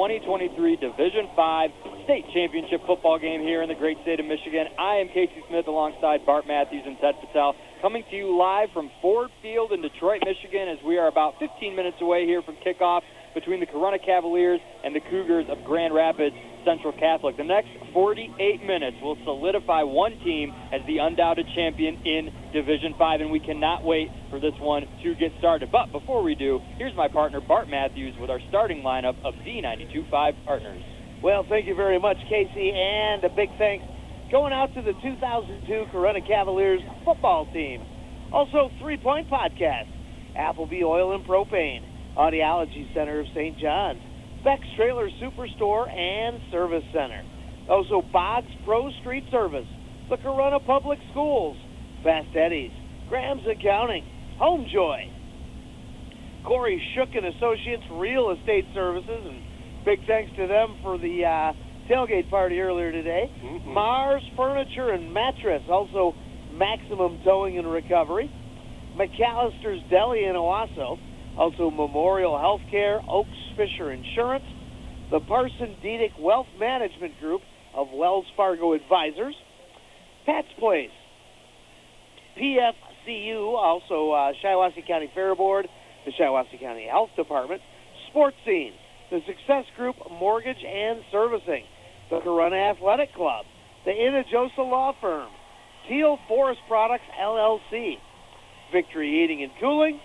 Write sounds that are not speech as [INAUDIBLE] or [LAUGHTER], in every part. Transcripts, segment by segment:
2023 Division 5 State Championship football game here in the great state of Michigan. I am Casey Smith alongside Bart Matthews and Ted Fattal, coming to you live from Ford Field in Detroit, Michigan, as we are about 15 minutes away here from kickoff between the Corunna Cavaliers and the Cougars of Grand Rapids Central Catholic. The next 48 minutes will solidify one team the undoubted champion in Division 5, and we cannot wait for this one to get started. But before we do, here's my partner Bart Matthews with our starting lineup of Z92.5 partners. Well, thank you very much, Casey, and a big thanks going out to the 2002 Corunna Cavaliers football team. Also, Three Point Podcast, Appleby Oil and Propane, Audiology Center of St. John's, Beck's Trailer Superstore and Service Center. Also, Boggs Pro Street Service, the Corunna Public Schools, Fast Eddie's, Graham's Accounting, Homejoy, Corey Shook and Associates Real Estate Services, and big thanks to them for the uh, tailgate party earlier today. Mm-hmm. Mars Furniture and Mattress, also Maximum Towing and Recovery. McAllister's Deli in Owosso, also Memorial Healthcare, Oaks Fisher Insurance, the Parson Dedick Wealth Management Group of Wells Fargo Advisors, Pat's Place, PFCU, also uh, Shiawassee County Fair Board, the Shiawassee County Health Department, Sports Scene, the Success Group Mortgage and Servicing, the Corunna Athletic Club, the Inajosa Law Firm, Teal Forest Products LLC, Victory Heating and Cooling,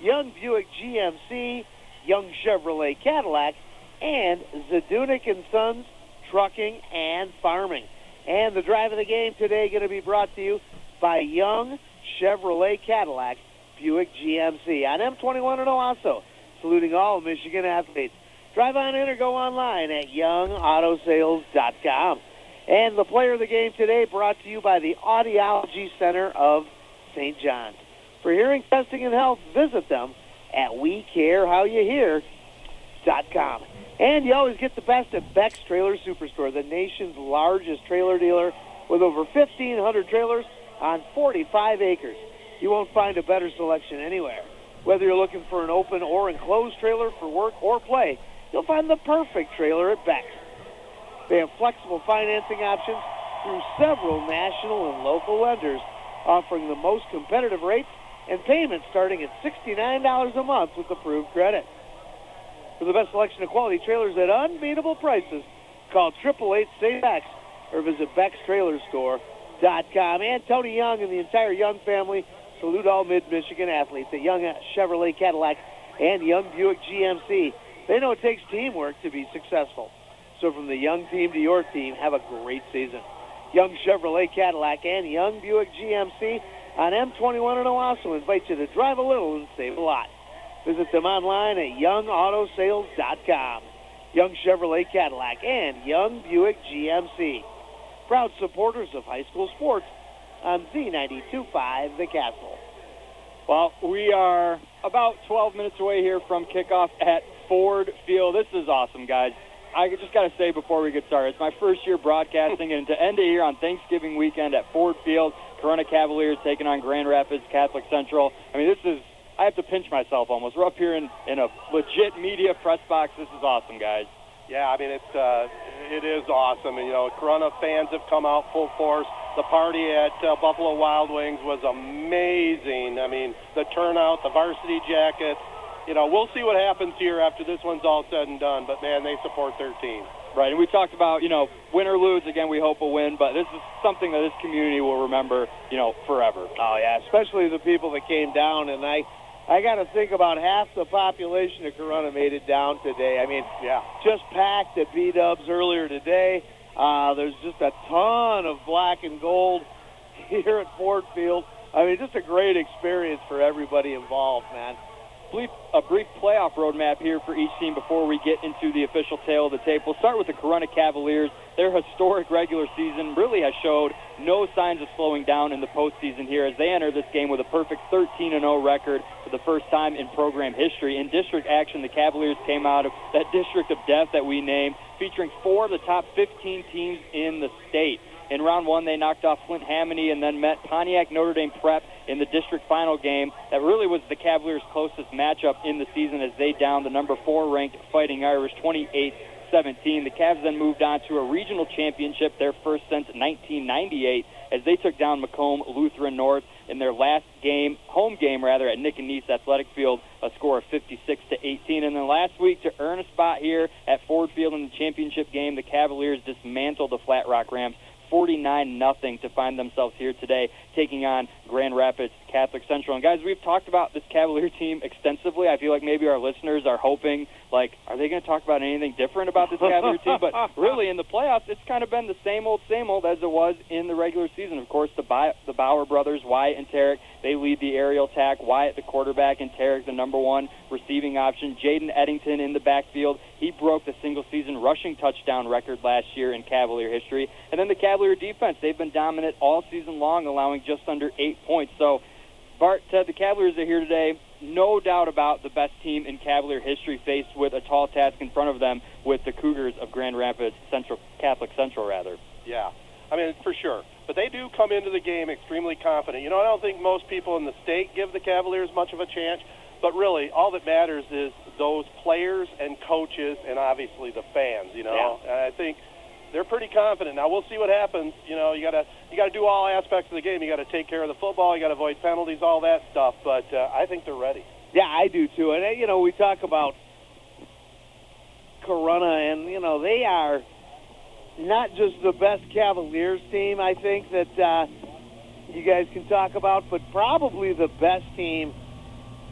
Young Buick GMC, Young Chevrolet Cadillac, and Zadunik and Sons Trucking and Farming. And the drive of the game today going to be brought to you by Young Chevrolet Cadillac Buick GMC on M21 in Owosso, saluting all Michigan athletes. Drive on in or go online at youngautosales.com. And the player of the game today brought to you by the Audiology Center of St. John's. For hearing testing and health, visit them at WeCareHowYouHear.com. And you always get the best at Beck's Trailer Superstore, the nation's largest trailer dealer with over 1,500 trailers on 45 acres. You won't find a better selection anywhere. Whether you're looking for an open or enclosed trailer for work or play, you'll find the perfect trailer at Beck's. They have flexible financing options through several national and local lenders, offering the most competitive rates and payments starting at $69 a month with approved credit. For the best selection of quality trailers at unbeatable prices, call 888 say Bex or visit BexTrailerStore.com. And Tony Young and the entire Young family salute all mid-Michigan athletes at Young Chevrolet Cadillac and Young Buick GMC. They know it takes teamwork to be successful. So from the Young team to your team, have a great season. Young Chevrolet Cadillac and Young Buick GMC on M21 in Owosso invite you to drive a little and save a lot. Visit them online at youngautosales.com. Young Chevrolet Cadillac and Young Buick GMC. Proud supporters of high school sports on Z92.5 The Castle. Well, we are about 12 minutes away here from kickoff at Ford Field. This is awesome, guys. I just got to say before we get started, it's my first year broadcasting, and to end it here on Thanksgiving weekend at Ford Field, Corunna Cavaliers taking on Grand Rapids Catholic Central. I mean, this is, I have to pinch myself almost. We're up here in, in a legit media press box. This is awesome, guys. Yeah, I mean it's uh, it is awesome, and you know Corunna fans have come out full force. The party at uh, Buffalo Wild Wings was amazing. I mean the turnout, the varsity jackets, you know, we'll see what happens here after this one's all said and done. But man, they support their team. Right, and we talked about, you know, win or lose, again, we hope a win, but this is something that this community will remember, you know, forever. Oh yeah, especially the people that came down, and I, I got to think about half the population of Corunna made it down today. I mean, Yeah. just packed at B Dubs earlier today. Uh, there's just a ton of black and gold [LAUGHS] here at Ford Field. I mean, just a great experience for everybody involved, man. Brief, a brief playoff roadmap here for each team before we get into the official tale of the tape. We'll start with the Corunna Cavaliers. Their historic regular season really has showed no signs of slowing down in the postseason here as they enter this game with a perfect 13 0 record for the first time in program history. In district action, the Cavaliers came out of that district of death that we named, featuring four of the top 15 teams in the state. In round one, they knocked off Flint Hamady and then met Pontiac Notre Dame Prep in the district final game. That really was the Cavaliers' closest matchup in the season as they downed the number four ranked Fighting Irish 28 17. The Cavs then moved on to a regional championship, their first since 1998, as they took down Macomb Lutheran North in their last game, home game rather, at Nick and Nice Athletic Field, a score of 56 to 18. And then last week, to earn a spot here at Ford Field in the championship game, the Cavaliers dismantled the Flat Rock Rams 49 nothing to find themselves here today taking on Grand Rapids Catholic Central. And guys, we've talked about this Cavalier team extensively. I feel like maybe our listeners are hoping like are they going to talk about anything different about this Cavalier team? But [LAUGHS] really in the playoffs it's kind of been the same old same old as it was in the regular season. Of course, the Bi- the Bauer brothers, Wyatt and Tarek, they lead the aerial attack. Wyatt the quarterback and Tarek the number 1 receiving option. Jaden Eddington in the backfield. He broke the single season rushing touchdown record last year in Cavalier history. And then the Cavalier defense, they've been dominant all season long, allowing just under 8 points. So Bart, Ted, the Cavaliers are here today. No doubt about the best team in Cavalier history, faced with a tall task in front of them with the Cougars of Grand Rapids Central Catholic Central, rather. Yeah, I mean for sure. But they do come into the game extremely confident. You know, I don't think most people in the state give the Cavaliers much of a chance. But really, all that matters is those players and coaches, and obviously the fans. You know, and I think they're pretty confident. Now we'll see what happens. You know, you gotta you gotta do all aspects of the game. You gotta take care of the football. You gotta avoid penalties, all that stuff. But uh, I think they're ready. Yeah, I do too. And uh, you know, we talk about Corunna, and you know they are not just the best Cavaliers team. I think that uh, you guys can talk about, but probably the best team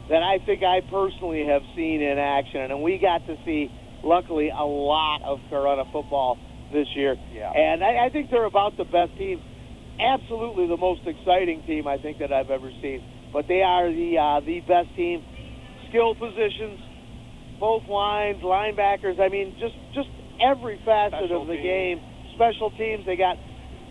that I think I personally have seen in action. And we got to see, luckily, a lot of Corunna football this year. Yeah. And I, I think they're about the best team. Absolutely the most exciting team I think that I've ever seen. But they are the uh, the best team. Skill positions, both lines, linebackers. I mean, just just every facet Special of the teams. game. Special teams. They got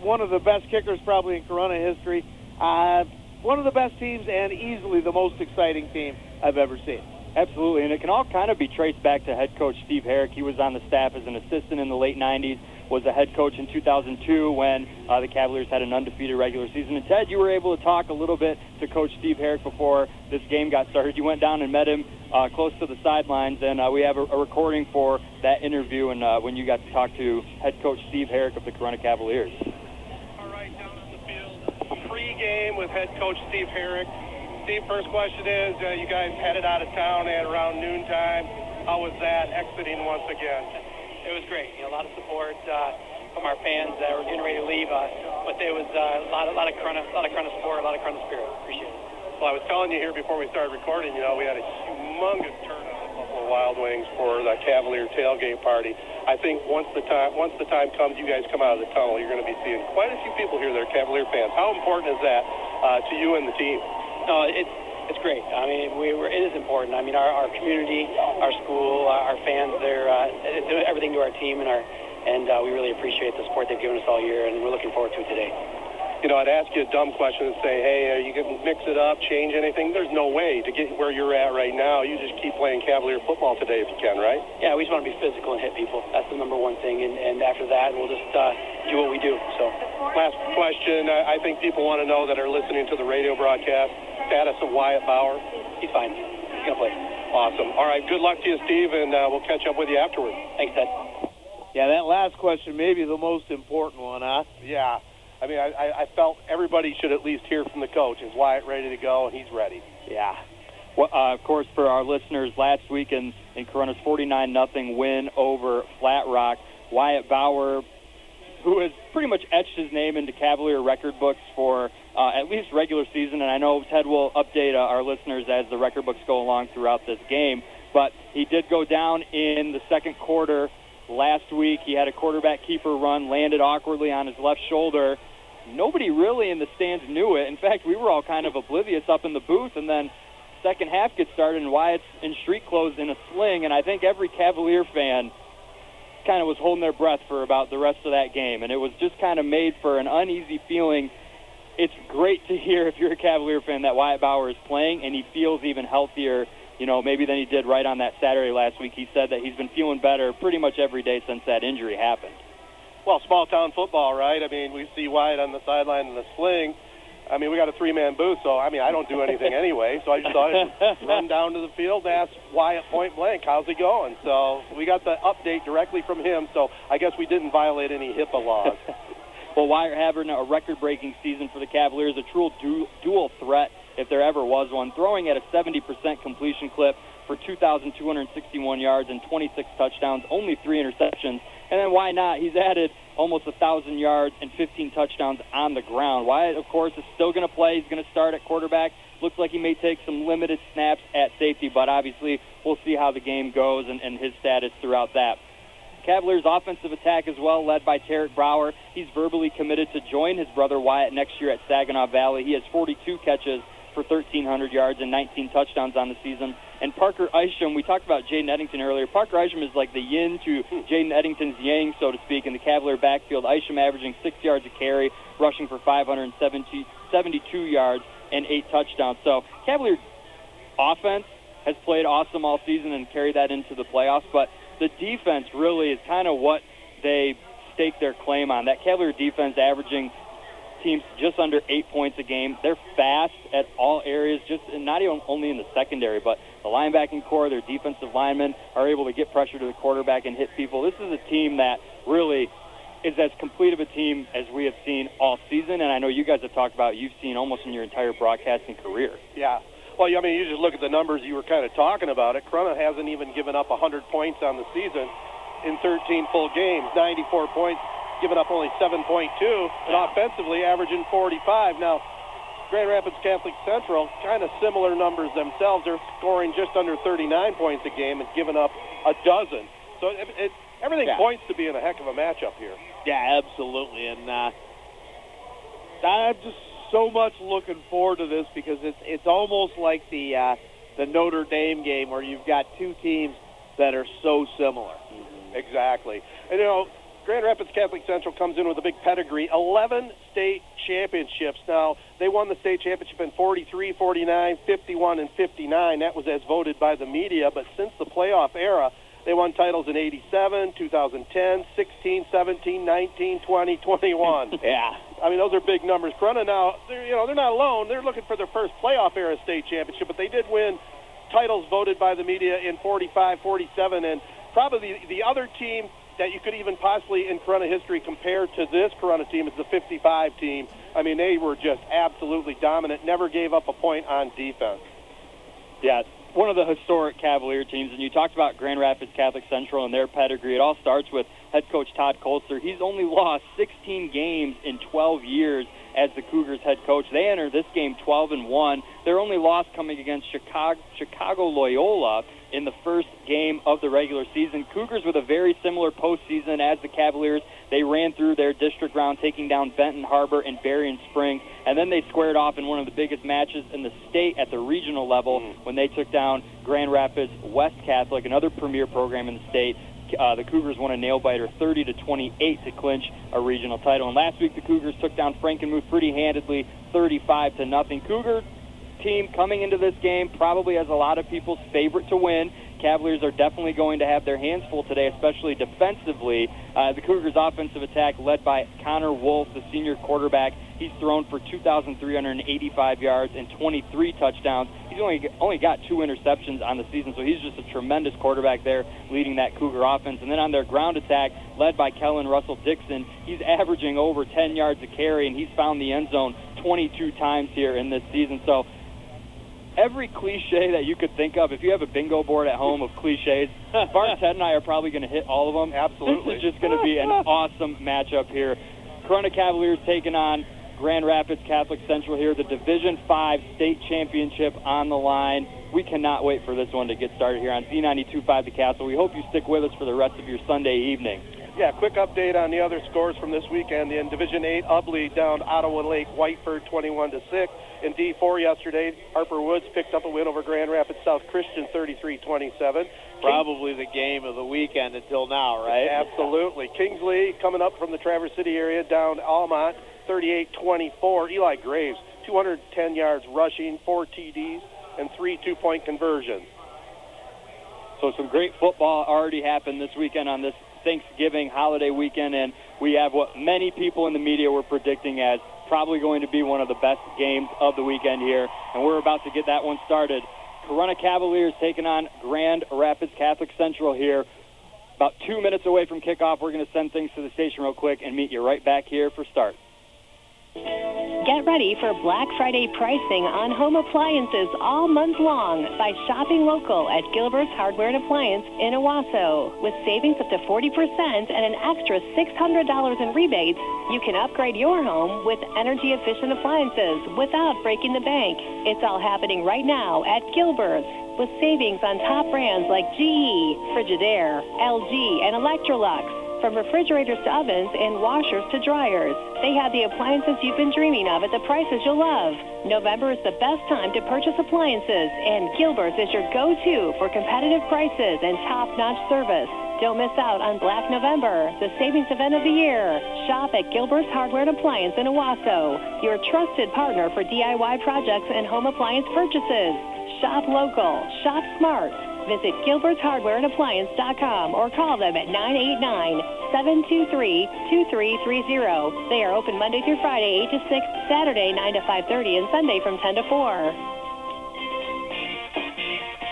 one of the best kickers probably in Corunna history. Uh, one of the best teams and easily the most exciting team I've ever seen. Absolutely, and it can all kind of be traced back to head coach Steve Herrick. He was on the staff as an assistant in the late 90s, was a head coach in 2002 when uh, the Cavaliers had an undefeated regular season. And Ted, you were able to talk a little bit to Coach Steve Herrick before this game got started. You went down and met him uh, close to the sidelines, and uh, we have a, a recording for that interview and uh, when you got to talk to head coach Steve Herrick of the Corunna Cavaliers. All right, down on the field, pre-game with head coach Steve Herrick. Steve, first question is, uh, you guys headed out of town at around noontime. How was that exiting once again? It was great. You know, a lot of support uh, from our fans that were getting ready to leave us, but there was uh, a lot, a lot of Corunna, a lot of Corunna support, a lot of Corunna spirit. Appreciate it. Well, I was telling you here before we started recording, you know, we had a humongous turnout at Buffalo Wild Wings for the Cavalier tailgate party. I think once the time once the time comes, you guys come out of the tunnel, you're going to be seeing quite a few people here that are Cavalier fans. How important is that uh, to you and the team? No, it's it's great. I mean, we were, it is important. I mean, our, our community, our school, our fans, they're uh, it's everything to our team, and our and uh, we really appreciate the support they've given us all year, and we're looking forward to it today. You know, I'd ask you a dumb question and say, hey, are you going to mix it up, change anything? There's no way to get where you're at right now. You just keep playing Cavalier football today if you can, right? Yeah, we just want to be physical and hit people. That's the number one thing, and, and after that, we'll just uh, do what we do. So. Last question. I I think people want to know that are listening to the radio broadcast status of Wyatt Bauer. He's fine. He's gonna play. Awesome. All right. Good luck to you, Steve, and uh, we'll catch up with you afterwards. Thanks, Ted. Yeah, that last question may be the most important one, huh? Yeah. I mean, I, I felt everybody should at least hear from the coach. Is Wyatt ready to go? And he's ready. Yeah. Well, uh, of course, for our listeners, last week in, in Corunna's 49 nothing win over Flat Rock, Wyatt Bauer, who has pretty much etched his name into Cavalier record books for uh, at least regular season, and I know Ted will update uh, our listeners as the record books go along throughout this game. But he did go down in the second quarter last week. He had a quarterback keeper run, landed awkwardly on his left shoulder. Nobody really in the stands knew it. In fact, we were all kind of oblivious up in the booth, and then second half gets started, and Wyatt's in street clothes in a sling, and I think every Cavalier fan kind of was holding their breath for about the rest of that game, and it was just kind of made for an uneasy feeling. It's great to hear if you're a Cavalier fan that Wyatt Bauer is playing, and he feels even healthier, you know, maybe than he did right on that Saturday last week. He said that he's been feeling better pretty much every day since that injury happened. Well, small town football, right? I mean, we see Wyatt on the sideline in the sling I mean, we got a three-man booth, so I mean, I don't do anything anyway. So I just thought I'd just [LAUGHS] run down to the field and ask Wyatt point blank, "How's it going?" So we got the update directly from him. So I guess we didn't violate any HIPAA laws. [LAUGHS] well, Wyatt having a record-breaking season for the Cavaliers, a true du- dual threat if there ever was one, throwing at a 70% completion clip for 2,261 yards and 26 touchdowns, only three interceptions. And then why not? He's added almost 1,000 yards and 15 touchdowns on the ground. Wyatt, of course, is still going to play. He's going to start at quarterback. Looks like he may take some limited snaps at safety, but obviously we'll see how the game goes and, and his status throughout that. Cavaliers offensive attack as well, led by Tarek Bauer. He's verbally committed to join his brother Wyatt next year at Saginaw Valley. He has 42 catches for 1,300 yards and 19 touchdowns on the season. And Parker Isham, we talked about Jaden Eddington earlier. Parker Isham is like the yin to Jaden Eddington's yang, so to speak, in the Cavalier backfield. Isham averaging six yards a carry, rushing for 572 yards and eight touchdowns. So Cavalier offense has played awesome all season and carried that into the playoffs, but the defense really is kind of what they stake their claim on. That Cavalier defense averaging teams just under eight points a game. They're fast at all areas, just not even only in the secondary, but the linebacking core, their defensive linemen are able to get pressure to the quarterback and hit people. This is a team that really is as complete of a team as we have seen all season, and I know you guys have talked about you've seen almost in your entire broadcasting career. Yeah. Well, I mean, you just look at the numbers you were kind of talking about. It Corunna hasn't even given up 100 points on the season in 13 full games, 94 points giving up only 7.2, and offensively averaging 45. Now, Grand Rapids Catholic Central, kind of similar numbers themselves. They're scoring just under 39 points a game and giving up a dozen. So it, it, everything yeah. points to being a heck of a matchup here. Yeah, absolutely. And uh, I'm just so much looking forward to this because it's it's almost like the uh, the Notre Dame game where you've got two teams that are so similar. Mm-hmm. Exactly. And you know, Grand Rapids Catholic Central comes in with a big pedigree 11 state championships. Now, they won the state championship in 43, 49, 51, and 59. That was as voted by the media. But since the playoff era, they won titles in 87, 2010, 16, 17, 19, 20, 21. [LAUGHS] yeah. I mean, those are big numbers. Corunna now, they're, you know, they're not alone. They're looking for their first playoff era state championship, but they did win titles voted by the media in 45, 47, and probably the, the other team that you could even possibly in Corunna history compare to this Corunna team is the 55 team. I mean, they were just absolutely dominant, never gave up a point on defense. Yeah, one of the historic Cavalier teams, and you talked about Grand Rapids Catholic Central and their pedigree. It all starts with head coach Todd Colster. He's only lost 16 games in 12 years as the Cougars head coach. They enter this game 12 and 1. Their only loss coming against Chicago, Chicago Loyola in the first game of the regular season. Cougars with a very similar postseason as the Cavaliers. They ran through their district round, taking down Benton Harbor and Berrien Springs, and then they squared off in one of the biggest matches in the state at the regional level mm. when they took down Grand Rapids West Catholic, another premier program in the state. Uh, the Cougars won a nail biter 30 to 28 to clinch a regional title. And last week the Cougars took down Frankenmuth pretty handedly, 35 to nothing. Cougar team coming into this game probably has a lot of people's favorite to win. Cavaliers are definitely going to have their hands full today, especially defensively. Uh, the Cougars' offensive attack, led by Connor Wolf, the senior quarterback, he's thrown for 2,385 yards and 23 touchdowns. He's only only got two interceptions on the season, so he's just a tremendous quarterback there, leading that Cougar offense. And then on their ground attack, led by Kellen Russell Dixon, he's averaging over 10 yards a carry, and he's found the end zone 22 times here in this season. So every cliche that you could think of. If you have a bingo board at home of cliches, [LAUGHS] Bart, Ted, and I are probably going to hit all of them. Absolutely. This is just going to be an [LAUGHS] awesome matchup here. Corunna Cavaliers taking on Grand Rapids Catholic Central here, the Division Five state championship on the line. We cannot wait for this one to get started here on Z92.5 The Castle. We hope you stick with us for the rest of your Sunday evening. Yeah, quick update on the other scores from this weekend. In Division 8, Ubly down Ottawa Lake Whiteford 21 to 6. In D4 yesterday, Harper Woods picked up a win over Grand Rapids South Christian 33-27. Probably the game of the weekend until now, right? Absolutely. Kingsley coming up from the Traverse City area down Almont 38-24. Eli Graves 210 yards rushing, four TDs, and three two-point conversions. So some great football already happened this weekend on this Thanksgiving holiday weekend, and we have what many people in the media were predicting as probably going to be one of the best games of the weekend here, and we're about to get that one started. Corunna Cavaliers taking on Grand Rapids Catholic Central here. About two minutes away from kickoff, we're going to send things to the station real quick and meet you right back here for start. Get ready for Black Friday pricing on home appliances all month long by shopping local at Gilbert's Hardware and Appliance in Owosso. With savings up to 40% and an extra $600 in rebates, you can upgrade your home with energy efficient appliances without breaking the bank. It's all happening right now at Gilbert's with savings on top brands like GE, Frigidaire, LG, and Electrolux. From refrigerators to ovens and washers to dryers, they have the appliances you've been dreaming of at the prices you'll love. November is the best time to purchase appliances, and Gilbert's is your go-to for competitive prices and top-notch service. Don't miss out on Black November, the savings event of the year. Shop at Gilbert's Hardware and Appliance in Owosso, your trusted partner for DIY projects and home appliance purchases. Shop local, shop smart. Visit Gilbert'sHardwareandAppliance.com or call them at 989-723-2330. They are open Monday through Friday, 8 to 6, Saturday, 9 to 5.30, and Sunday from 10 to 4.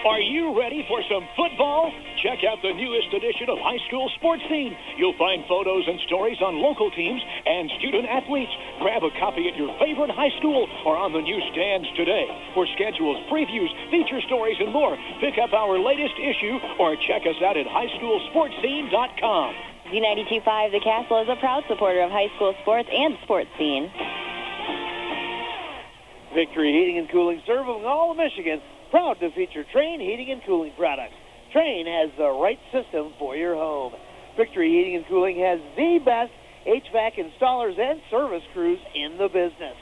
Are you ready for some football? Check out the newest edition of High School Sports Scene. You'll find photos and stories on local teams and student athletes. Grab a copy at your favorite high school or on the newsstands today. For schedules, previews, feature stories, and more, pick up our latest issue or check us out at highschoolsportscene.com. Z92.5 The Castle is a proud supporter of high school sports and sports scene. Victory Heating and Cooling serving all of Michigan. Proud to feature Trane Heating and Cooling products. Trane has the right system for your home. Victory Heating and Cooling has the best HVAC installers and service crews in the business.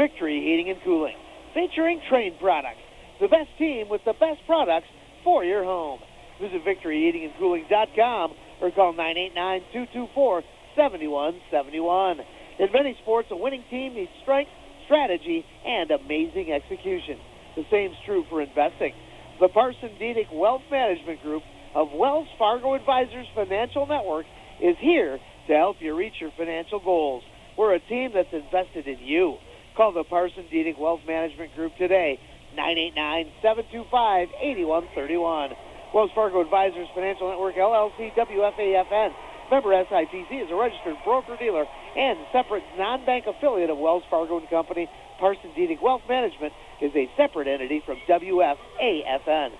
Victory Heating and Cooling, featuring Trane products. The best team with the best products for your home. Visit victoryheatingandcooling.com or call 989-224-7171. In many sports, a winning team needs strength, strategy, and amazing execution. The same is true for investing. The Parson Diedick Wealth Management Group of Wells Fargo Advisors Financial Network is here to help you reach your financial goals. We're a team that's invested in you. Call the Parson Diedick Wealth Management Group today, 989-725-8131. Wells Fargo Advisors Financial Network, LLC, WFAFN. Member SIPC is a registered broker-dealer and separate non-bank affiliate of Wells Fargo & Company. Parson Diedick Wealth Management is a separate entity from WFAFN.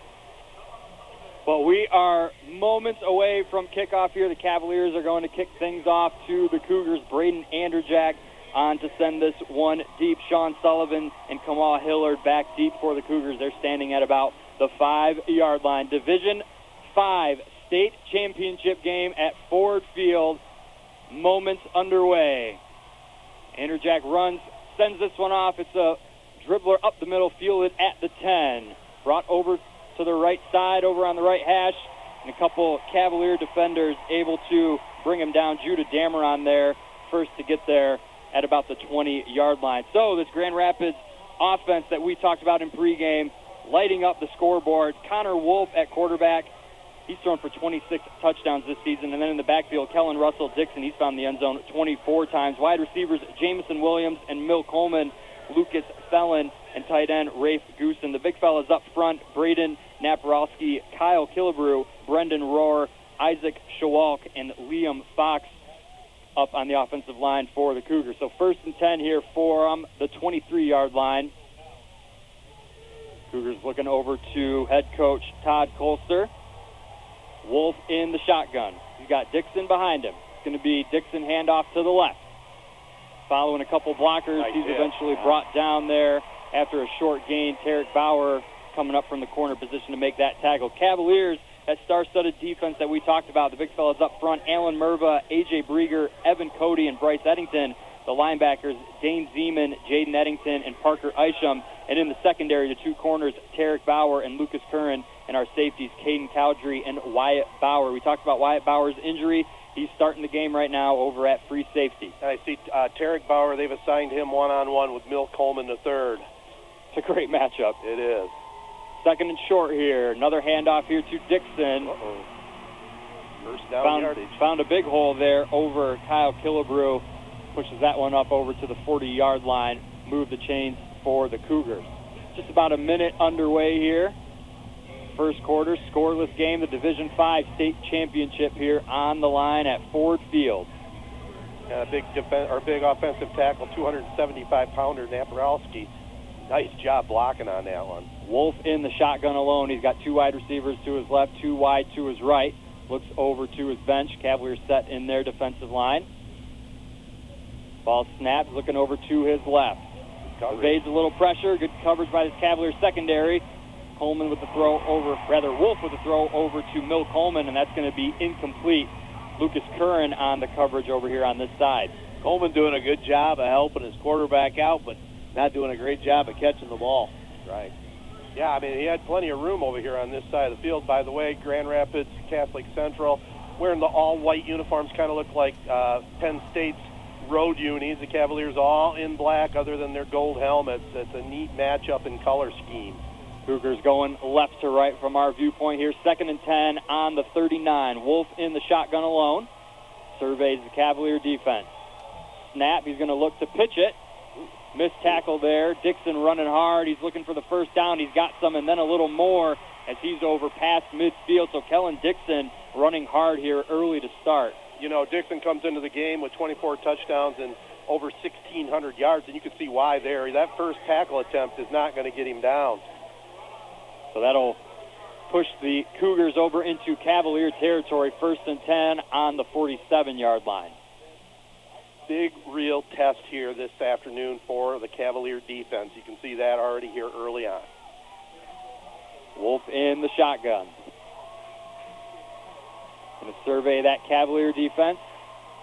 Well, we are moments away from kickoff here. The Cavaliers are going to kick things off to the Cougars. Braden Anderjack on to send this one deep. Sean Sullivan and Kamal Hillard back deep for the Cougars. They're standing at about the five-yard line. Division 5 state championship game at Ford Field. Moments underway. Anderjack runs, sends this one off. It's a dribbler up the middle, fielded at the 10. Brought over to the right side, over on the right hash, and a couple Cavalier defenders able to bring him down. Judah Dameron there, first to get there at about the 20-yard line. So this Grand Rapids offense that we talked about in pregame, lighting up the scoreboard. Connor Wolf at quarterback. He's thrown for 26 touchdowns this season. And then in the backfield, Kellen Russell Dixon, he's found the end zone 24 times. Wide receivers, Jamison Williams and Mill Coleman, Lucas Fellon, and tight end, Rafe Goosen. The big fellas up front, Braden Naparowski, Kyle Killebrew, Brendan Rohr, Isaac Shawalk, and Liam Fox up on the offensive line for the Cougars. So first and 10 here for um, the 23-yard line. Cougars looking over to head coach Todd Colster. Wolf in the shotgun. He's got Dixon behind him. It's going to be Dixon handoff to the left. Following a couple blockers, Nice he's hit. eventually brought down there after a short gain. Tarek Bauer coming up from the corner position to make that tackle. Cavaliers, that star-studded defense that we talked about, the big fellas up front, Alan Merva, A.J. Brieger, Evan Cody, and Bryce Eddington. The linebackers, Dane Zeman, Jaden Eddington, and Parker Isham. And in the secondary, the two corners, Tarek Bauer and Lucas Curran, and our safeties, Caden Cowdrey and Wyatt Bauer. We talked about Wyatt Bauer's injury. He's starting the game right now over at free safety. And I see uh, Tarek Bauer, they've assigned him one-on-one with Mill Coleman the third. It's a great matchup. It is. Second and short here. Another handoff here to Dixon. Uh-oh. First down Found, yardage. found a big hole there over Kyle Killebrew. Pushes that one up over to the 40-yard line. Move the chains for the Cougars. Just about a minute underway here. First quarter, scoreless game. The Division Five state championship here on the line at Ford Field. And a big defen or big offensive tackle, 275 pounder Naparowski. Nice job blocking on that one. Wolf in the shotgun alone. He's got two wide receivers to his left, two wide to his right. Looks over to his bench. Cavaliers set in their defensive line. Ball snaps, looking over to his left. Evades a little pressure. Good coverage by this Cavaliers secondary. Coleman with the throw over, rather Wolf with the throw over to Mill Coleman, and that's going to be incomplete. Lucas Curran on the coverage over here on this side. Coleman doing a good job of helping his quarterback out, but not doing a great job of catching the ball. Right. Yeah, I mean, he had plenty of room over here on this side of the field. By the way, Grand Rapids Catholic Central wearing the all-white uniforms kind of look like uh, Penn State's road unis. The Cavaliers all in black other than their gold helmets. It's a neat matchup in color scheme. Cougars going left to right from our viewpoint here. Second and 10 on the 39. Wolf in the shotgun alone. Surveys the Cavalier defense. Snap. He's going to look to pitch it. Missed tackle there. Dixon running hard. He's looking for the first down. He's got some and then a little more as he's over past midfield. So Kellen Dixon running hard here early to start. You know, Dixon comes into the game with 24 touchdowns and over 1,600 yards, and you can see why there. That first tackle attempt is not going to get him down. So that'll push the Cougars over into Cavalier territory. First and 10 on the 47 yard line. Big, real test here this afternoon for the Cavalier defense. You can see that already here early on. Wolf in the shotgun. Going to survey that Cavalier defense.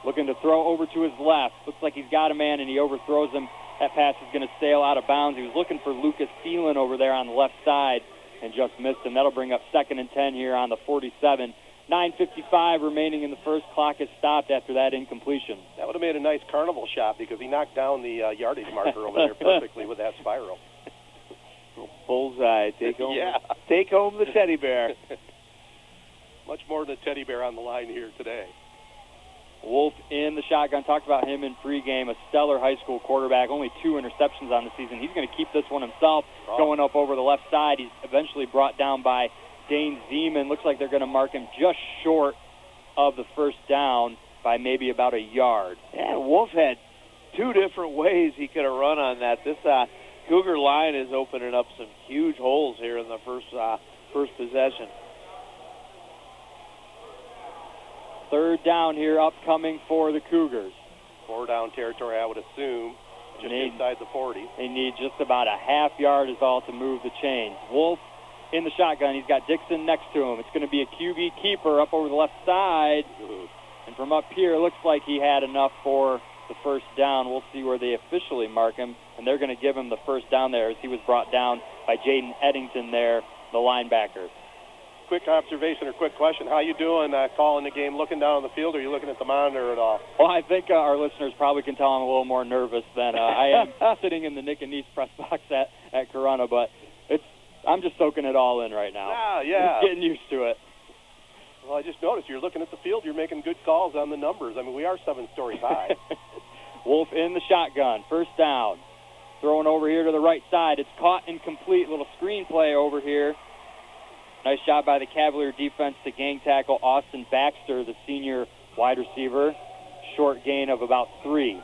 Looking to throw over to his left. Looks like he's got a man and he overthrows him. That pass is going to sail out of bounds. He was looking for Lucas Thielen over there on the left side and just missed him. That'll bring up second and 10 here on the 47. 9.55 remaining in the first. Clock is stopped after that incompletion. That would have made a nice carnival shot because he knocked down the uh, yardage marker over there [LAUGHS] perfectly with that spiral. Bullseye. Take home. Yeah. [LAUGHS] Take home the teddy bear. [LAUGHS] Much more than a teddy bear on the line here today. Wolf in the shotgun. Talked about him in pregame. A stellar high school quarterback. Only two interceptions on the season. He's going to keep this one himself. Oh. Going up over the left side. He's eventually brought down by Dane Zeman. Looks like they're going to mark him just short of the first down by maybe about a yard. Yeah, Wolf had two different [LAUGHS] ways he could have run on that. This uh, Cougar line is opening up some huge holes here in the first uh, first possession. Third down here upcoming for the Cougars. Four down territory, I would assume, just Need- inside the 40. They need just about a half yard is all to move the chains. Wolf in the shotgun. He's got Dixon next to him. It's going to be a QB keeper up over the left side. Mm-hmm. And from up here, it looks like he had enough for the first down. We'll see where they officially mark him. And they're going to give him the first down there as he was brought down by Jaden Eddington there, the linebacker. Quick observation or quick question: How you doing uh, calling the game? Looking down on the field, or are you looking at the monitor at all? Well, I think uh, our listeners probably can tell I'm a little more nervous than uh, I am [LAUGHS] sitting in the Nick and Niece press box at, at Corunna, but it's I'm just soaking it all in right now. Ah, yeah. Just getting used to it. Well, I just noticed you're looking at the field. You're making good calls on the numbers. I mean, we are seven stories high. [LAUGHS] Wolf in the shotgun. First down. Throwing over here to the right side. It's caught incomplete. Little screenplay over here. Nice job by the Cavalier defense to gang tackle Austin Baxter, the senior wide receiver. Short gain of about three.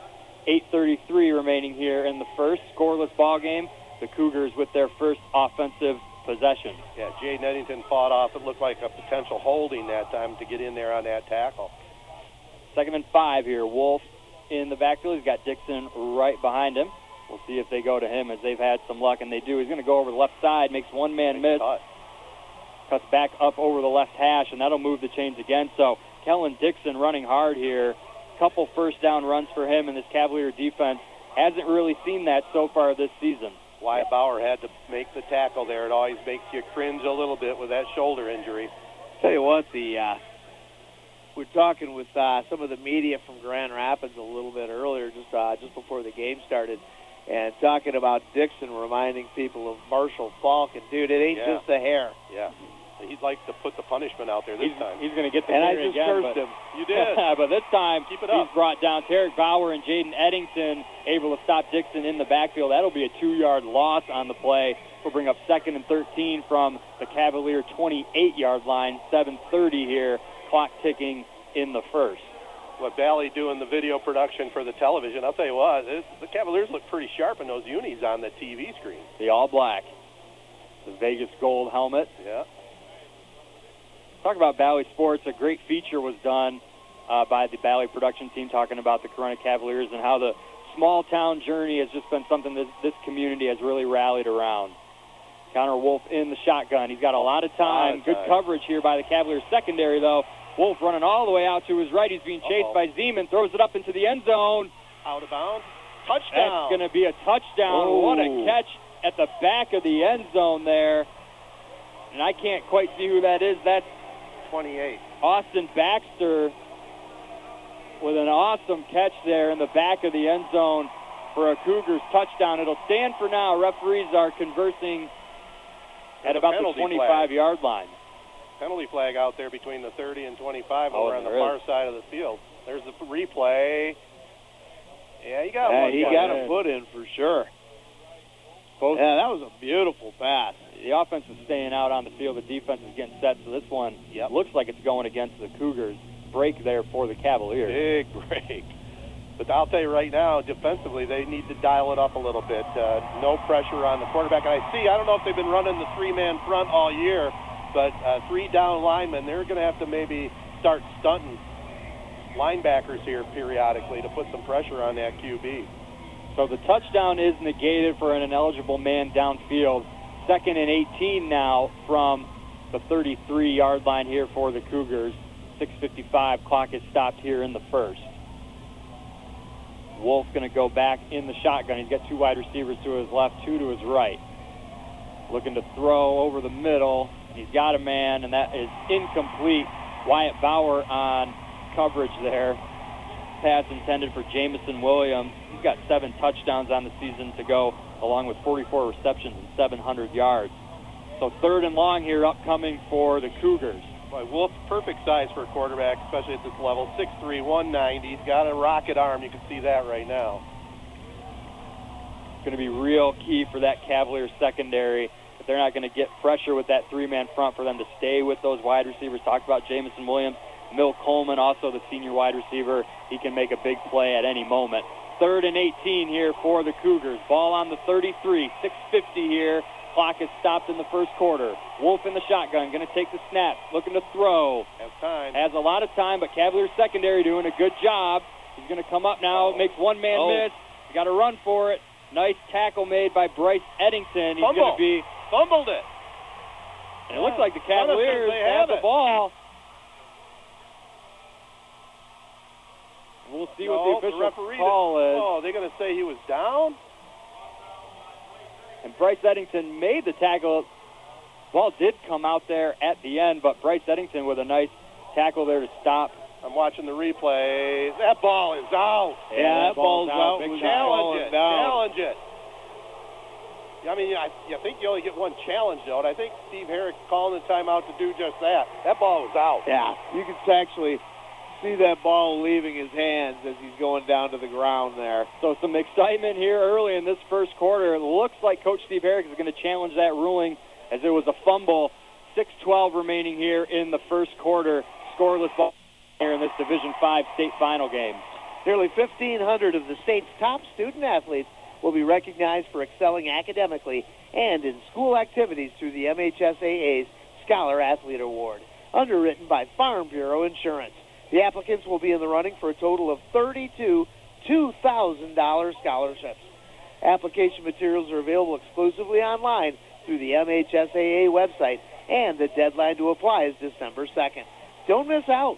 8.33 remaining here in the first. Scoreless ball game. the Cougars with their first offensive possession. Yeah, Jay Eddington fought off. It looked like a potential holding that time to get in there on that tackle. Second and five here. Wolf in the backfield. He's got Dixon right behind him. We'll see if they go to him as they've had some luck, and they do. He's going to go over the left side, makes one man miss, Cut. Cuts back up over the left hash, and that'll move the chains again. So Kellen Dixon running hard here. Couple first down runs for him, and this Cavalier defense hasn't really seen that so far this season. Wyatt Bauer had to make the tackle there. It always makes you cringe a little bit with that shoulder injury. Tell you what, the uh, we're talking with uh, some of the media from Grand Rapids a little bit earlier, just uh, just before the game started, and talking about Dixon reminding people of Marshall Faulk. And dude, it ain't Yeah. just the hair. Yeah. He'd like to put the punishment out there this He's, time. he's going to get the And I just again, cursed but- him. You did. [LAUGHS] but this time Keep it he's brought down Tarek Bauer and Jaden Eddington, able to stop Dixon in the backfield. That'll be a two-yard loss on the play. We'll bring up second and 13 from the Cavalier 28-yard line. 7:30 here, clock ticking in the first. What Bally doing the video production for the television, I'll tell you what, this, the Cavaliers look pretty sharp in those unis on the TV screen. The all black, the Vegas gold helmet. Yeah. Talk about Bally Sports. A great feature was done uh, by the Bally production team talking about the Corunna Cavaliers and how the small town journey has just been something that this community has really rallied around. Connor Wolf in the shotgun. He's got a lot of time. Lot of Good time. coverage here by the Cavaliers secondary, though. Wolf running all the way out to his right. He's being chased Uh-oh. by Zeman. Throws it up into the end zone. Out of bounds. Touchdown. That's going to be a touchdown. What a catch at the back of the end zone there. And I can't quite see who that is. That's 28. Austin Baxter with an awesome catch there in the back of the end zone for a Cougars touchdown. It'll stand for now. Referees are conversing at about the 25 flag. yard line. Penalty flag out there between the 30 and 25 Oh, over on the far is. side of the field. There's the replay. Yeah, you got Yeah, one. he got a foot in for sure. Both Yeah, that was a beautiful pass. The offense is staying out on the field. The defense is getting set. So this one Yep. looks like it's going against the Cougars. Break there for the Cavaliers. Big [LAUGHS] break. But I'll tell you right now, defensively, they need to dial it up a little bit. Uh, no pressure on the quarterback. And I see, I don't know if they've been running the three-man front all year, but uh, three down linemen, they're going to have to maybe start stunting linebackers here periodically to put some pressure on that QB. So the touchdown is negated for an ineligible man downfield. Second and 18 now from the 33 yard line here for the Cougars. 6.55 clock is stopped here in the first. Wolf going to go back in the shotgun. He's got two wide receivers to his left, two to his right. Looking to throw over the middle. He's got a man, and that is incomplete. Wyatt Bauer on coverage there pass intended for Jamison Williams. He's got seven touchdowns on the season to go, along with 44 receptions and 700 yards. So third and long here upcoming for the Cougars. Boy, Wolf, perfect size for a quarterback, especially at this level. 6'3", 190. He's got a rocket arm. You can see that right now. It's going to be real key for that Cavalier secondary. If they're not going to get pressure with that three-man front for them to stay with those wide receivers. Talked about Jamison Williams, Mill Coleman, also the senior wide receiver. He can make a big play at any moment. Third and 18 here for the Cougars. Ball on the 33. 6:50 here. Clock is stopped in the first quarter. Wolf in the shotgun, going to take the snap, looking to throw. Have time. Has a lot of time, but Cavaliers secondary doing a good job. He's going to come up now, makes one man Oh. miss. You got to run for it. Nice tackle made by Bryce Eddington. He's going to be, Fumbled it. and it looks like the Cavaliers have have the ball. We'll see what the official referee call is. Oh, they're going to say he was down? And Bryce Eddington made the tackle. Ball did come out there at the end, but Bryce Eddington with a nice tackle there to stop. I'm watching the replay. That ball is out. Yeah, that ball's out. Big Was. Challenge it. down. Challenge it. I mean, I, I think you only get one challenge though, and I think Steve Herrick calling the timeout to do just that. That ball was out. Yeah, you can actually see that ball leaving his hands as he's going down to the ground there. So some excitement here early in this first quarter. It looks like Coach Steve Herrick is going to challenge that ruling as it was a fumble. 6-12 remaining here in the first quarter. Scoreless ball here in this Division Five state final game. Nearly 1,500 of the state's top student athletes will be recognized for excelling academically and in school activities through the MHSAA's Scholar Athlete Award, underwritten by Farm Bureau Insurance. The applicants will be in the running for a total of 32 $2,000 scholarships. Application materials are available exclusively online through the MHSAA website, and the deadline to apply is December 2nd. Don't miss out.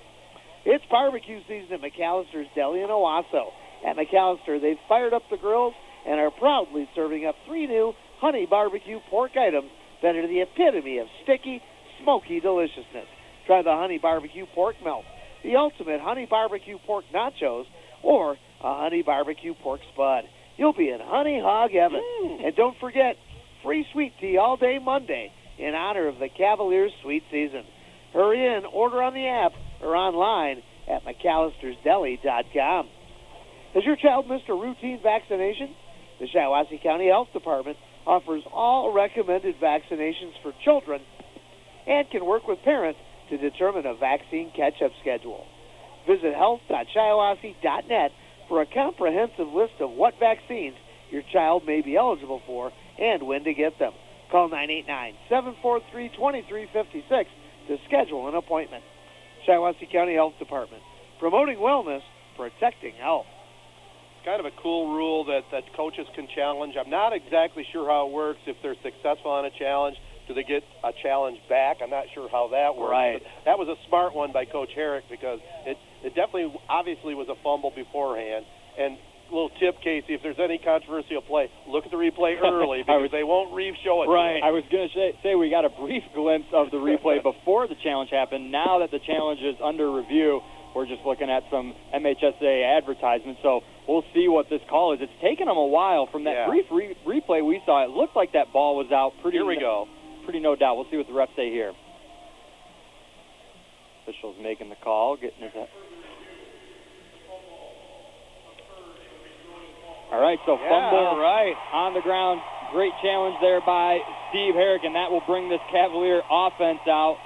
It's barbecue season at McAllister's Deli in Owosso. At McAllister, they've fired up the grills and are proudly serving up three new honey barbecue pork items that are the epitome of sticky, smoky deliciousness. Try the honey barbecue pork melt, the ultimate honey barbecue pork nachos, or a honey barbecue pork spud. You'll be in honey hog heaven. Mm. And don't forget, free sweet tea all day Monday in honor of the Cavaliers' sweet season. Hurry in, order on the app or online at McAllister'sDeli.com. Has your child missed a routine vaccination? The Shiawassee County Health Department offers all recommended vaccinations for children and can work with parents to determine a vaccine catch-up schedule. Visit health.shiawassee.net for a comprehensive list of what vaccines your child may be eligible for and when to get them. Call 989-743-2356 to schedule an appointment. Shiawassee County Health Department, promoting wellness, protecting health. It's kind of a cool rule that, that coaches can challenge. I'm not exactly sure how it works. If they're successful on a challenge, do they get a challenge back? I'm not sure how that works. Right. But that was a smart one by Coach Herrick because it, it definitely, obviously, was a fumble beforehand. And little tip, Casey, if there's any controversial play, look at the replay [LAUGHS] early because they won't re-show it. Right. us. I was going to say, say we got a brief glimpse of the replay [LAUGHS] before the challenge happened. Now that the challenge is under review, we're just looking at some MHSA advertisements. So we'll see what this call is. It's taken them a while from that Yeah. brief re- replay we saw. It looked like that ball was out. Pretty Here we go. Pretty no doubt. We'll see what the refs say here. Officials making the call, getting his. All right, so fumble right. on the ground. Great challenge there by Steve Herrick, and that will bring this Cavalier offense out.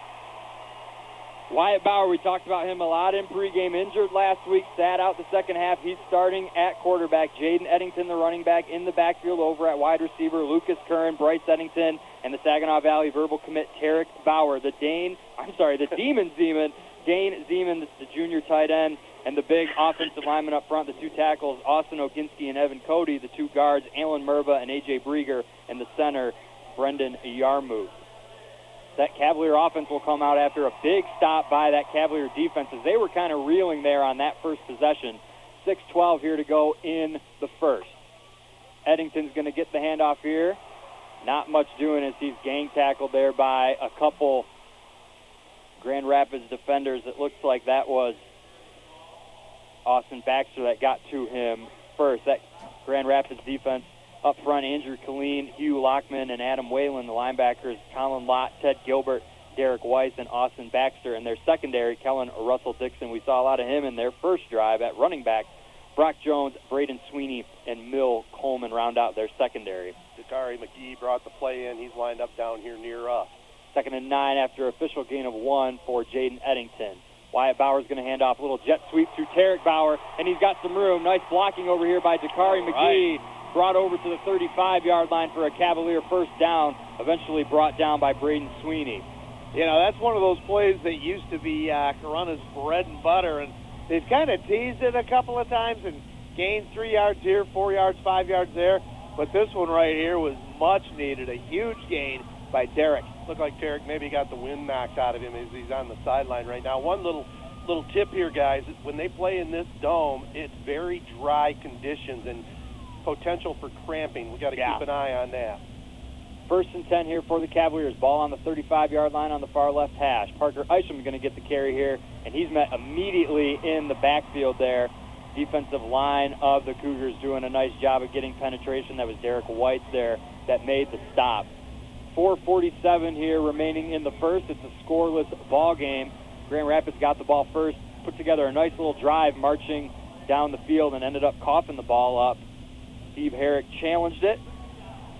Wyatt Bauer, we talked about him a lot in pregame. Injured last week, sat out the second half. He's starting at quarterback. Jaden Eddington, the running back, in the backfield over at wide receiver. Lucas Curran, Bryce Eddington, and the Saginaw Valley verbal commit Tarek Bauer. The Dane, I'm sorry, the Demon Zeman, Dane Zeman, the, junior tight end, and the big offensive lineman up front, the two tackles, Austin Oginski and Evan Cody, the two guards, Alan Merva and AJ Brieger, and the center, Brendan Yarmouth. That Cavalier offense will come out after a big stop by that Cavalier defense as they were kind of reeling there on that first possession. 6-12 here to go in the first. Eddington's going to get the handoff here. Not much doing as he's gang tackled there by a couple Grand Rapids defenders. It looks like that was Austin Baxter that got to him first. That Grand Rapids defense up front, Andrew Killeen, Hugh Lockman, and Adam Whalen. The linebackers, Colin Lott, Ted Gilbert, Derek Weiss, and Austin Baxter. And their secondary, Kellen Russell Dixon. We saw a lot of him in their first drive at running back. Brock Jones, Braden Sweeney, and Mill Coleman round out their secondary. Dakari McGee brought the play in. He's lined up down here near us. Second and nine after official gain of one for Jaden Eddington. Wyatt Bauer's going to hand off a little jet sweep to Tarek Bauer, and he's got some room. Nice blocking over here by Dakari McGee. Brought over to the 35-yard line for a Cavalier first down. Eventually brought down by Braden Sweeney. You know, that's one of those plays that used to be uh, Corunna's bread and butter, and they've kind of teased it a couple of times and gained three yards here, four yards, five yards there. But this one right here was much needed, a huge gain by Derek. Looked like Tarek maybe got the wind knocked out of him as he's on the sideline right now. One little little tip here, guys: when they play in this dome, it's very dry conditions and potential for cramping. We've got to Yeah. keep an eye on that. First and 10 here for the Cavaliers. Ball on the 35-yard line on the far left hash. Parker Isham is going to get the carry here, and he's met immediately in the backfield there. Defensive line of the Cougars doing a nice job of getting penetration. That was Derek White there that made the stop. 4:47 here remaining in the first. It's a scoreless ball game. Grand Rapids got the ball first, put together a nice little drive, marching down the field, and ended up coughing the ball up. Steve Herrick challenged it.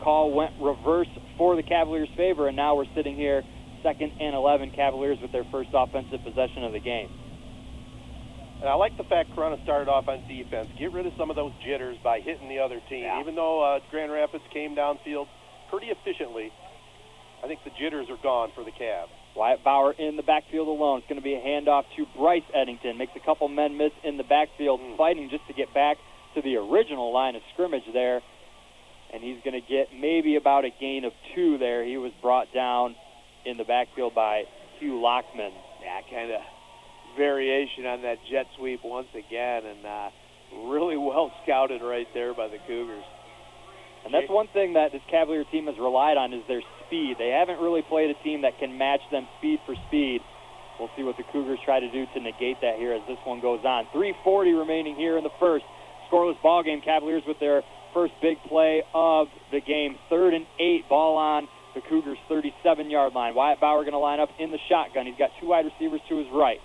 Call went reverse for the Cavaliers' favor, and now we're sitting here, second and 11 Cavaliers with their first offensive possession of the game. And I like the fact Corunna started off on defense. Get rid of some of those jitters by hitting the other team. Yeah. Even though uh, Grand Rapids came downfield pretty efficiently, I think the jitters are gone for the Cavs. Wyatt Bauer in the backfield alone. It's going to be a handoff to Bryce Eddington. Makes a couple men miss in the backfield, Mm. fighting just to get back to the original line of scrimmage there. And he's going to get maybe about a gain of two there. He was brought down in the backfield by Hugh Lockman. Yeah, kind of variation on that jet sweep once again, and uh, really well scouted right there by the Cougars. And that's one thing that this Cavalier team has relied on is their speed. They haven't really played a team that can match them speed for speed. We'll see what the Cougars try to do to negate that here as this one goes on. 340 remaining here in the first. Scoreless ball game. Cavaliers with their first big play of the game. Third and eight. Ball on the Cougars' 37-yard line. Wyatt Bauer going to line up in the shotgun. He's got two wide receivers to his right.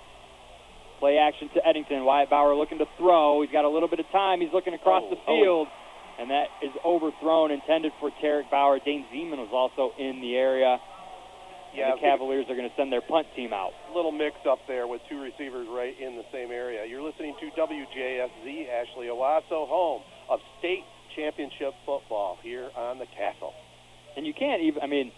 Play action to Eddington. Wyatt Bauer looking to throw. He's got a little bit of time. He's looking across Oh, the oh. field and that is overthrown, intended for Tarek Bauer. Dane Zeman was also in the area. Yeah, and the Cavaliers are going to send their punt team out. little mix up there with two receivers right in the same area. You're listening to WJSZ Ashley Owosso, home of state championship football here on the Castle. And you can't even, I mean,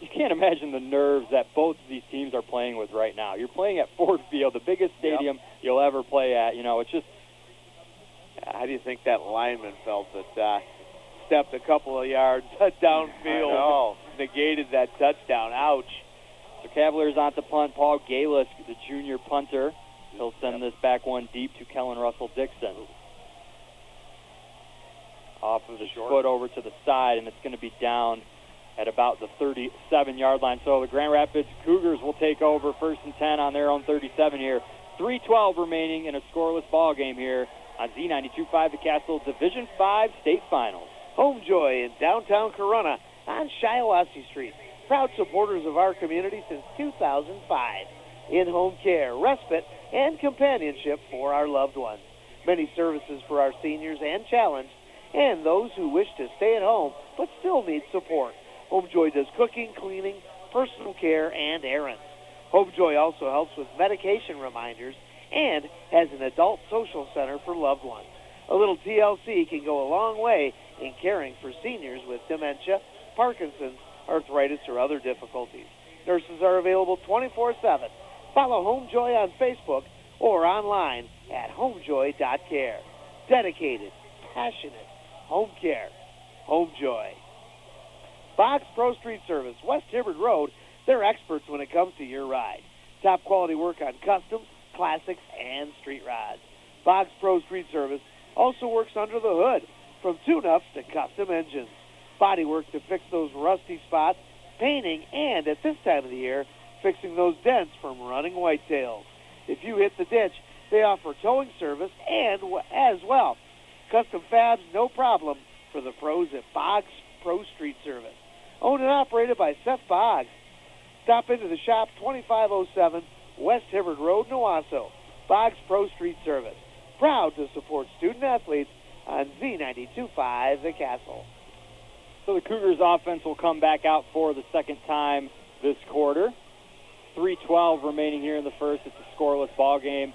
you can't imagine the nerves that both of these teams are playing with right now. You're playing at Ford Field, the biggest stadium you'll ever play at. You know, it's just, How do you think that lineman felt that uh, stepped a couple of yards [LAUGHS] downfield, know. Negated that touchdown? Ouch. so Cavaliers on to punt. Paul Galisk, the junior punter, he'll send this back one deep to Kellen Russell Dixon. Off of the Short. foot over to the side, and it's going to be down at about the 37-yard line. So the Grand Rapids Cougars will take over first and 10 on their own 37 here. 3:12 remaining in a scoreless ball game here on Z92.5 The Castle Division 5 State Finals. Homejoy in downtown Corunna on Shiawassee Street. Proud supporters of our community since 2005. In-home care, respite, and companionship for our loved ones. Many services for our seniors and challenged, and those who wish to stay at home but still need support. Homejoy does cooking, cleaning, personal care, and errands. Homejoy also helps with medication reminders and has an adult social center for loved ones. A little TLC can go a long way in caring for seniors with dementia, Parkinson's, arthritis, or other difficulties. Nurses are available 24 7. Follow Homejoy on Facebook or online at homejoy.care. Dedicated, passionate, home care. Homejoy. Box Pro Street Service, West Hibbard Road, they're experts when it comes to your ride. Top quality work on customs, classics, and street rides. Box Pro Street Service also works under the hood, from tune-ups to custom engines. Body work to fix those rusty spots, painting, and at this time of the year, fixing those dents from running whitetails. If you hit the ditch, they offer towing service and as well. Custom fabs, no problem for the pros at Boggs Pro Street Service. Owned and operated by Seth Boggs. Stop into the shop 2507 West Hibbard Road, Nawaso. Boggs Pro Street Service. Proud to support student athletes on Z92.5 The Castle. So the Cougars offense will come back out for the second time this quarter. 3:12 remaining here in the first. It's a scoreless ball game.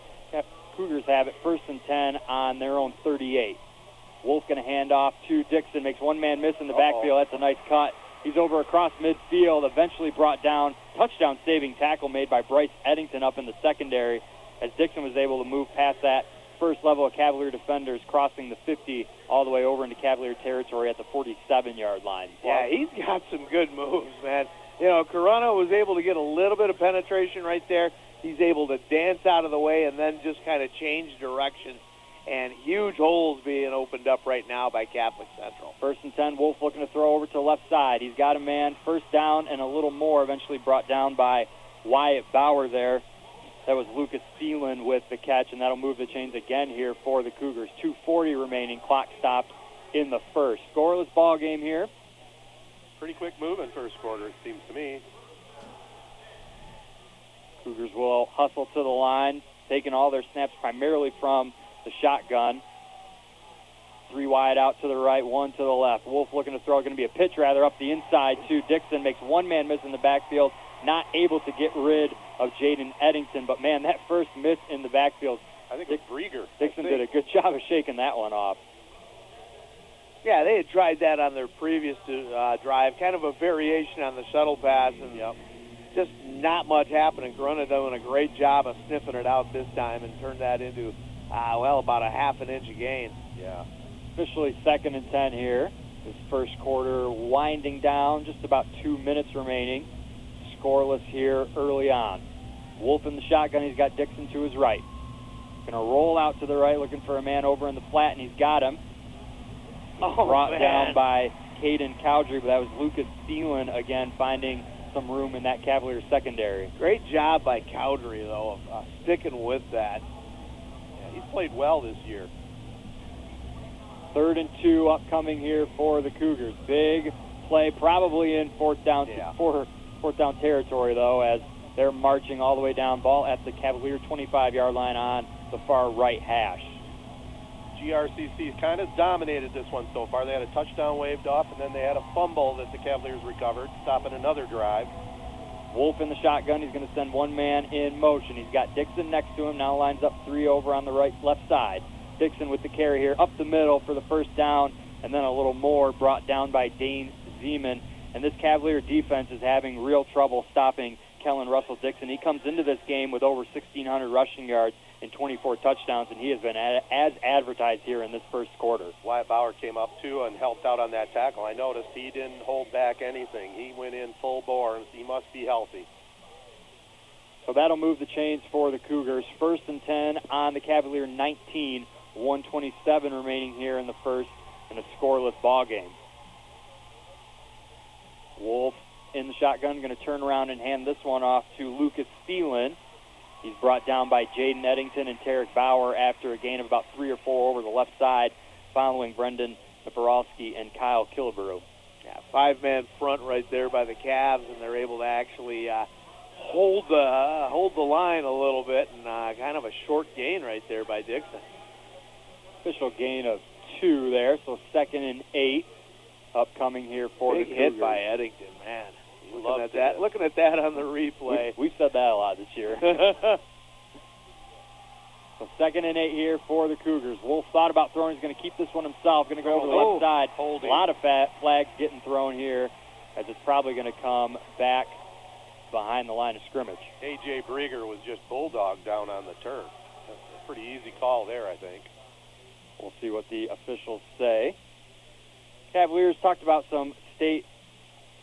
Cougars have it first and 10 on their own 38. Wolf going to hand off to Dixon. Makes one man miss in the Uh-oh. backfield. That's a nice cut. He's over across midfield. Eventually brought down. Touchdown saving tackle made by Bryce Eddington up in the secondary as Dixon was able to move past that first level of Cavalier defenders, crossing the 50 all the way over into Cavalier territory at the 47-yard line. Yeah, he's got some good moves, man. You know, Corunna was able to get a little bit of penetration right there. He's able to dance out of the way and then just kind of change direction. And huge holes being opened up right now by Catholic Central. First and 10, Wolf looking to throw over to the left side. He's got a man, first down and a little more, eventually brought down by Wyatt Bauer there. That was Lucas Thielen with the catch, and that'll move the chains again here for the Cougars. 2.40 remaining, clock stopped in the first. Scoreless ball game here. Pretty quick moving first quarter, it seems to me. Cougars will hustle to the line, taking all their snaps primarily from the shotgun. Three wide out to the right, one to the left. Wolf looking to throw, going to be a pitch rather up the inside to Dixon. Makes one man miss in the backfield, not able to get rid of Jaden Eddington. But man, that first miss in the backfield I think it was Brieger. Dixon did a good job of shaking that one off. Yeah, they had tried that on their previous uh, drive, kind of a variation on the shuttle pass, and Yep. just not much happening. Corunna doing a great job of sniffing it out this time and turned that into, uh, well, about a half an inch of gain. Yeah. Officially second and 10 here. This first quarter winding down, just about two minutes remaining. Scoreless here early on. Wolf in the shotgun, he's got Dixon to his right. Gonna roll out to the right looking for a man over in the flat, and he's got him. Oh, brought man. down by Caden Cowdrey, but that was Lucas Thielen again finding some room in that Cavaliers secondary. Great job by Cowdrey, though, of uh, sticking with that. yeah. He's played well this year. Third and two upcoming here for the Cougars. Big play, probably in fourth down Yeah. four, fourth down territory though, as they're marching all the way down. Ball at the Cavalier 25-yard line on the far right hash. GRCC kind of dominated this one so far. They had a touchdown waved off, and then they had a fumble that the Cavaliers recovered, stopping another drive. Wolf in the shotgun. He's going to send one man in motion. He's got Dixon next to him. Now lines up three over on the right left side. Dixon with the carry here up the middle for the first down, and then a little more brought down by Dane Zeman. And this Cavalier defense is having real trouble stopping Kellen Russell Dixon. He comes into this game with over 1,600 rushing yards and 24 touchdowns, and he has been a- as advertised here in this first quarter. Wyatt Bauer came up too and helped out on that tackle. I noticed he didn't hold back anything. He went in full bore. He must be healthy. So that'll move the chains for the Cougars. First and 10 on the Cavalier 19, 127 remaining here in the first, and a scoreless ball game. Wolf in the shotgun, going to turn around and hand this one off to Lucas Thielen. He's brought down by Jaden Eddington and Tarek Bauer after a gain of about three or four over the left side, following Brendan Naporowski and Kyle Killebrew. Yeah, five-man front right there by the Cavs, and they're able to actually uh, hold the uh, hold the line a little bit, and uh, kind of a short gain right there by Dixon. Official gain of two there, so second and eight upcoming here for Big the hit Cougars. by Eddington, man. Love Looking at that, looking at that on the replay. We, we've said that a lot this year. [LAUGHS] so second and eight here for the Cougars. Wolf thought about throwing. He's going to keep this one himself. Going to go over the Oh, left side. holding. A lot of fat flags getting thrown here, as it's probably going to come back behind the line of scrimmage. AJ Brieger was just bulldog down on the turf. That's a pretty easy call there, I think. We'll see what the officials say. Cavaliers talked about some state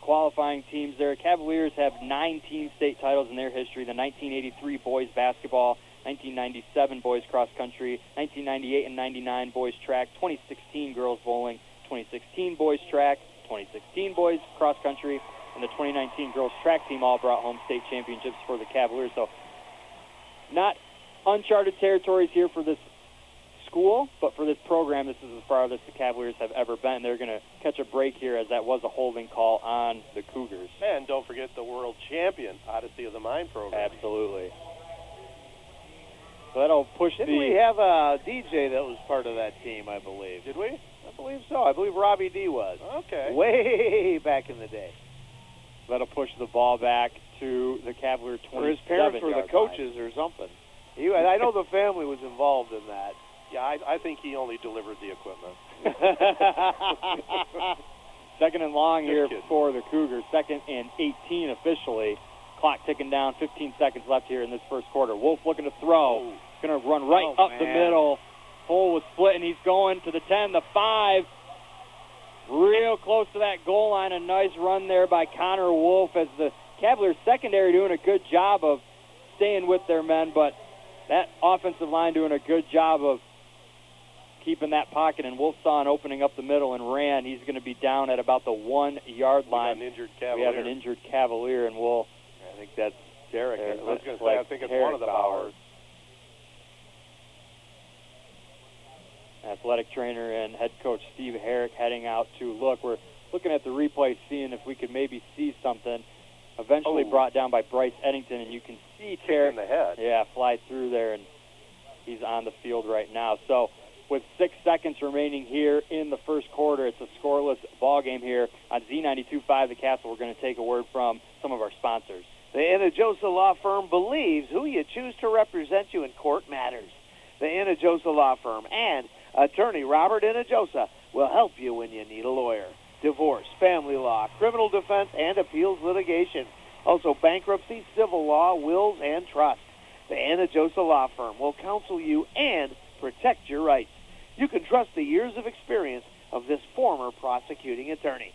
qualifying teams there. Cavaliers have 19 state titles in their history the 1983 boys basketball, 1997 boys cross country, 1998 and 99 boys track, 2016 girls bowling, 2016 boys track, 2016 boys cross country, and the 2019 girls track team all brought home state championships for the Cavaliers. So, not uncharted territories here for this school, but for this program, this is as farthest the Cavaliers have ever been. They're going to catch a break here, as that was a holding call on the Cougars. And don't forget the world champion Odyssey of the Mind program. Absolutely. So that'll push Didn't the. we have a DJ that was part of that team? I believe. Did we? I believe so. I believe Robbie D was. Okay. Way [LAUGHS] back in the day. that'll push the ball back to the Cavalier 27 Or his parents were the coaches or something. He, I know the family was involved in that. Yeah, I, I think he only delivered the equipment. [LAUGHS] Second and long Just here kidding. for the Cougars. Second and 18 officially. Clock ticking down. 15 seconds left here in this first quarter. Wolf looking to throw. Going to run right Oh, up the middle. Hole was split, and he's going to the 10, the 5. Real close to that goal line. A nice run there by Connor Wolf as the Cavaliers secondary doing a good job of staying with their men, but that offensive line doing a good job of keeping that pocket. And Wolf saw an opening up the middle and ran. He's going to be down at about the one yard We line. an injured We Cavalier. have an injured Cavalier, and we'll. I think that's Derek. I was going to like say, I think it's one of the Bauers. athletic trainer and head coach Steve Herrick heading out to look. We're looking at the replay, seeing if we could maybe see something. Eventually Oh. brought down by Bryce Eddington, and you can see Terry. In the head. Yeah, fly through there, and he's on the field right now. So, with six seconds remaining here in the first quarter, it's a scoreless ball game here on Z92.5 The Castle. We're going to take a word from some of our sponsors. The Anna Joseph Law Firm believes who you choose to represent you in court matters. the Inajosa Law Firm, and attorney Robert Inajosa will help you when you need a lawyer. Divorce, family law, criminal defense, and appeals litigation. Also bankruptcy, civil law, wills, and trust. The Inajosa Law Firm will counsel you and protect your rights. You can trust the years of experience of this former prosecuting attorney.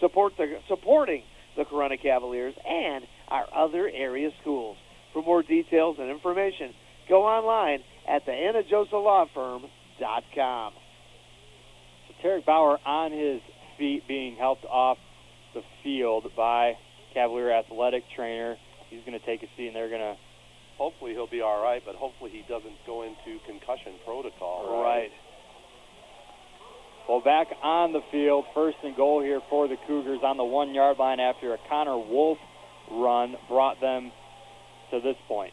Support the, supporting the Corunna Cavaliers and our other area schools. For more details and information, go online at theinnajosalawfirm.com. So Tarek Bauer on his feet being helped off the field by Cavalier athletic trainer. He's going to take a seat and they're going to Hopefully he'll be all right, but hopefully he doesn't go into concussion protocol. Right. Well, back on the field, first and goal here for the Cougars on the one yard line after a Connor Wolf run brought them to this point.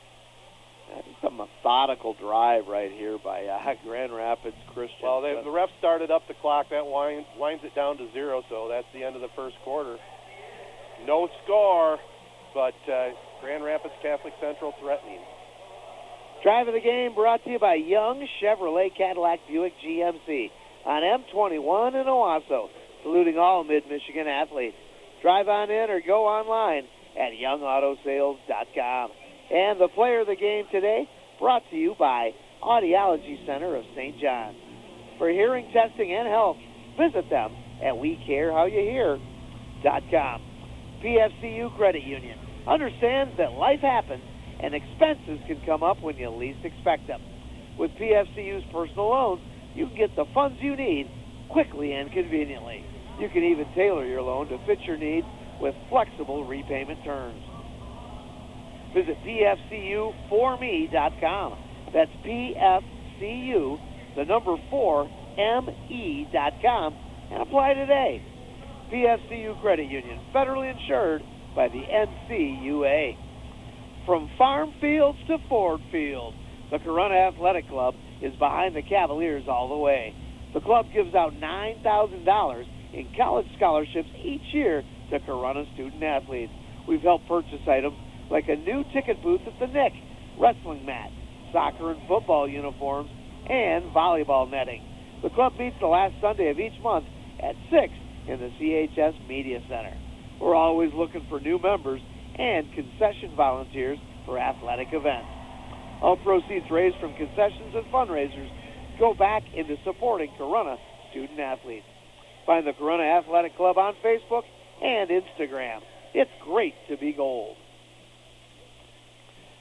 It's a methodical drive right here by uh, [LAUGHS] Grand Rapids Christian. Well, they, the ref started up the clock. That winds, winds it down to zero, so that's the end of the first quarter. No score, but uh, Grand Rapids Catholic Central threatening. Drive of the game brought to you by Young Chevrolet Cadillac Buick GMC on M21 in Owosso, saluting all Mid-Michigan athletes. Drive on in or go online at youngautosales.com. And the player of the game today brought to you by Audiology Center of St. John's. For hearing testing and health, visit them at WeCareHowYouHear.com. PFCU Credit Union understands that life happens and expenses can come up when you least expect them. With PFCU's personal loans, you can get the funds you need quickly and conveniently. You can even tailor your loan to fit your needs with flexible repayment terms. Visit pfcu4me.com. That's pfcu, the number 4, me.com, and apply today. PFCU Credit Union, federally insured by the NCUA. From farm fields to Ford Field, the Corunna Athletic Club is behind the Cavaliers all the way. The club gives out $9,000 in college scholarships each year to Corunna student athletes. We've helped purchase items like a new ticket booth at the Nick, wrestling mat, soccer and football uniforms, and volleyball netting. The club meets the last Sunday of each month at 6 in the CHS Media Center. We're always looking for new members and concession volunteers for athletic events. All proceeds raised from concessions and fundraisers go back into supporting Corunna student athletes. Find the Corunna Athletic Club on Facebook and Instagram. It's great to be gold.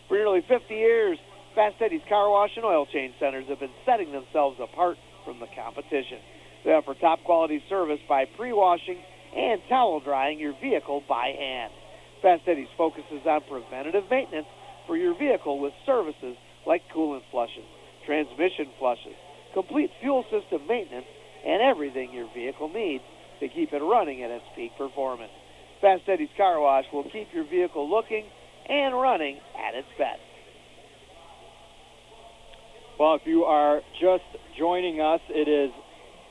For nearly 50 years, Fast Eddie's Car Wash and Oil Change Centers have been setting themselves apart from the competition. They offer top quality service by pre-washing and towel drying your vehicle by hand. Fast Eddie's focuses on preventative maintenance for your vehicle with services like coolant flushes, transmission flushes, complete fuel system maintenance, and everything your vehicle needs to keep it running at its peak performance. Fast Eddie's Car Wash will keep your vehicle looking and running at its best. Well, if you are just joining us, it is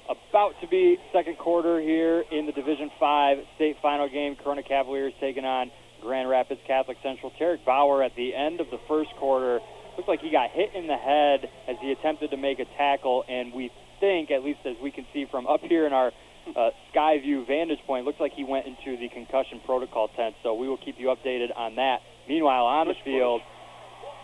about to be second quarter here in the Division Five state final game. Corunna Cavaliers taking on Grand Rapids Catholic Central. Tarek Bauer at the end of the first quarter looked like he got hit in the head as he attempted to make a tackle, and we think, at least as we can see from up here in our uh, Skyview vantage point, looks like he went into the concussion protocol tent. So we will keep you updated on that. Meanwhile, on the field,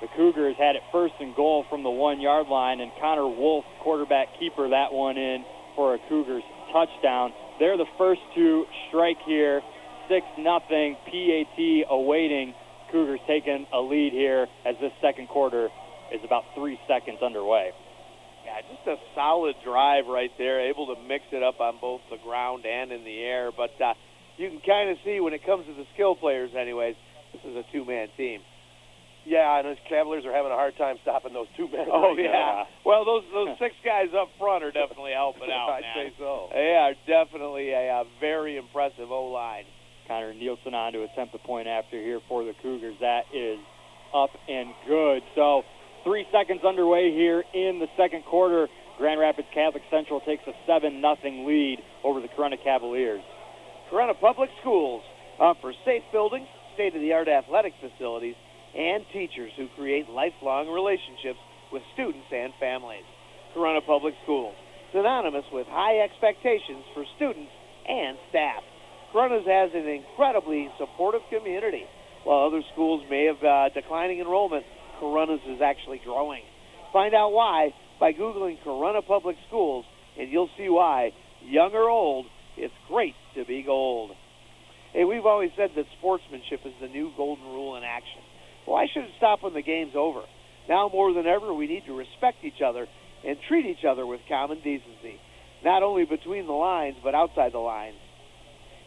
the Cougars had it first and goal from the one yard line, and Connor Wolf, quarterback keeper, that one in for a Cougars touchdown. They're the first to strike here. 6 nothing. PAT awaiting. Cougars taking a lead here as this second quarter is about three seconds underway. Yeah, just a solid drive right there, able to mix it up on both the ground and in the air. But uh, you can kind of see when it comes to the skill players, anyways, this is a two-man team. Yeah, and the Cavaliers are having a hard time stopping those two men. Oh right yeah. now. Well, those those six guys up front are definitely helping [LAUGHS] out. I'd man. say so. They are definitely a, uh very impressive O line. Connor Nielsen on to attempt the point after here for the Cougars. That is up and good. So three seconds underway here in the second quarter. Grand Rapids Catholic Central takes a 7 nothing lead over the Corunna Cavaliers. Corunna Public Schools offer safe buildings, state-of-the-art athletic facilities, and teachers who create lifelong relationships with students and families. Corunna Public Schools, synonymous with high expectations for students and staff. Corunna's has an incredibly supportive community. While other schools may have uh, declining enrollment, Corunna's is actually growing. Find out why by Googling Corunna Public Schools, and you'll see why. Young or old, it's great to be gold. Hey, we've always said that sportsmanship is the new golden rule in action. Why should it stop when the game's over? Now more than ever, we need to respect each other and treat each other with common decency, not only between the lines, but outside the lines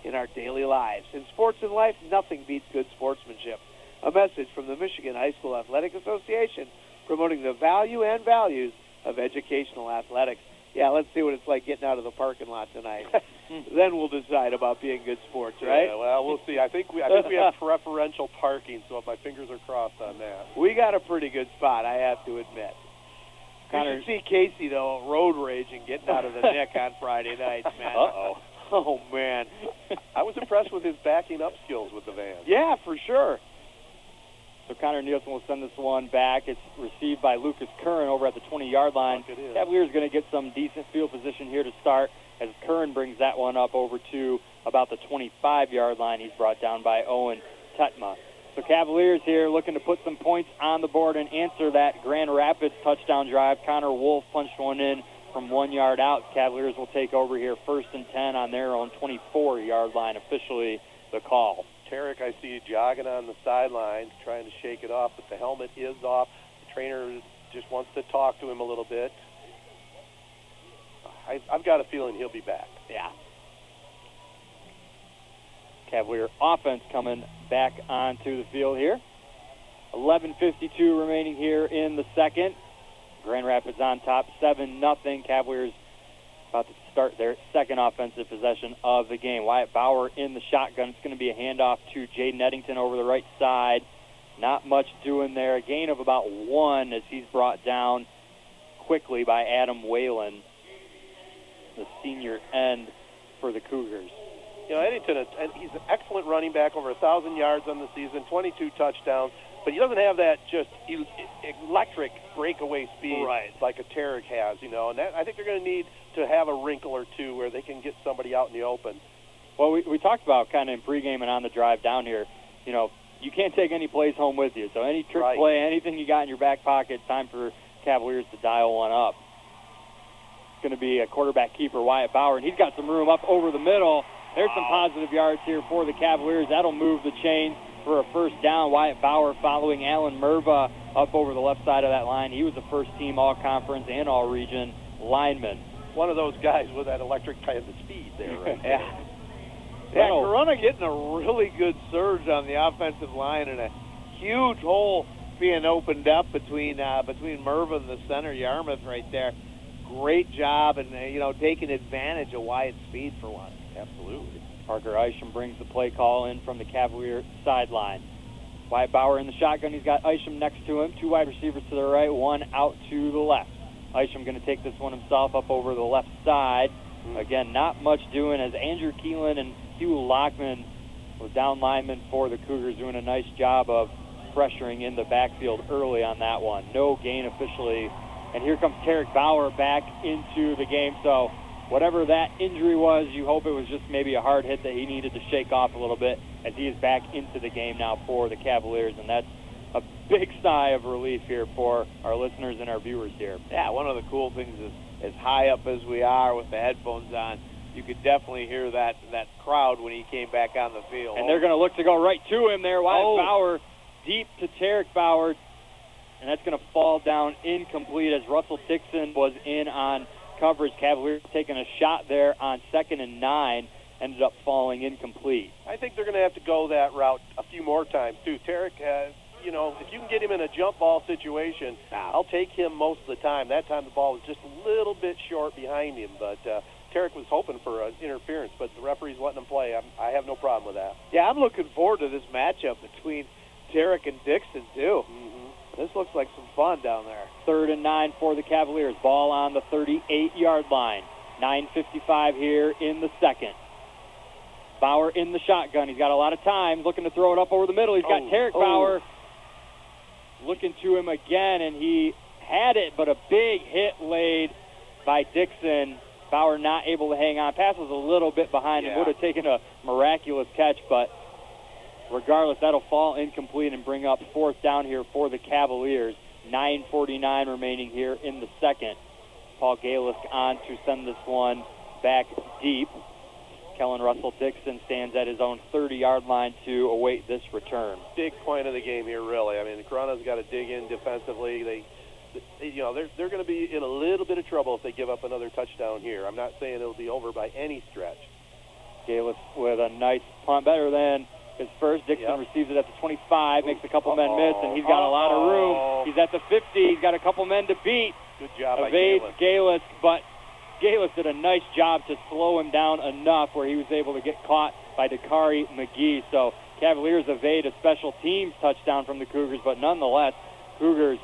in our daily lives. In sports and life, nothing beats good sportsmanship. A message from the Michigan High School Athletic Association promoting the value and values of educational athletics. Yeah, let's see what it's like getting out of the parking lot tonight. [LAUGHS] then we'll decide about being good sports, right? Yeah, well, we'll see. I think we I think we have [LAUGHS] preferential parking, so if my fingers are crossed on that. We got a pretty good spot, I have to admit. Connor- You should see Casey though road raging, getting out of the [LAUGHS] nick on Friday nights, man. Uh-oh. Oh [LAUGHS] Oh, man. [LAUGHS] I was impressed with his backing up skills with the van. Yeah, for sure. So Connor Nielsen will send this one back. It's received by Lucas Curran over at the 20-yard line. Look, it is. Cavaliers going to get some decent field position here to start as Curran brings that one up over to about the 25-yard line. He's brought down by Owen Tetma. So Cavaliers here looking to put some points on the board and answer that Grand Rapids touchdown drive. Connor Wolf punched one in from one yard out. Cavaliers will take over here first and 10 on their own 24-yard line, officially the call. Tarek, I see jogging on the sidelines, trying to shake it off, but the helmet is off. The trainer just wants to talk to him a little bit. I, I've got a feeling he'll be back. Yeah. Cavalier offense coming back onto the field here. 11:52 remaining here in the second. Grand Rapids on top, seven nothing. Cavaliers about to start their second offensive possession of the game. Wyatt Bauer in the shotgun. It's going to be a handoff to Jaden Eddington over the right side. Not much doing there. A gain of about one as he's brought down quickly by Adam Whalen, the senior end for the Cougars. You know, Eddington, he's an excellent running back, over a thousand yards on the season, 22 touchdowns, but he doesn't have that just electric breakaway speed Right. like a Tarek has. You know, and that, I think they're going to need to have a wrinkle or two where they can get somebody out in the open. Well, we, we talked about kind of in pregame and on the drive down here. You know, you can't take any plays home with you. So any trick Right. play, anything you got in your back pocket, time for Cavaliers to dial one up. It's going to be a quarterback keeper, Wyatt Bauer, and he's got some room up over the middle. There's some positive yards here for the Cavaliers. That'll move the chain for a first down. Wyatt Bauer following Alan Merva up over the left side of that line. He was a first team all conference and all region lineman. One of those guys with that electric kind of speed there, right? [LAUGHS] Yeah. Yeah, That'll- getting a really good surge on the offensive line and a huge hole being opened up between uh, between Merva and the center Yarmouth right there. Great job and uh, you know taking advantage of Wyatt's speed for once. Absolutely. Parker Isham brings the play call in from the Cavalier sideline. Wyatt Bauer in the shotgun. He's got Isham next to him. Two wide receivers to the right, one out to the left. Isham going to take this one himself up over the left side. Again, not much doing as Andrew Keelan and Hugh Lockman was down linemen for the Cougars doing a nice job of pressuring in the backfield early on that one. No gain officially. And here comes Tarek Bauer back into the game. So whatever that injury was, you hope it was just maybe a hard hit that he needed to shake off a little bit as he is back into the game now for the Cavaliers. And that's a big [LAUGHS] sigh of relief here for our listeners and our viewers here. Yeah, one of the cool things is as high up as we are with the headphones on, you could definitely hear that that crowd when he came back on the field. And they're going to look to go right to him there. Wyatt Oh. Bauer deep to Tarek Bauer. And that's going to fall down incomplete as Russell Dixon was in on coverage. Cavaliers taking a shot there on second and nine. Ended up falling incomplete. I think they're going to have to go that route a few more times too. Tarek has, you know, if you can get him in a jump ball situation, I'll take him most of the time. That time the ball was just a little bit short behind him, but uh, Tarek was hoping for an interference, but the referee's letting him play. I'm, I have no problem with that. Yeah, I'm looking forward to this matchup between Tarek and Dixon too. Mm-hmm. This looks like some fun down there. Third and nine for the Cavaliers. Ball on the 38-yard line. 9.55 here in the second. Bauer in the shotgun. He's got a lot of time. Looking to throw it up over the middle. He's got Oh, Tarek oh. Bauer looking to him again, and he had it, but a big hit laid by Dixon. Bauer not able to hang on. Pass was a little bit behind and Yeah. would have taken a miraculous catch, but regardless, that'll fall incomplete and bring up fourth down here for the Cavaliers. 9.49 remaining here in the second. Paul Galisk on to send this one back deep. Kellen Russell Dixon stands at his own 30 yard line to await this return. Big point of the game here, really. I mean, Corunna's got to dig in defensively. They, they you know, they're they're going to be in a little bit of trouble if they give up another touchdown here. I'm not saying it'll be over by any stretch. Galisk with a nice punt, better than his first. Dixon Yep. receives it at the 25, makes a couple men miss, and he's got a lot of room. He's at the 50. He's got a couple men to beat. Good job by evades Galen. Galisk, but Galisk did a nice job to slow him down enough where he was able to get caught by Dakari McGee. So Cavaliers evade a special teams touchdown from the Cougars, but nonetheless, Cougars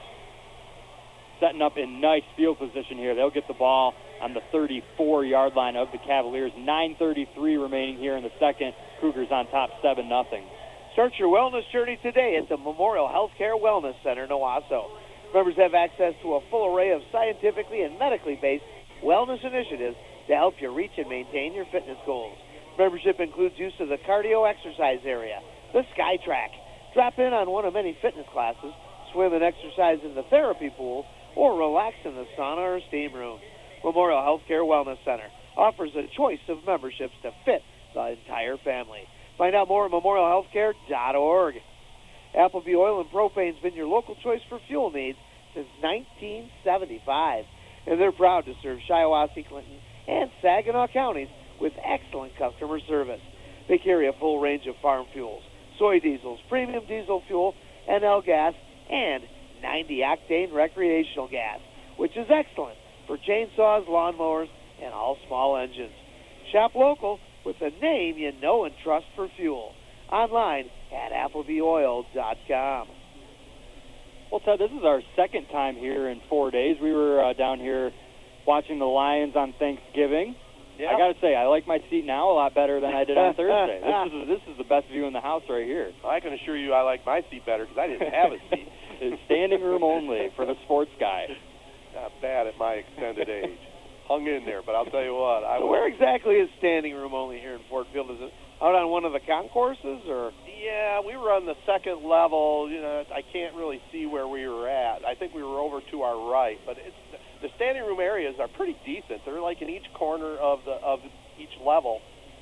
setting up in nice field position here. They'll get the ball on the 34-yard line of the Cavaliers. 9:33 remaining here in the second. Cougars on top, seven nothing. Start your wellness journey today at the Memorial Healthcare Wellness Center in. Members have access to a full array of scientifically and medically based wellness initiatives to help you reach and maintain your fitness goals. Membership includes use of the cardio exercise area, the Sky Track. Drop in on one of many fitness classes, swim and exercise in the therapy pool, or relax in the sauna or steam room. Memorial Healthcare Wellness Center offers a choice of memberships to fit the entire family. Find out more at memorialhealthcare.org. Appleby Oil and Propane's been your local choice for fuel needs since 1975, and they're proud to serve Shiawassee, Clinton, and Saginaw counties with excellent customer service. They carry a full range of farm fuels, soy diesels, premium diesel fuel, NL gas, and 90 octane recreational gas, which is excellent for chainsaws, lawnmowers, and all small engines. Shop local with a name you know and trust for fuel. Online at ApplebyOil.com. Well, Ted, this is our second time here in four days. We were uh, down here watching the Lions on Thanksgiving. I got to say, I like my seat now a lot better than I did on [LAUGHS] Thursday. This is this is the best view in the house right here. I can assure you, I like my seat better because I didn't have a seat. [LAUGHS] It's standing room only for the sports guy. Not bad at my extended [LAUGHS] age. Hung in there, but I'll tell you what, I So where exactly is standing room only here in Ford Field? Is it out on one of the concourses or? Yeah, we were on the second level. You know, I can't really see where we were at. I think we were over to our right, but it's the standing room areas are pretty decent. They're like in each corner of the of each level,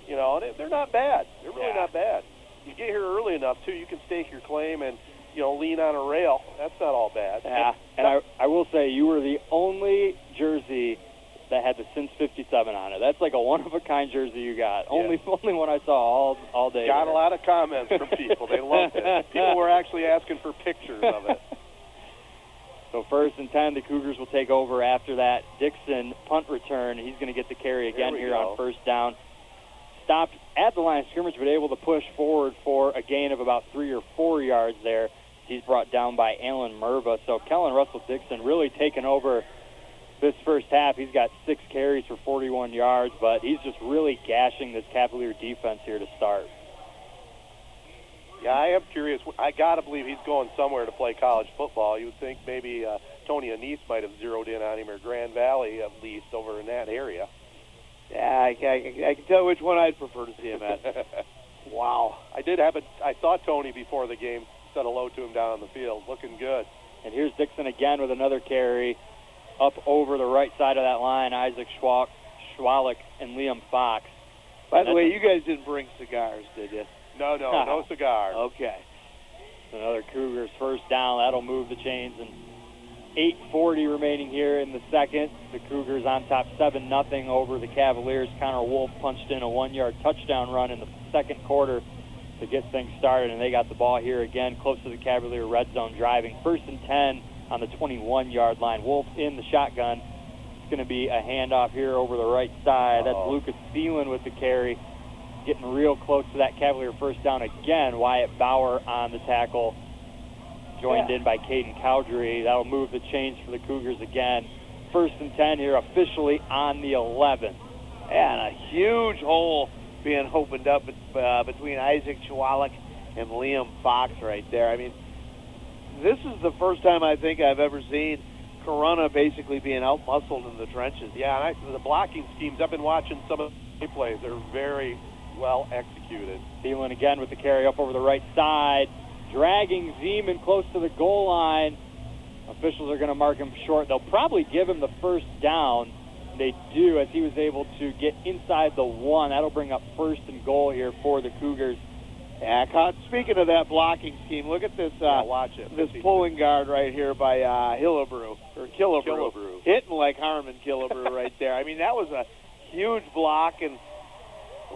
you know, and they're not bad. They're really Yeah. not bad. You get here early enough too, you can stake your claim and you know lean on a rail. That's not all bad. Yeah, and I I will say you were the only jersey that had the since '57 on it. That's like a one of a kind jersey you got. Only [LAUGHS] only one I saw all all day. Got a lot of comments from people. They loved it. [LAUGHS] People were actually asking for pictures of it. [LAUGHS] So first and ten, the Cougars will take over after that. Dixon punt return. He's going to get the carry again here go. on first down. Stopped at the line of scrimmage, but able to push forward for a gain of about three or four yards there. He's brought down by Alan Merva. So Kellen Russell Dixon really taken over this first half. He's got six carries for 41 yards, but he's just really gashing this Cavalier defense here to start. Yeah, I am curious. I got to believe he's going somewhere to play college football. You would think maybe uh, Tony Annese might have zeroed in on him, or Grand Valley at least over in that area. Yeah, I, I, I can tell which one I'd prefer to see him at. [LAUGHS] wow. I did have a. I saw Tony before the game. Said hello to him down on the field. Looking good. And here's Dixon again with another carry up over the right side of that line. Isaac Schwalk, Schwalik and Liam Fox. By the way, you guys didn't bring cigars, did you? No, no, no cigar. Okay. Another Cougars first down. That'll move the chains. And 8:40 remaining here in the second. The Cougars on top, seven nothing over the Cavaliers. Connor Wolf punched in a one-yard touchdown run in the second quarter to get things started, and they got the ball here again, close to the Cavalier red zone, driving first and 10 on the 21-yard line. Wolf in the shotgun. It's going to be a handoff here over the right side. That's Uh-oh. Lucas Thielen with the carry getting real close to that Cavalier first down again. Wyatt Bauer on the tackle, joined Yeah. in by Caden Cowdery. That'll move the chains for the Cougars again. First and 10 here, officially on the 11. And a huge hole being opened up uh, between Isaac Chwalik and Liam Fox right there. I mean, this is the first time I think I've ever seen Corunna basically being outmuscled in the trenches. Yeah, and I, the blocking schemes, I've been watching some of the plays. They're very well executed. Thielen again with the carry up over the right side, dragging Zeman close to the goal line. Officials are going to mark him short. They'll probably give him the first down. They do, as he was able to get inside the one. That'll bring up first and goal here for the Cougars. Yeah, speaking of that blocking scheme, look at this uh, Yeah, watch it. this pulling guard right here by uh, Hillebrew or Killebrew. Killebrew. hitting like Harmon Killebrew right [LAUGHS] there. I mean, that was a huge block and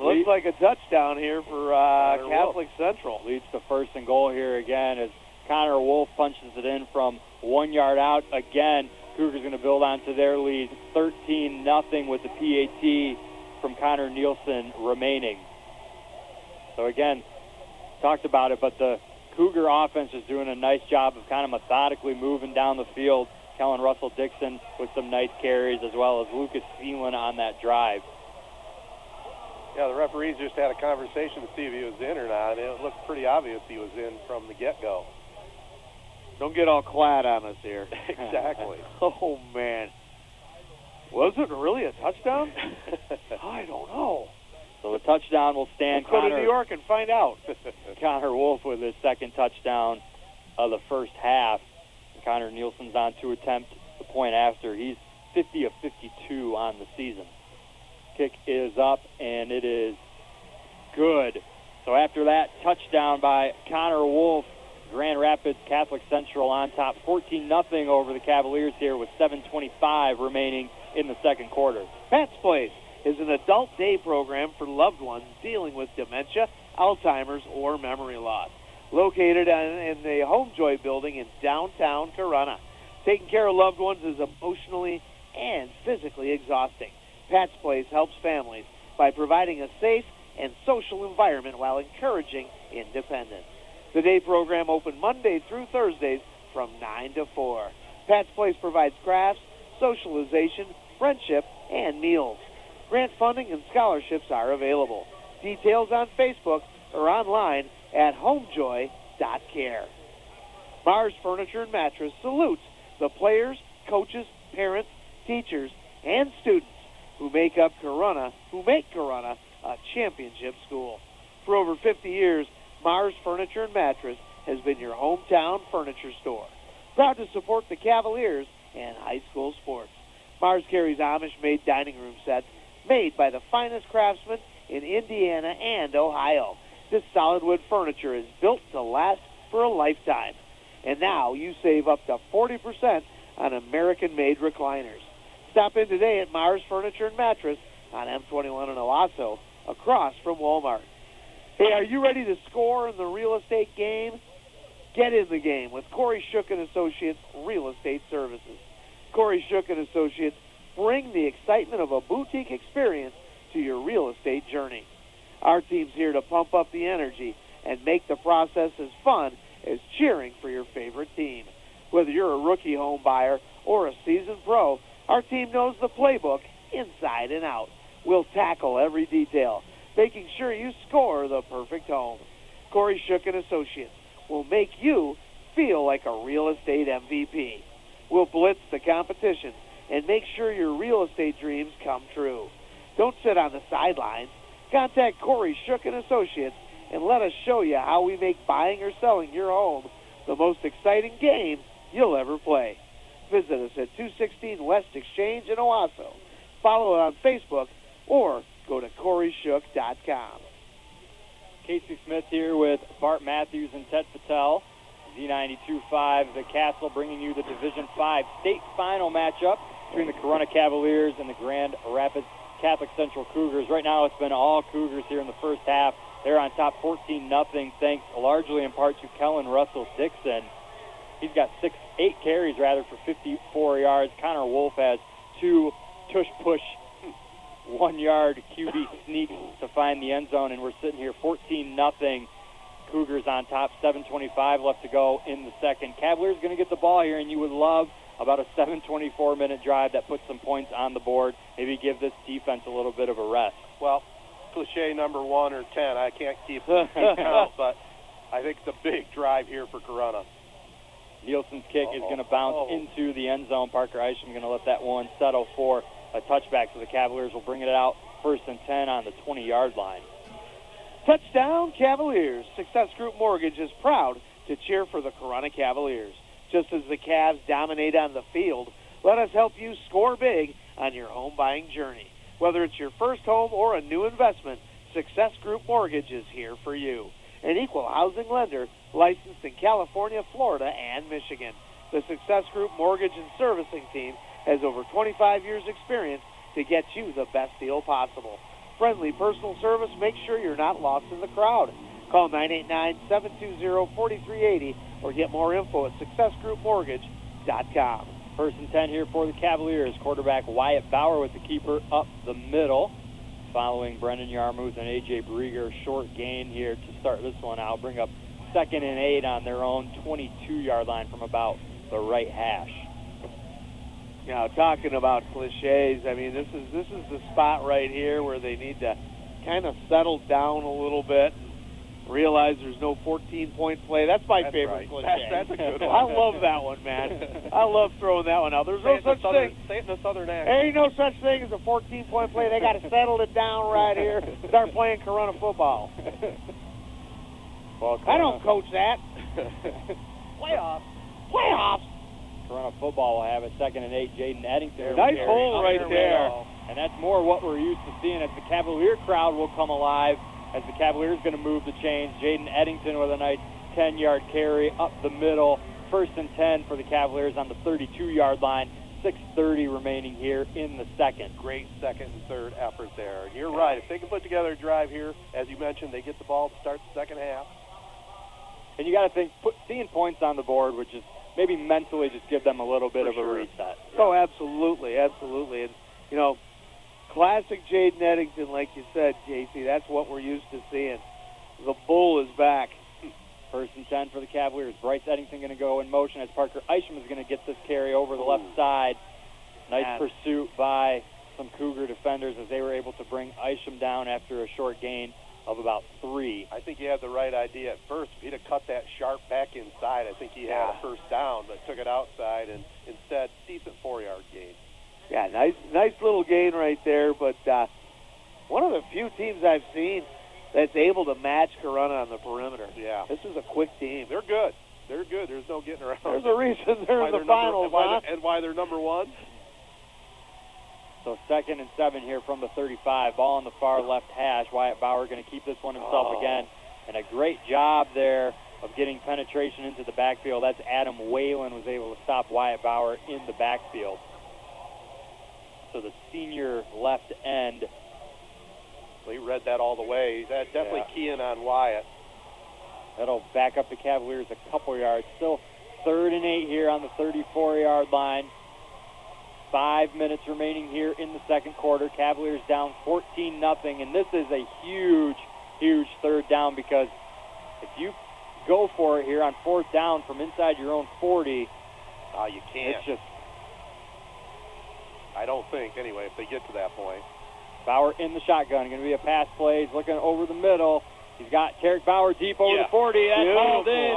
looks like a touchdown here for uh, Catholic Central. leads to first and goal here again as Connor Wolf punches it in from one yard out. Again, Cougars going to build onto their lead, 13 nothing with the PAT from Connor Nielsen remaining. So again, talked about it, but the Cougar offense is doing a nice job of kind of methodically moving down the field. Kellen Russell Dixon with some nice carries, as well as Lucas Thielen on that drive. Yeah, the referees just had a conversation to see if he was in or not, it looked pretty obvious he was in from the get-go. Don't get all clad on us here. [LAUGHS] [LAUGHS] exactly. oh man, was it really a touchdown? [LAUGHS] I don't know. So the touchdown will stand. Let's go to New York and find out. Connor Wolf with his second touchdown of the first half. Connor Nielsen's on to attempt the point after. He's 50 of 52 on the season. Kick is up, and it is good. So after that touchdown by Connor Wolf, Grand Rapids Catholic Central on top 14 nothing over the Cavaliers here with 7.25 remaining in the second quarter. Pat's Place is an adult day program for loved ones dealing with dementia, Alzheimer's, or memory loss. Located in, in the Homejoy building in downtown Corunna. Taking care of loved ones is emotionally and physically exhausting. Pat's Place helps families by providing a safe and social environment while encouraging independence. The day program open Monday through Thursdays from 9 to 4. Pat's Place provides crafts, socialization, friendship, and meals. Grant funding and scholarships are available. Details on Facebook or online at homejoy.care. Mars Furniture and Mattress salutes the players, coaches, parents, teachers, and students who make up Corunna, who make Corunna a championship school. For over 50 years, Mars Furniture and Mattress has been your hometown furniture store. Proud to support the Cavaliers and high school sports. Mars carries Amish-made dining room sets made by the finest craftsmen in Indiana and Ohio. This solid wood furniture is built to last for a lifetime. And now you save up to 40% on American-made recliners. Stop in today at Mars Furniture and Mattress on M21 in Owosso, across from Walmart. Hey, are you ready to score in the real estate game? Get in the game with Corey Shook and Associates Real Estate Services. Corey Shook and Associates bring the excitement of a boutique experience to your real estate journey. Our team's here to pump up the energy and make the process as fun as cheering for your favorite team. Whether you're a rookie home buyer or a seasoned pro, our team knows the playbook inside and out. We'll tackle every detail, making sure you score the perfect home. Corey Shook and Associates will make you feel like a real estate MVP. We'll blitz the competition and make sure your real estate dreams come true. Don't sit on the sidelines. Contact Corey Shook and Associates and let us show you how we make buying or selling your home the most exciting game you'll ever play. Visit us at 216 West Exchange in Owosso. Follow us on Facebook or go to CoreyShook.com. Casey Smith here with Bart Matthews and Ted Fattal. Z92.5, the Castle, bringing you the Division 5 state final matchup between the Corunna Cavaliers and the Grand Rapids Catholic Central Cougars. Right now, it's been all Cougars here in the first half. They're on top 14 nothing, thanks largely in part to Kellen Russell Dixon. He's got six, eight carries rather for 54 yards. Connor Wolf has two tush push, one yard QB sneaks to find the end zone, and we're sitting here 14 nothing. Cougars on top, 7:25 left to go in the second. Cavaliers going to get the ball here, and you would love about a 7:24 minute drive that puts some points on the board. Maybe give this defense a little bit of a rest. Well, cliche number one or ten, I can't keep [LAUGHS] count, but I think it's a big drive here for Corunna. Nielsen's kick is going to bounce Oh. into the end zone. Parker Isham going to let that one settle for a touchback. So the Cavaliers will bring it out first and 10 on the 20 yard line. Touchdown Cavaliers. Success Group Mortgage is proud to cheer for the Corunna Cavaliers. Just as the Cavs dominate on the field, let us help you score big on your home buying journey. Whether it's your first home or a new investment, Success Group Mortgage is here for you. An equal housing lender licensed in California, Florida, and Michigan. The Success Group Mortgage and Servicing Team has over 25 years' experience to get you the best deal possible. Friendly personal service makes sure you're not lost in the crowd. Call 989-720-4380 or get more info at successgroupmortgage.com. First and 10 here for the Cavaliers. Quarterback Wyatt Bauer with the keeper up the middle. Following Brendan Yarmouth and A.J. Brieger. Short gain here to start this one out. Bring up second and eight on their own 22-yard line from about the right hash. Now, talking about cliches, I mean, this is this is the spot right here where they need to kind of settle down a little bit and realize there's no 14-point play. That's my That's favorite right. cliche. That's- that's a good [LAUGHS] one. I love that one, man. I love throwing that one out. There's Say no it in the such southern, thing. say it in the southern accent. Ain't no such thing as a 14-point play. They got to settle it down right here. Start playing Corunna football. Well, I don't coach that. [LAUGHS] Playoffs. Playoffs. Corunna football will have it second and eight. Jaden Eddington. Nice hole right there. And that's more what we're used to seeing as the Cavalier crowd will come alive as the Cavaliers going to move the chains. Jaden Eddington with a nice 10-yard carry up the middle. First and 10 for the Cavaliers on the 32-yard line. 6.30 remaining here in the second. Great second and third effort there. And you're right. If they can put together a drive here, as you mentioned, they get the ball to start the second half. And you got to think, put, seeing points on the board which just maybe mentally just give them a little bit For of sure. a reset. Oh, absolutely, absolutely. And you know, classic Jaden Eddington, like you said, Casey. That's what we're used to seeing. The bull is back. First and 10 for the Cavaliers. Bryce Eddington going to go in motion as Parker Isham is going to get this carry over the left side. Nice Yeah. pursuit by some Cougar defenders as they were able to bring Isham down after a short gain of about three. I think he had the right idea at first. If he'd have cut that sharp back inside, I think he had a first down, but took it outside and instead decent four yard gain. Yeah, nice, nice little gain right there. But uh, one of the few teams I've seen that's able to match Corunna on the perimeter. Yeah. This is a quick team. They're good. They're good. There's no getting around. There's a reason [LAUGHS] they're why in the they're finals, number, and, why they're, and why they're number one. So second and seven here from the 35. Ball on the far left hash. Wyatt Bauer going to keep this one himself Oh. again. And a great job there of getting penetration into the backfield. That's Adam Whalen was able to stop Wyatt Bauer in the backfield. So the senior left end Well, he read that all the way. He's definitely Yeah. keying on Wyatt. That'll back up the Cavaliers a couple yards. Still third and eight here on the 34-yard line. Five minutes remaining here in the second quarter. Cavaliers down 14 nothing, and this is a huge, huge third down because if you go for it here on fourth down from inside your own 40, Oh, you can't. it's just I don't think, anyway, if they get to that point. Bauer in the shotgun. Going to be a pass play. He's looking over the middle. He's got Tarek Bauer deep over Yeah. the 40. That's hauled in.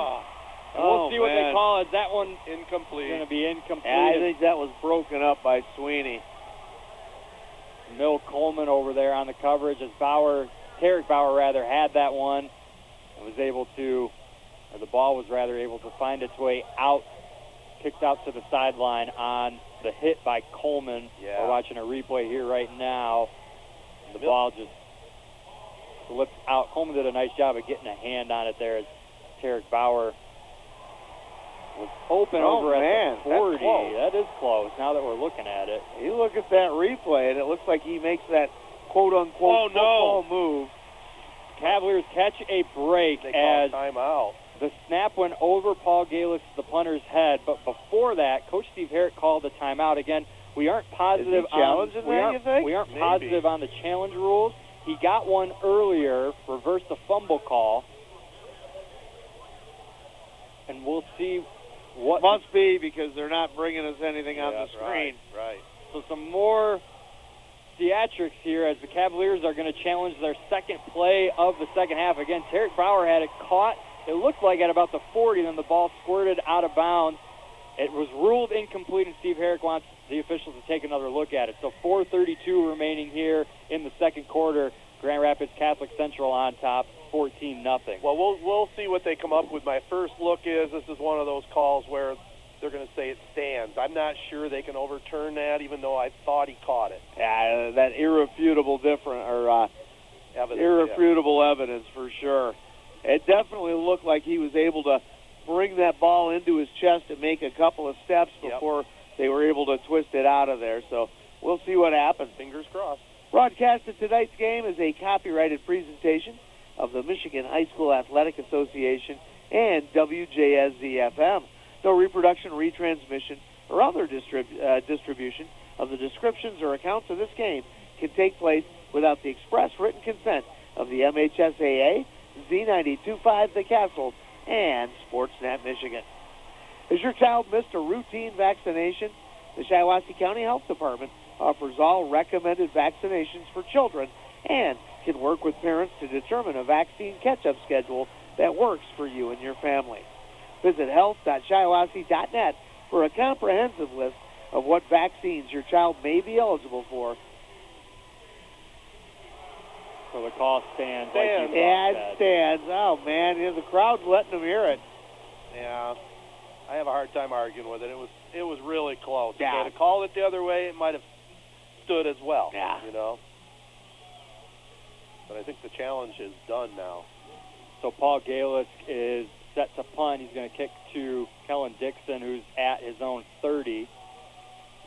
Beautiful. We'll Oh, see what they call it. That one Incomplete. going to be incomplete. Yeah, I think that was broken up by Sweeney. Mill Coleman over there on the coverage as Bauer, Tarek Bauer rather, had that one and was able to, or the ball was rather able to find its way out, kicked out to the sideline on the hit by Coleman. Yeah. We're watching a replay here right now. The Mill- ball just slipped out. Coleman did a nice job of getting a hand on it there as Tarek Bauer was open Oh, over man, at the that's 40. close. That is close now that we're looking at it. You look at that replay, and it looks like he makes that quote unquote Oh, no. move. Cavaliers catch a break They as timeout. the snap went over Paul Galis, the punter's head. But before that, Coach Steve Herrick called the timeout. Again, we aren't positive on we aren't, you think? we aren't positive on the challenge rules. He got one earlier, reversed the fumble call, and we'll see what Must be because they're not bringing us anything on the screen. Right, right. So some more theatrics here as the Cavaliers are going to challenge their second play of the second half. Again, Tarek Bauer had it caught it looked like at about the 40, then the ball squirted out of bounds. It was ruled incomplete, and Steve Herrick wants the officials to take another look at it. So 4:32 remaining here in the second quarter. Grand Rapids Catholic Central on top, 14 nothing. Well, we'll we'll see what they come up with. My first look is this is one of those calls where they're going to say it stands. I'm not sure they can overturn that, even though I thought he caught it. Yeah, that irrefutable different or uh, Evidence, irrefutable evidence for sure. It definitely looked like he was able to bring that ball into his chest and make a couple of steps Yep. before they were able to twist it out of there. So we'll see what happens. Fingers crossed. Broadcasted tonight's game is a copyrighted presentation of the Michigan High School Athletic Association and WJSZ-FM. No reproduction, retransmission, or other distrib- uh, distribution of the descriptions or accounts of this game can take place without the express written consent of the MHSAA, Z925 The Castle, and Sportsnet Michigan. Has your child missed a routine vaccination? The Shiawassee County Health Department offers all recommended vaccinations for children and can work with parents to determine a vaccine catch-up schedule that works for you and your family. Visit health.shiawassee.net for a comprehensive list of what vaccines your child may be eligible for. So the call stands. Stands. Like you And stands. Oh man, yeah, the crowd's letting them hear it. Yeah, I have a hard time arguing with it. It was it was really close. Yeah. If they had called it the other way, it might have stood as well. Yeah. You know. But I think the challenge is done now. So Paul Galisk is set to punt. He's going to kick to Kellen Dixon, who's at his own 30.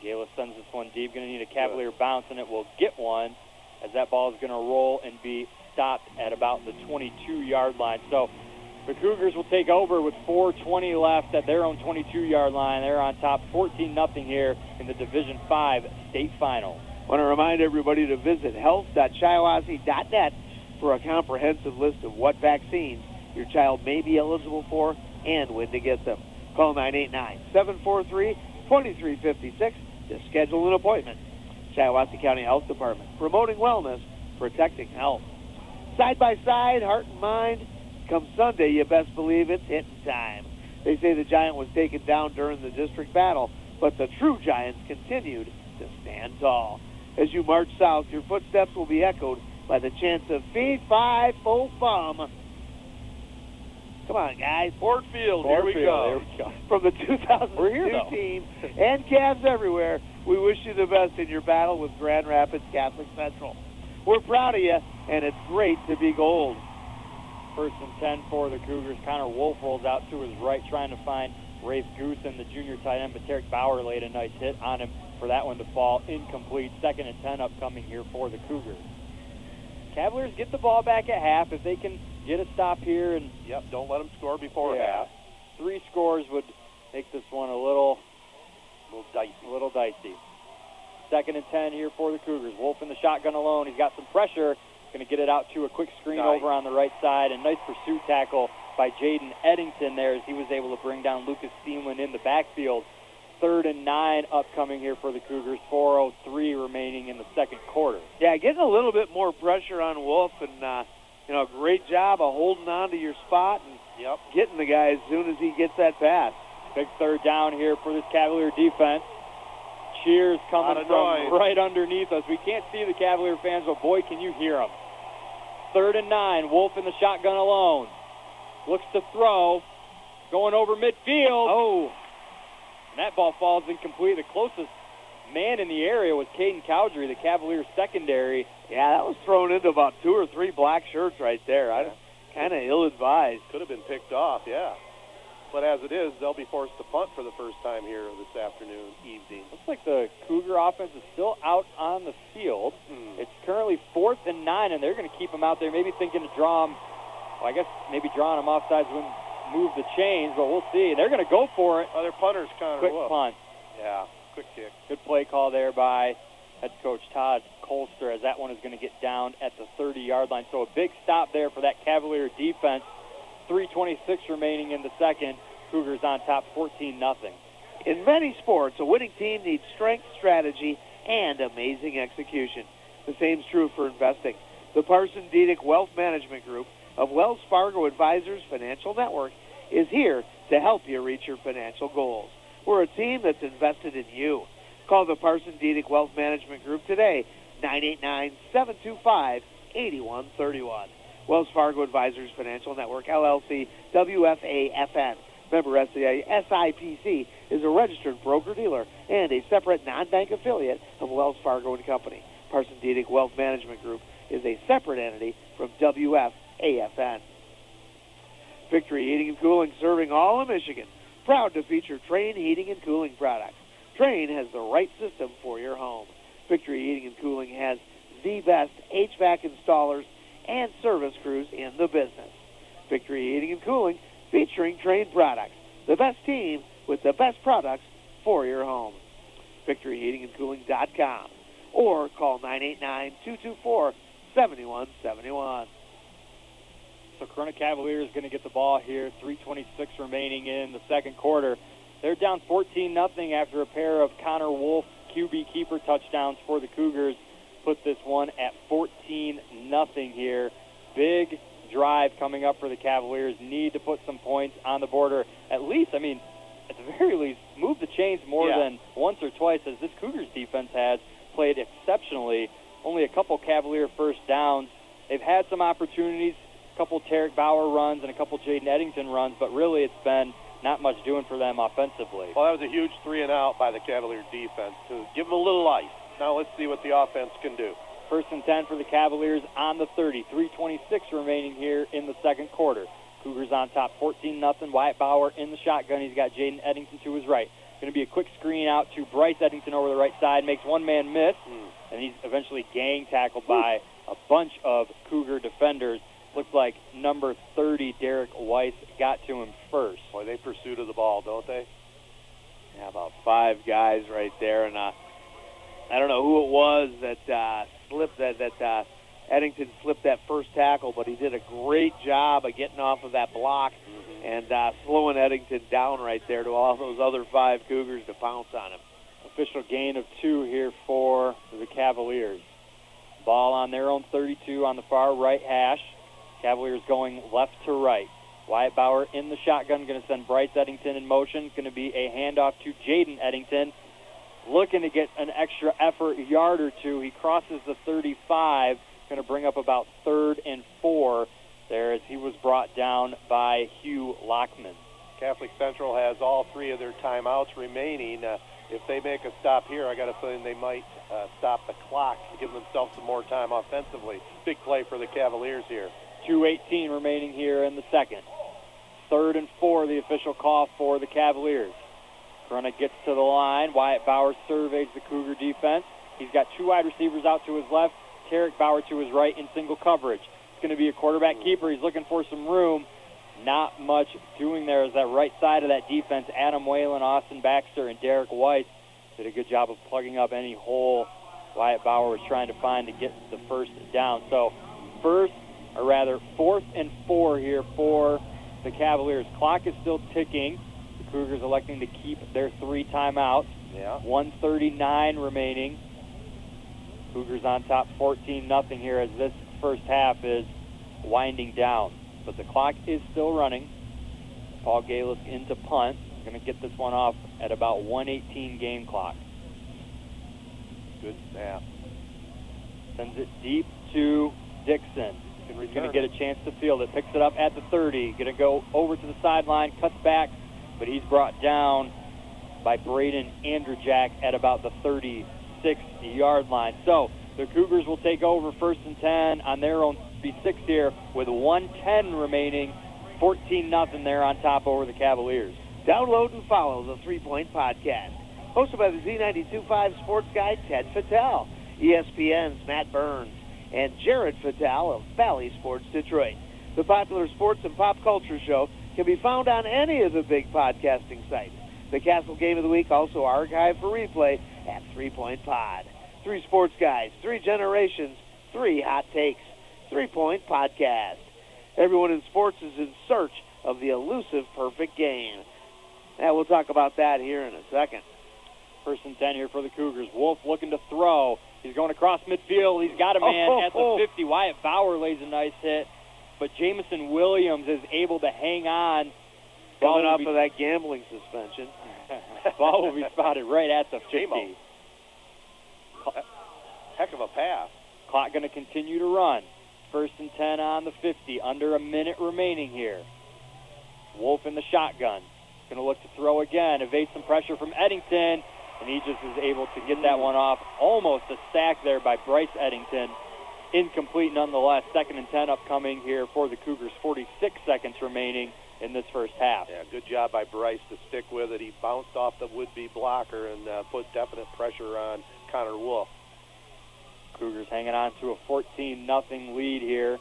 Galisk sends this one deep. Going to need a Cavalier bounce, and it will get one as that ball is going to roll and be stopped at about the 22-yard line. So the Cougars will take over with 4:20 left at their own 22-yard line. They're on top, 14 nothing here in the Division Five state final. Want to remind everybody to visit health.shiawassee.net for a comprehensive list of what vaccines your child may be eligible for and when to get them. Call 989-743-2356 to schedule an appointment. Shiawassee County Health Department, promoting wellness, protecting health. Side by side, heart and mind. Come Sunday, you best believe it's hitting time. They say the Giant was taken down during the district battle, but the true Giants continued to stand tall. As you march south, your footsteps will be echoed by the chants of Fee, Fi, Fo, Fum. Come on, guys. Ford Field, here we go. We go. From the 2002 here, team and Cavs everywhere, we wish you the best in your battle with Grand Rapids Catholic Central. We're proud of you, and it's great to be gold. First and 10 for the Cougars. Connor Wolf rolls out to his right, trying to find Rafe Goosen the junior tight end, but Tarek Bauer laid a nice hit on him for that one to fall incomplete. Second and 10 upcoming here for the Cougars. Cavaliers get the ball back at half. If they can get a stop here and Yep. Don't let them score before Yeah. half. three scores would make this one a little A little dicey. a little dicey. Second and 10 here for the Cougars. Wolf in the shotgun alone. He's got some pressure. Going to get it out to a quick screen Nice. over on the right side. And nice pursuit tackle by Jaden Eddington there as he was able to bring down Lucas Steenland in the backfield. Third and nine upcoming here for the Cougars. 4.03 remaining in the second quarter. Yeah, getting a little bit more pressure on Wolf, and uh, you know, great job of holding on to your spot and Yep. getting the guy as soon as he gets that pass. Big third down here for this Cavalier defense. Cheers coming from noise. right underneath us. We can't see the Cavalier fans, but boy, can you hear them. Third and nine. Wolf in the shotgun alone. Looks to throw. Going over midfield. Oh, And that ball falls incomplete. The closest man in the area was Caden Cowdery, the Cavaliers secondary. yeah, that was thrown into about two or three black shirts right there. I kind of ill-advised. Could have been picked off, yeah. But as it is, they'll be forced to punt for the first time here this afternoon, evening. Looks like the Cougar offense is still out on the field. Hmm. It's currently fourth and nine, and they're going to keep him out there, maybe thinking to draw him. Well, I guess maybe drawing him offsides wouldn't move the chains, but we'll see. They're going to go for it. Oh, Other punters, Connor Quick Wolf. punt. Yeah, quick kick. Good play call there by head coach Todd Colster as that one is going to get down at the 30-yard line. So a big stop there for that Cavalier defense. 3:26 remaining in the second. Cougars on top, 14 nothing. In many sports, a winning team needs strength, strategy, and amazing execution. The same's true for investing. The Parson Dedic Wealth Management Group of Wells Fargo Advisors Financial Network is here to help you reach your financial goals. We're a team that's invested in you. Call the Parson Dedic Wealth Management Group today, 989-725-8131. Wells Fargo Advisors Financial Network, LLC, WFAFN. Member SIPC is a registered broker-dealer and a separate non-bank affiliate of Wells Fargo & Company. Parson Dedic Wealth Management Group is a separate entity from WFAFN. Victory Heating and Cooling serving all of Michigan. Proud to feature Trane Heating and Cooling products. Trane has the right system for your home. Victory Heating and Cooling has the best HVAC installers and service crews in the business. Victory Heating and Cooling featuring Trane products. The best team with the best products for your home. VictoryHeatingandCooling.com or call 989-224-7171. So Corunna Cavaliers going to get the ball here. 3:26 remaining in the second quarter. They're down 14 nothing after a pair of Connor Wolf QB keeper touchdowns for the Cougars. Put this one at 14 nothing here. Big drive coming up for the Cavaliers. Need to put some points on the border. At least, I mean, at the very least, move the chains more Yeah. than once or twice, as this Cougars defense has played exceptionally. Only a couple Cavalier first downs. They've had some opportunities, a couple Tarek Bauer runs and a couple Jaden Eddington runs, but really it's been not much doing for them offensively. Well, that was a huge three and out by the Cavalier defense to give them a little life. Now let's see what the offense can do. First and 10 for the Cavaliers on the 30. 326 remaining here in the second quarter. Cougars on top 14 nothing. Wyatt Bauer in the shotgun. He's got Jaden Eddington to his right. Going to be a quick screen out to Bryce Eddington over the right side. Makes one man miss, hmm. and he's eventually gang tackled by a bunch of Cougar defenders. Looks like number 30, Derek Weiss, got to him first. Boy, they pursued of the ball, don't they? Yeah, about five guys right there, and uh, I don't know who it was that uh, slipped that that uh, Eddington slipped that first tackle, but he did a great job of getting off of that block and uh, slowing Eddington down right there to all those other five Cougars to pounce on him. Official gain of two here for the Cavaliers. Ball on their own 32 on the far right hash. Cavaliers going left to right. Wyatt Bauer in the shotgun, going to send Bryce Eddington in motion. Going to be a handoff to Jaden Eddington. Looking to get an extra effort yard or two. He crosses the 35. Going to bring up about third and four there as he was brought down by Hugh Lockman. Catholic Central has all three of their timeouts remaining. Uh, if they make a stop here, I got a feeling they might uh, stop the clock to give themselves some more time offensively. Big play for the Cavaliers here. 2.18 remaining here in the second. Third and four, the official call for the Cavaliers. Corunna gets to the line. Wyatt Bauer surveys the Cougar defense. He's got two wide receivers out to his left, Tarek Bauer to his right in single coverage. It's going to be a quarterback keeper. He's looking for some room. Not much doing there is that right side of that defense. Adam Whalen, Austin Baxter, and Derek White did a good job of plugging up any hole Wyatt Bauer was trying to find to get the first down. So first, or rather fourth and four here for the Cavaliers. Clock is still ticking. The Cougars electing to keep their three timeouts. Yeah. 139 remaining. Cougars on top 14 nothing here as this first half is winding down. But the clock is still running. Paul Galis into punt. Going to get this one off at about 118 game clock. Good snap. Sends it deep to Dixon. He's going to get a chance to field it. Picks it up at the 30. Going to go over to the sideline, cuts back, but he's brought down by Braden Andrejak at about the 36 yard line. So the Cougars will take over first and 10 on their own B6 here with 110 remaining. 14 nothing there on top over the Cavaliers. Download and follow the Three Point Podcast, hosted by the Z92.5 sports guy Ted Fattal, ESPN's Matt Burns, and Jared Fattal of Valley Sports Detroit. The popular sports and pop culture show can be found on any of the big podcasting sites. The Castle Game of the Week also archived for replay at Three Point Pod. Three sports guys, three generations, three hot takes. Three Point Podcast. Everyone in sports is in search of the elusive perfect game. Now we'll talk about that here in a second. First and 10 here for the Cougars. Wolf looking to throw. He's going across midfield. He's got a oh, man Oh, at the oh, oh. 50. Wyatt Bauer lays a nice hit, but but Jamison Williams is able to hang on. Ball Coming off be- of that gambling suspension. [LAUGHS] Ball will be spotted right at the 50. J-Mo. Heck of a pass. Clock going to continue to run. First and 10 on the 50. Under a minute remaining here. Wolf in the shotgun. Going to look to throw again. Evade some pressure from Eddington. And he just is able to get that one off. Almost a sack there by Bryce Eddington. Incomplete nonetheless. Second and 10 upcoming here for the Cougars. 46 seconds remaining in this first half. Yeah, good job by Bryce to stick with it. He bounced off the would-be blocker and uh, put definite pressure on Connor Wolf. Cougars hanging on to a 14 nothing lead here,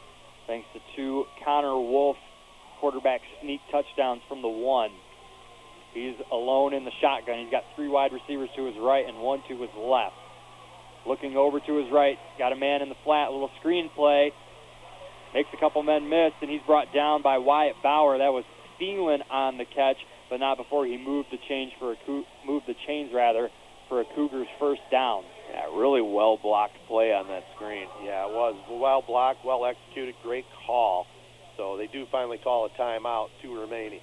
thanks to two Connor Wolf quarterback sneak touchdowns from the one. He's alone in the shotgun. He's got three wide receivers to his right and one to his left. Looking over to his right, got a man in the flat, little screen play. Makes a couple men miss, and he's brought down by Wyatt Bauer. That was Thielen on the catch, but not before he moved the change for a Cou- moved the chains rather for a Cougars first down. Yeah, really well blocked play on that screen. Yeah, it was well blocked, well executed, great call. So they do finally call a timeout, two remaining.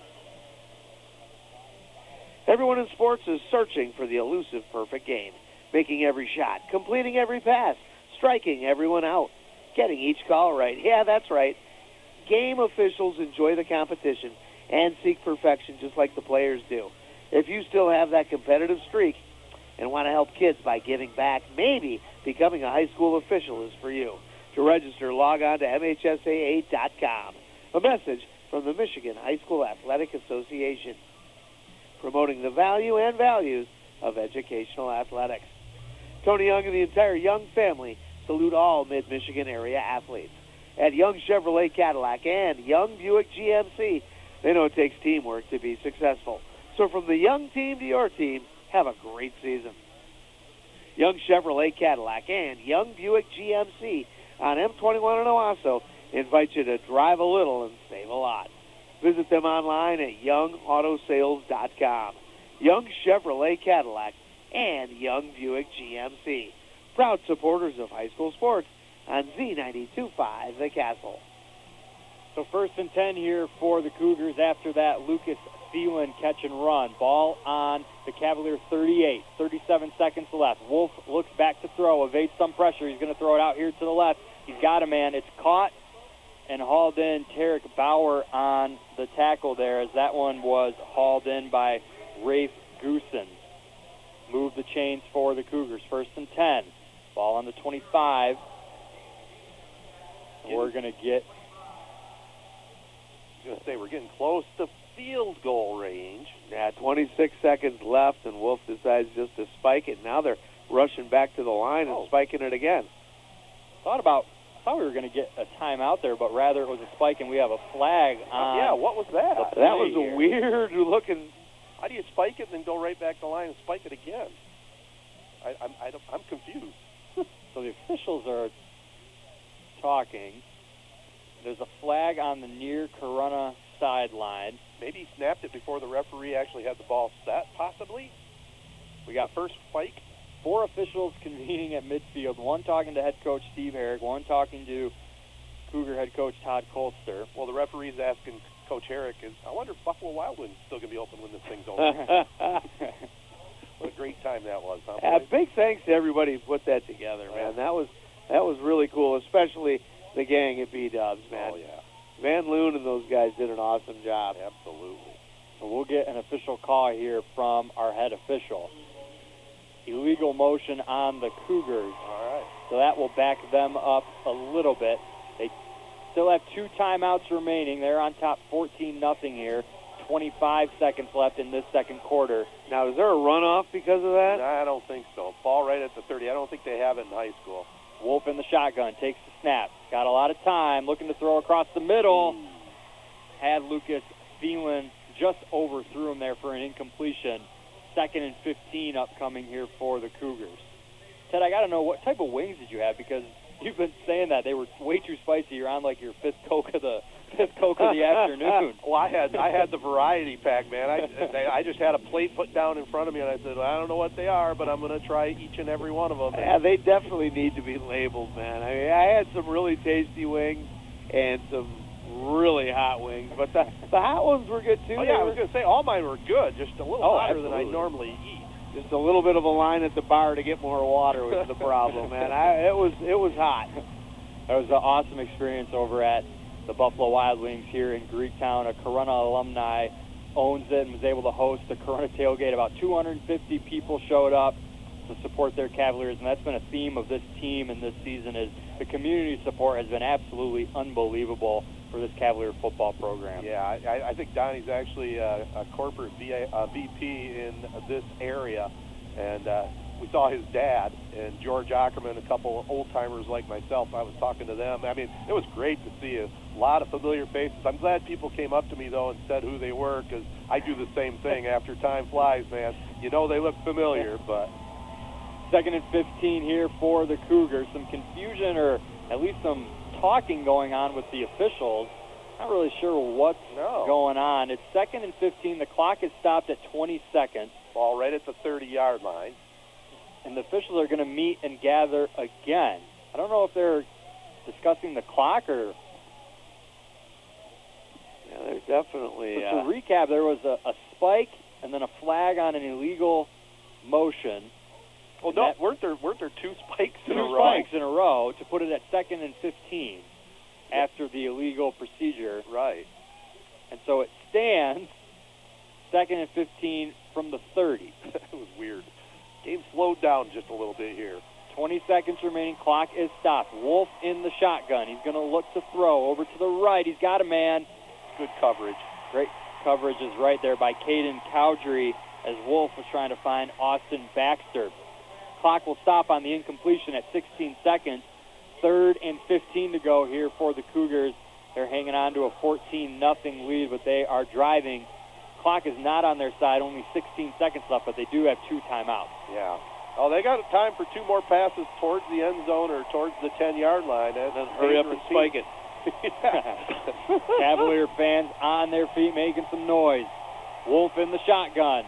Everyone in sports is searching for the elusive perfect game, making every shot, completing every pass, striking everyone out, getting each call right. Yeah, that's right. Game officials enjoy the competition and seek perfection just like the players do. If you still have that competitive streak and want to help kids by giving back, maybe becoming a high school official is for you. To register, log on to MHSAA.com. A message from the Michigan High School Athletic Association promoting the value and values of educational athletics. Tony Young and the entire Young family salute all Mid Michigan area athletes. At Young Chevrolet Cadillac and Young Buick GMC, they know it takes teamwork to be successful. So from the Young team to your team, have a great season. Young Chevrolet Cadillac and Young Buick GMC on M21 in Owosso invite you to drive a little and save a lot. Visit them online at youngautosales.com. Young Chevrolet Cadillac and Young Buick GMC. Proud supporters of high school sports on Z92.5 The Castle. So first and 10 here for the Cougars. After that, Lucas Thielen catch and run. Ball on the Cavalier 38. 37 seconds left. Wolf looks back to throw, evades some pressure. He's going to throw it out here to the left. He's got a man. It's caught and hauled in. Tarek Bauer on the tackle there as that one was hauled in by Rafe Goosen. Move the chains for the Cougars. First and 10. Ball on the 25. And we're going to get I was going to say we're getting close to field goal range. Yeah, 26 seconds left, and Wolf decides just to spike it. Now they're rushing back to the line and Oh. spiking it again. thought about thought we were going to get a timeout there, but rather it was a spike, and we have a flag on. yeah, what was that? That was a weird looking. How do you spike it and then go right back to the line and spike it again? I, I'm, I don't, I'm confused. [LAUGHS] So the officials are talking. There's a flag on the near Corunna sideline. Maybe he snapped it before the referee actually had the ball set, possibly. We got First spike. Four officials convening at midfield. One talking to head coach Steve Herrick. One talking to Cougar head coach Todd Colster. Well, the referee's asking Coach Herrick, is, I wonder if Buffalo Wild Wings is still going to be open when this thing's over. [LAUGHS] what a great time that was, huh? Uh, big thanks to everybody who put that together, man. That was that was really cool, especially the gang at B Dubs, man. Oh, yeah. Van Loon and those guys did an awesome job. Absolutely. So we'll get an official call here from our head official. Illegal motion on the Cougars. All right. So that will back them up a little bit. They still have two timeouts remaining. They're on top 14 nothing here. 25 seconds left in this second quarter. Now, is there a runoff because of that? I don't think so. Ball right at the 30. I don't think they have it in high school. Wolf in the shotgun takes the snap. Got a lot of time. Looking to throw across the middle. Hmm. Had Lucas Thielen just overthrew him there for an incompletion. Second and 15 upcoming here for the Cougars. Ted, I got to know what type of wings did you have because you've been saying that they were way too spicy. You're on like your fifth coke of the [LAUGHS] fifth coke of the [LAUGHS] afternoon. well, I had I had the variety pack, man. I I just had a plate put down in front of me, and I said, I don't know what they are, but I'm going to try each and every one of them. Yeah, they definitely need to be labeled, man. I mean, I had some really tasty wings and some really hot wings, but the the hot ones were good too. Oh, yeah, I was going to say all mine were good, just a little Oh, hotter than I normally eat. just a little bit of a line at the bar to get more water was the problem, [LAUGHS] man. I, it was it was hot. That was an awesome experience over at the Buffalo Wild Wings here in Greektown. A Corunna alumni owns it and was able to host the Corunna tailgate. About 250 people showed up to support their Cavaliers, and that's been a theme of this team and this season is the community support has been absolutely unbelievable for this Cavalier football program. Yeah, I, I- I think Donnie's actually a, a corporate VA, uh VP in this area, and uh, we saw his dad and George Ackerman, a couple of old timers like myself. I was talking to them. I mean, it was great to see a lot of familiar faces. I'm glad people came up to me though and said who they were because I do the same thing. After time flies, man, you know they look familiar, but Second and 15 here for the Cougars. Some confusion or at least some talking going on with the officials. Not really sure what's no. going on. It's second and 15. The clock is stopped at 20 seconds, Ball right at the 30-yard line. and the officials are going to meet and gather again. I don't know if they're discussing the clock or. Yeah, there's definitely. But Uh, to recap, there was a, a spike and then a flag on an illegal motion. Well, no, that- weren't there weren't there two spikes in two a row? spikes in a row to put it at second and 15 after the illegal procedure. Right. And so it stands second and 15 from the 30. [LAUGHS] it was weird. Game slowed down just a little bit here. 20 seconds remaining. Clock is stopped. Wolf in the shotgun. He's going to look to throw over to the right. He's got a man. Good coverage. Great coverage is right there by Caden Cowdrey as Wolf was trying to find Austin Baxter. Clock will stop on the incompletion at 16 seconds. Third and 15 to go here for the Cougars. They're hanging on to a 14 nothing lead, but they are driving. Clock is not on their side. Only 16 seconds left, but they do have two timeouts. Yeah. Oh, they got time for two more passes towards the end zone or towards the 10-yard line. And then hurry up and spike it. [LAUGHS] Cavalier fans on their feet making some noise. Wolf in the shotgun.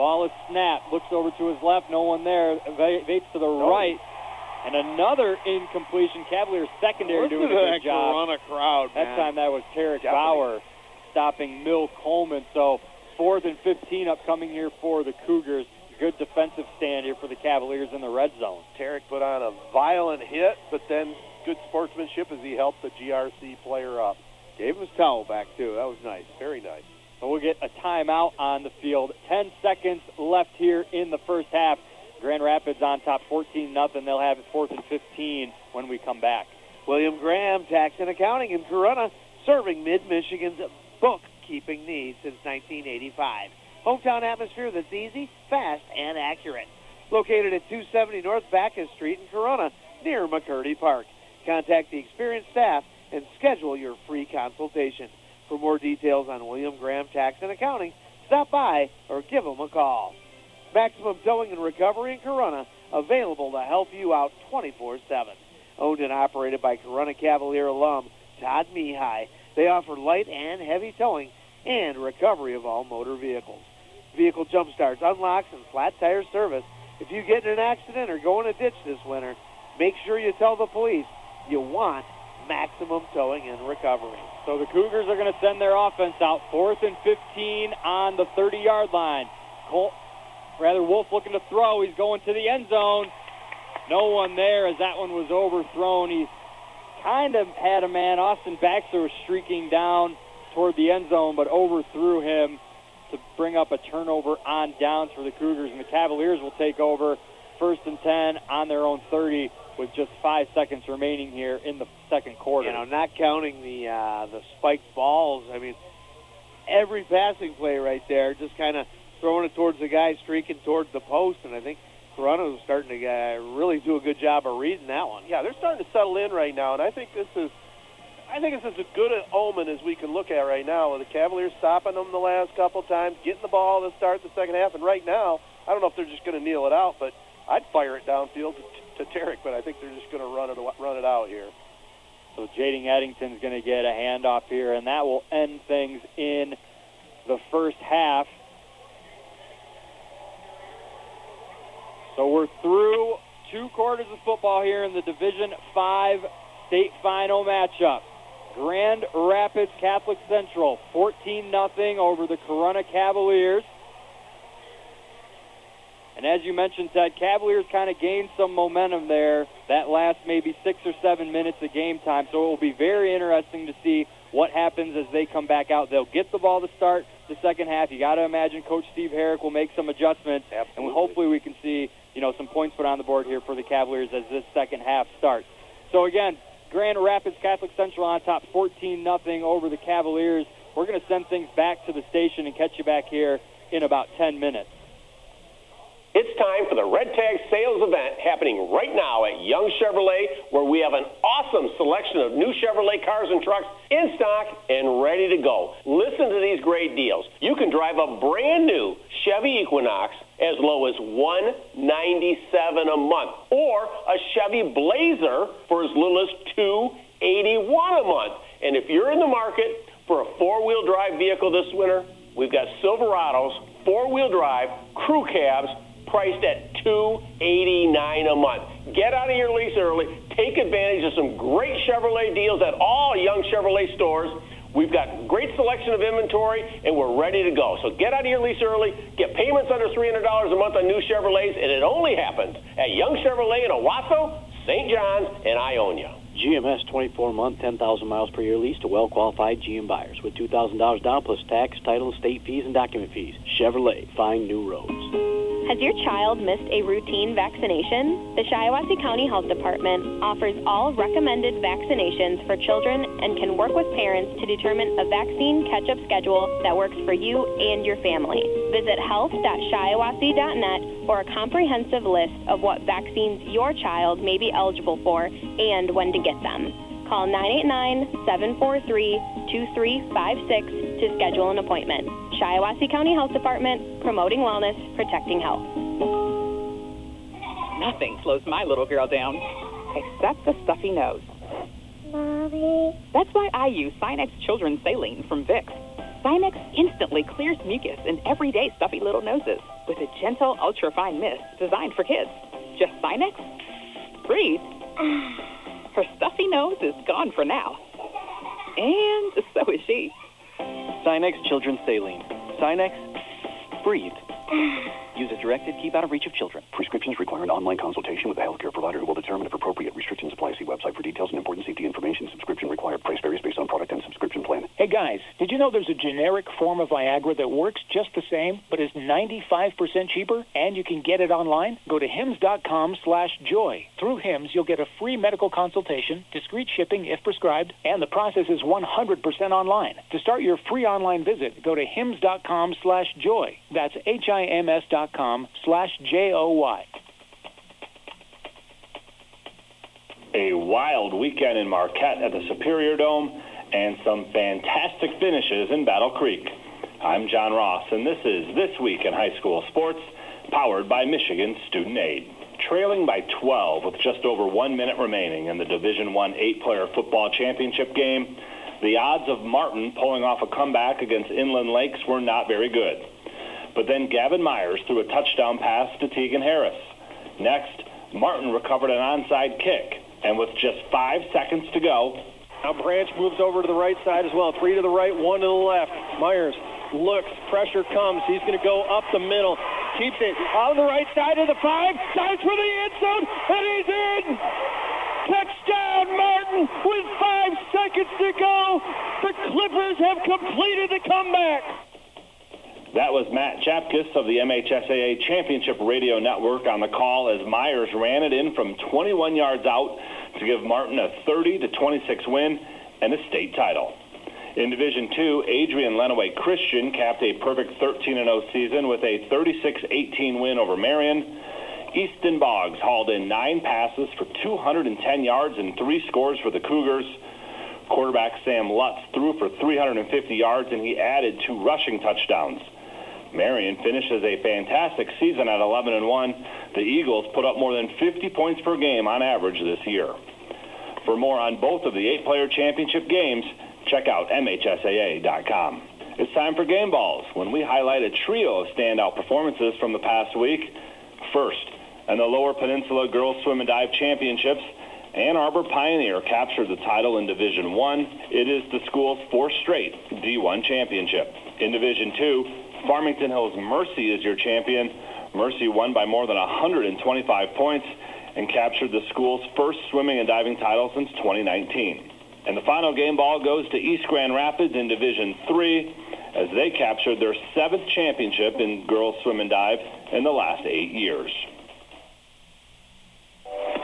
Ball is snapped. Looks over to his left. No one there. Evades to the right. And another incompletion. Cavaliers secondary Listen doing a that good job. Corunna crowd, That man. time that was Tarek Definitely. Bauer stopping Mill Coleman. So fourth and 15 upcoming here for the Cougars. Good defensive stand here for the Cavaliers in the red zone. Tarek put on a violent hit, but then good sportsmanship as he helped the GRC player up. Gave him his towel back too. That was nice. Very nice. So we'll get a timeout on the field. 10 seconds left here in the first half. Grand Rapids on top 14 nothing. They'll have it fourth and 15 when we come back. William Graham, Tax and Accounting in Corunna, serving Mid-Michigan's bookkeeping needs since 1985. Hometown atmosphere that's easy, fast, and accurate. Located at 270 North Bacchus Street in Corunna, near McCurdy Park. Contact the experienced staff and schedule your free consultation. For more details on William Graham Tax and Accounting, stop by or give them a call. Maximum Towing and Recovery in Corunna, available to help you out 24-7. Owned and operated by Corunna Cavalier alum Todd Mihai, they offer light and heavy towing and recovery of all motor vehicles. Vehicle jump starts, unlocks, and flat tire service. If you get in an accident or go in a ditch this winter, make sure you tell the police you want maximum towing and recovery. So the Cougars are going to send their offense out fourth and 15 on the 30-yard line. Col- rather, Wolf looking to throw. He's going to the end zone. No one there as that one was overthrown. He kind of had a man. Austin Baxter was streaking down toward the end zone, but overthrew him to bring up a turnover on downs for the Cougars. And the Cavaliers will take over first and 10 on their own 30 with just five seconds remaining here in the second quarter. You know, not counting the uh, the spiked balls. I mean, every passing play right there, just kind of throwing it towards the guy streaking towards the post, and I think Corunna was starting to uh, really do a good job of reading that one. Yeah, they're starting to settle in right now, and I think this is, I think this is as good an omen as we can look at right now. With the Cavaliers stopping them the last couple times, getting the ball to start the second half, and right now, I don't know if they're just going to kneel it out, but I'd fire it downfield to, Tarek, but I think they're just going to run it run it out here. So Jaden Eddington's going to get a handoff here, and that will end things in the first half. So we're through two quarters of football here in the Division Five state final matchup. Grand Rapids Catholic Central, 14 nothing over the Corunna Cavaliers. And as you mentioned, Ted, Cavaliers kind of gained some momentum there that last maybe six or seven minutes of game time. So it will be very interesting to see what happens as they come back out. They'll get the ball to start the second half. You got to imagine Coach Steve Herrick will make some adjustments, Absolutely. and hopefully we can see you know some points put on the board here for the Cavaliers as this second half starts. So again, Grand Rapids Catholic Central on top, 14 nothing over the Cavaliers. We're going to send things back to the station and catch you back here in about 10 minutes. It's time for the Red Tag sales event happening right now at Young Chevrolet, where we have an awesome selection of new Chevrolet cars and trucks in stock and ready to go. Listen to these great deals. You can drive a brand new Chevy Equinox as low as 197 a month, or a Chevy Blazer for as little as 281 a month. And if you're in the market for a four-wheel drive vehicle this winter, we've got Silverados, four-wheel drive, crew cabs, priced at 289 a month. Get out of your lease early. Take advantage of some great Chevrolet deals at all Young Chevrolet stores. We've got great selection of inventory, and we're ready to go. So get out of your lease early, get payments under $300 a month on new Chevrolets, and it only happens at Young Chevrolet in Owosso, St. John's, and Ionia. GMS 24 month, 10,000 miles per year lease to well qualified GM buyers with $2,000 down plus tax, title, state fees, and document fees. Chevrolet, find new roads. Has your child missed a routine vaccination? The Shiawassee County Health Department offers all recommended vaccinations for children and can work with parents to determine a vaccine catch-up schedule that works for you and your family. Visit health.shiawassee.net for a comprehensive list of what vaccines your child may be eligible for and when to get them. Call 989-743-2356 to schedule an appointment. Shiawassee County Health Department, promoting wellness, protecting health. Nothing slows my little girl down, except the stuffy nose. Mommy. That's why I use Sinex Children's Saline from Vicks. Sinex instantly clears mucus in everyday stuffy little noses with a gentle, ultra-fine mist designed for kids. Just Sinex? Breathe. [SIGHS] [SIGHS] Her stuffy nose is gone for now. And so is she. Sinex Children's Saline. Sinex, breathe. [SIGHS] Use as directed. Keep out of reach of children. Prescriptions require an online consultation with a healthcare provider who will determine if appropriate restrictions apply. See website for details and important safety information. Subscription required. Price varies based on product and subscription plan. Hey guys, did you know there's a generic form of Viagra that works just the same, but is 95% cheaper, and you can get it online? Go to hims.com slash joy. Through Hims, you'll get a free medical consultation, discreet shipping if prescribed, and the process is 100% online. To start your free online visit, go to hims.com slash joy. That's H-I-M-S dot com slash J-O-Y. A wild weekend in Marquette at the Superior Dome and some fantastic finishes in Battle Creek. I'm John Ross, and this is This Week in High School Sports, powered by Michigan Student Aid. Trailing by 12 with just over one minute remaining in the Division One eight-player football championship game, the odds of Martin pulling off a comeback against Inland Lakes were not very good. But then Gavin Myers threw a touchdown pass to Tegan Harris. Next, Martin recovered an onside kick, and with just five seconds to go, Now Branch moves over to the right side as well. Three to the right, one to the left. Myers looks, pressure comes. He's going to go up the middle. Keeps it on the right side of the five. Dives for the end zone, and he's in. Touchdown, Martin, with five seconds to go. The Clippers have completed the comeback. That was Matt Chapkus of the MHSAA Championship Radio Network on the call as Myers ran it in from 21 yards out to give Martin a 30 to 26 win and a state title. In Division 2, Adrian Lenawee Christian capped a perfect 13-0 season with a 36-18 win over Marion. Easton Boggs hauled in nine passes for 210 yards and three scores for the Cougars. Quarterback Sam Lutz threw for 350 yards and he added two rushing touchdowns. Marion finishes a fantastic season at 11 and 1. The Eagles put up more than 50 points per game on average this year. For more on both of the eight-player championship games, check out MHSAA.com. It's time for Game Balls, when we highlight a trio of standout performances from the past week. First, in the Lower Peninsula Girls Swim and Dive Championships, Ann Arbor Pioneer captured the title in Division 1. It is the school's fourth straight D1 championship. In Division 2, Farmington Hills Mercy is your champion. Mercy won by more than 125 points and captured the school's first swimming and diving title since 2019. And the final game ball goes to East Grand Rapids in Division 3 as they captured their seventh championship in girls swim and dive in the last eight years.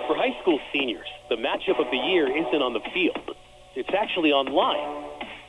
For high school seniors, the matchup of the year isn't on the field. It's actually online.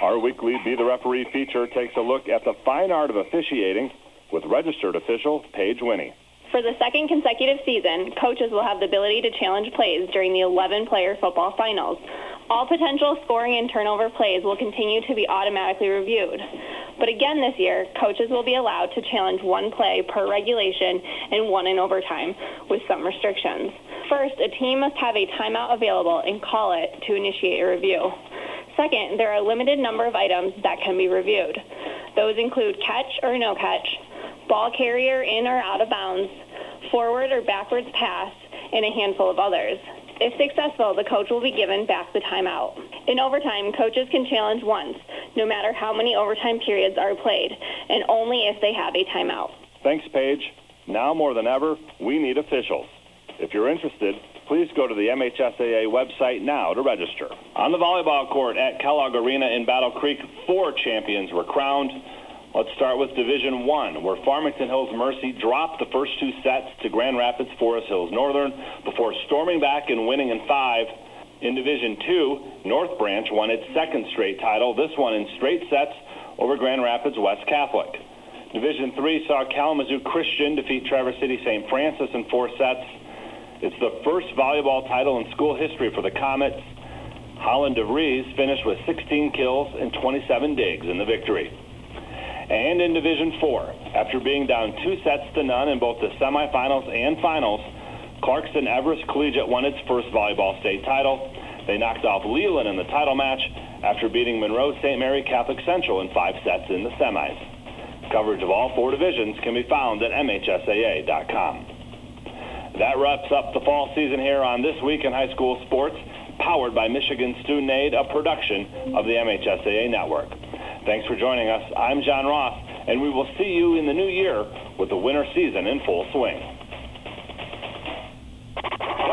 Our weekly Be the Referee feature takes a look at the fine art of officiating with registered official Paige Winnie. For the second consecutive season, coaches will have the ability to challenge plays during the 11 player football finals. All potential scoring and turnover plays will continue to be automatically reviewed. But again this year, coaches will be allowed to challenge one play per regulation and one in overtime, with some restrictions. First, a team must have a timeout available and call it to initiate a review. Second, there are a limited number of items that can be reviewed. Those include catch or no catch, ball carrier in or out of bounds, forward or backwards pass, and a handful of others. If successful, the coach will be given back the timeout. In overtime, coaches can challenge once, no matter how many overtime periods are played, and only if they have a timeout. Thanks, Paige. Now more than ever, we need officials. If you're interested, please go to the MHSAA website now to register. On the volleyball court at Kellogg Arena in Battle Creek, four champions were crowned. Let's start with Division 1, where Farmington Hills Mercy dropped the first two sets to Grand Rapids Forest Hills Northern before storming back and winning in five. In Division 2, North Branch won its second straight title, this one in straight sets over Grand Rapids West Catholic. Division 3 saw Kalamazoo Christian defeat Traverse City St. Francis in four sets. It's the first volleyball title in school history for the Comets. Holland DeVries finished with 16 kills and 27 digs in the victory. And in Division 4, after being down two sets to none in both the semifinals and finals, Clarkston Everest Collegiate won its first volleyball state title. They knocked off Leland in the title match after beating Monroe St. Mary Catholic Central in five sets in the semis. Coverage of all four divisions can be found at MHSAA.com. That wraps up the fall season here on This Week in High School Sports, powered by Michigan Student Aid, a production of the MHSAA Network. Thanks for joining us. I'm John Ross, and we will see you in the new year with the winter season in full swing.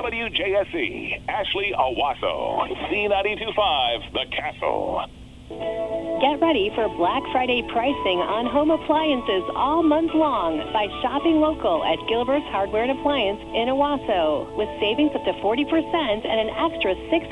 WJSZ, Ashley Owosso, Z925, The Castle. Get ready for Black Friday pricing on home appliances all month long by shopping local at Gilbert's Hardware and Appliance in Owosso. With savings up to 40% and an extra $600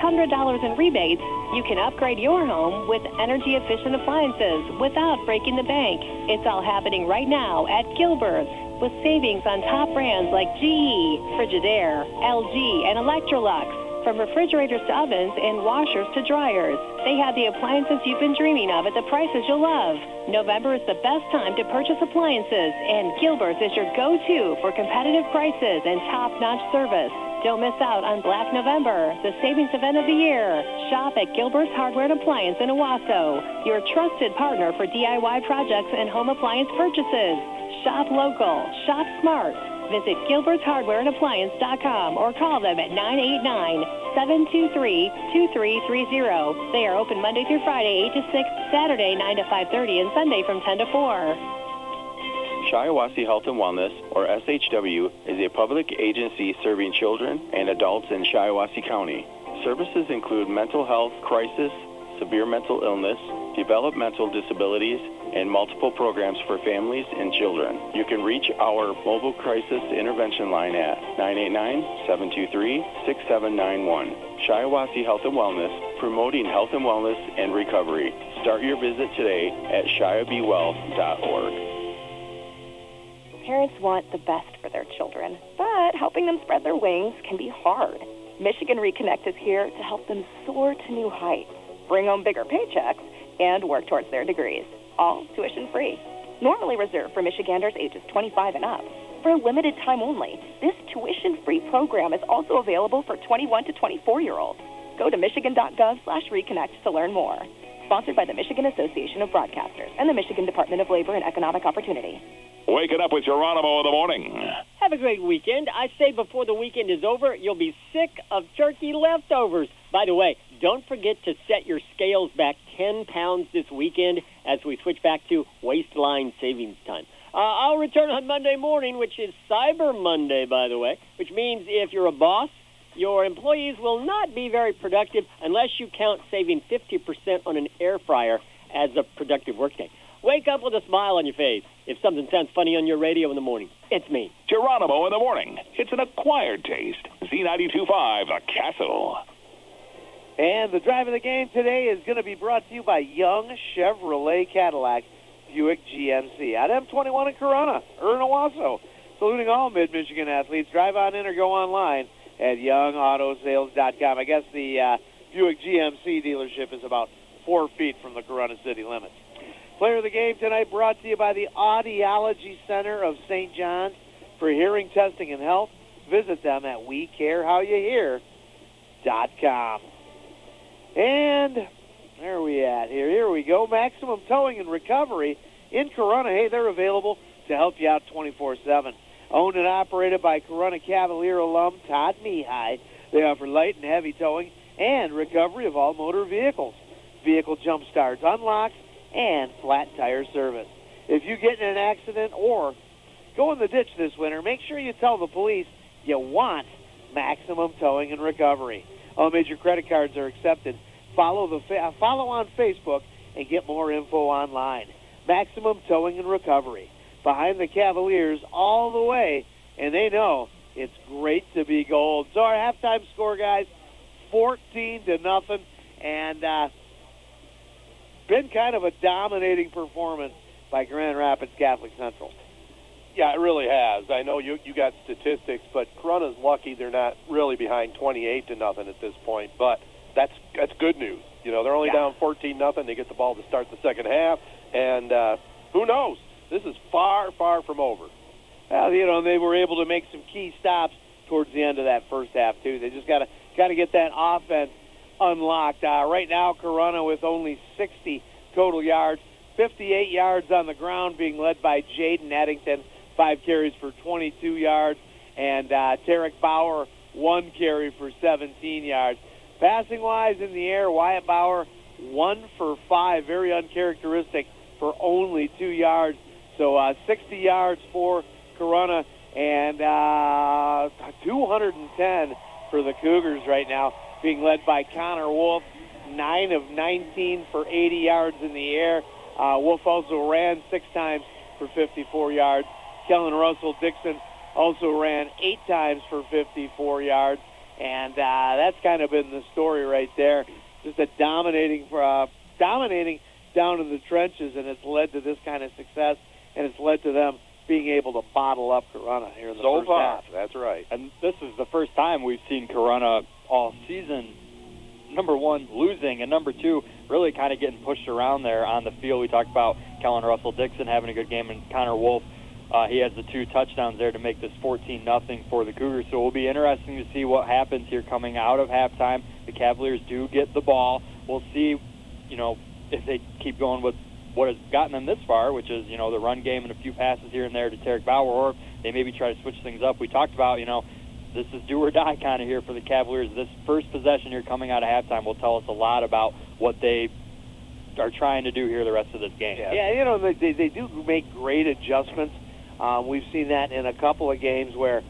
in rebates, you can upgrade your home with energy efficient appliances without breaking the bank. It's all happening right now at Gilbert's with savings on top brands like GE, Frigidaire, LG, and Electrolux. From refrigerators to ovens and washers to dryers, they have the appliances you've been dreaming of at the prices you'll love. November is the best time to purchase appliances, and Gilbert's is your go-to for competitive prices and top-notch service. Don't miss out on Black November, the savings event of the year. Shop at Gilbert's Hardware and Appliance in Owosso, your trusted partner for DIY projects and home appliance purchases. Shop local, shop smart. Visit Gilbert'sHardwareandAppliance.com or call them at 989-723-2330. They are open Monday through Friday, 8 to 6, Saturday, 9 to 5.30, and Sunday from 10 to 4. Shiawassee Health and Wellness, or SHW, is a public agency serving children and adults in Shiawassee County. Services include mental health, crisis, severe mental illness, developmental disabilities, and multiple programs for families and children. You can reach our mobile crisis intervention line at 989-723-6791. Shiawassee Health and Wellness, promoting health and wellness and recovery. Start your visit today at shiabewell.org. Parents want the best for their children, but helping them spread their wings can be hard. Michigan Reconnect is here to help them soar to new heights, bring home bigger paychecks, and work towards their degrees, all tuition free. Normally reserved for Michiganders ages 25 and up. For a limited time only, this tuition free program is also available for 21 to 24 year olds. Go to michigan.gov slash reconnect to learn more. Sponsored by the Michigan Association of Broadcasters and the Michigan Department of Labor and Economic Opportunity. Waking up with Geronimo in the morning. Have a great weekend. I say before the weekend is over, you'll be sick of turkey leftovers. By the way, don't forget to set your scales back 10 pounds this weekend as we switch back to waistline savings time. Uh, I'll return on Monday morning, which is Cyber Monday, by the way, which means if you're a boss, your employees will not be very productive unless you count saving 50% on an air fryer as a productive workday. Wake up with a smile on your face. If something sounds funny on your radio in the morning, it's me. Geronimo in the morning. It's an acquired taste. Z92.5, The Castle. And the drive of the game today is going to be brought to you by Young Chevrolet Cadillac Buick GMC at M21 in Corunna, or. Saluting all mid-Michigan athletes. Drive on in or go online at youngautosales.com. I guess the uh, Buick GMC dealership is about four feet from the Corunna city limits. Player of the game tonight brought to you by the Audiology Center of St. John's. For hearing testing and health, visit them at WeCareHowYouHear.com. And where are we at here? Here we go. Maximum Towing and Recovery in Corunna. Hey, they're available to help you out 24-7. Owned and operated by Corunna Cavalier alum Todd Mihai. They offer light and heavy towing and recovery of all motor vehicles. Vehicle jump starts, unlocks, and flat tire service. If you get in an accident or go in the ditch this winter, make sure you tell the police you want maximum towing and recovery. All major credit cards are accepted. Follow the fa- follow on Facebook and get more info online. Maximum towing and recovery. Behind the Cavaliers all the way, and they know it's great to be gold. So our halftime score, guys, 14 to nothing, and uh, been kind of a dominating performance by Grand Rapids Catholic Central. Yeah, it really has. I know you you got statistics, but Corunna's lucky they're not really behind 28 to nothing at this point. But that's that's good news. You know, they're only Yeah. down 14 nothing. They get the ball to start the second half, and uh, who knows? This is far far from over. Well, you know, they were able to make some key stops towards the end of that first half too. They just got to got to get that offense unlocked. Uh, right now, Corunna with only 60 total yards, 58 yards on the ground, being led by Jaden Eddington, five carries for 22 yards, and uh, Tarek Bauer one carry for 17 yards. Passing wise in the air, Wyatt Bauer one for five, very uncharacteristic for only two yards. So uh, 60 yards for Corunna and uh, 210 for the Cougars right now, being led by Connor Wolf, 9 of 19 for 80 yards in the air. Uh, Wolf also ran six times for 54 yards. Kellen Russell Dixon also ran eight times for 54 yards. And uh, that's kind of been the story right there. Just a dominating, uh, dominating down in the trenches, and it's led to this kind of success, and it's led to them being able to bottle up Corunna here in the So first far, half. that's right. And this is the first time we've seen Corunna all season. Number one, losing, and number two, really kind of getting pushed around there on the field. We talked about Kellen Russell Dixon having a good game, and Connor Wolf. Uh, he has the two touchdowns there to make this 14 nothing for the Cougars. So it will be interesting to see what happens here coming out of halftime. The Cavaliers do get the ball. We'll see, you know, if they keep going with what has gotten them this far, which is you know the run game and a few passes here and there to Tarek Bauer, or they maybe try to switch things up. We talked about you know this is do or die kind of here for the Cavaliers. This first possession here coming out of halftime will tell us a lot about what they are trying to do here the rest of this game. Yeah, you know, they, they do make great adjustments. Um, we've seen that in a couple of games where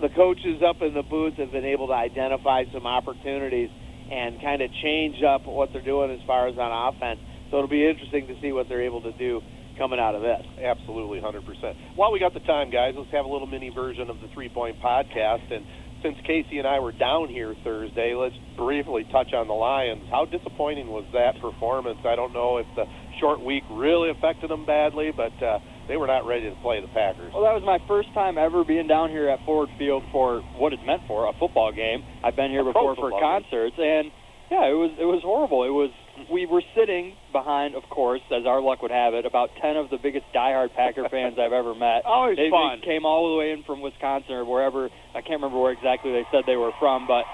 the coaches up in the booth have been able to identify some opportunities and kind of change up what they're doing as far as on offense. So it'll be interesting to see what they're able to do coming out of this. Absolutely, 100%. While we got the time, guys, let's have a little mini version of the Three Point Podcast. And since Casey and I were down here Thursday, let's briefly touch on the Lions. How disappointing was that performance? I don't know if the short week really affected them badly, but uh, they were not ready to play the Packers. Well, that was my first time ever being down here at Ford Field for what it's meant for, a football game. I've been here A before for football game. concerts, and yeah, it was it was horrible. It was we were sitting behind, of course, as our luck would have it, about ten of the biggest diehard Packer [LAUGHS] fans I've ever met. Always they, fun. They came all the way in from Wisconsin or wherever. I can't remember where exactly they said they were from, but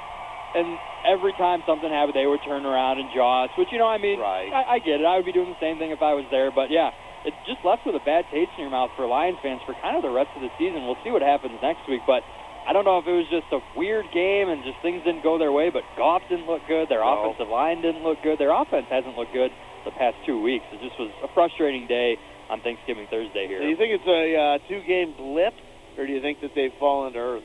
and every time something happened, they would turn around and jaw us. Which you know, I mean, Right. I, I get it. I would be doing the same thing if I was there, but yeah, it just left with a bad taste in your mouth for Lions fans for kind of the rest of the season. We'll see what happens next week, but I don't know if it was just a weird game and just things didn't go their way. But Goff didn't look good. Their No. offensive line didn't look good. Their offense hasn't looked good the past two weeks. It just was a frustrating day on Thanksgiving Thursday here. Do you think it's a uh, two-game blip, or do you think that they've fallen to earth?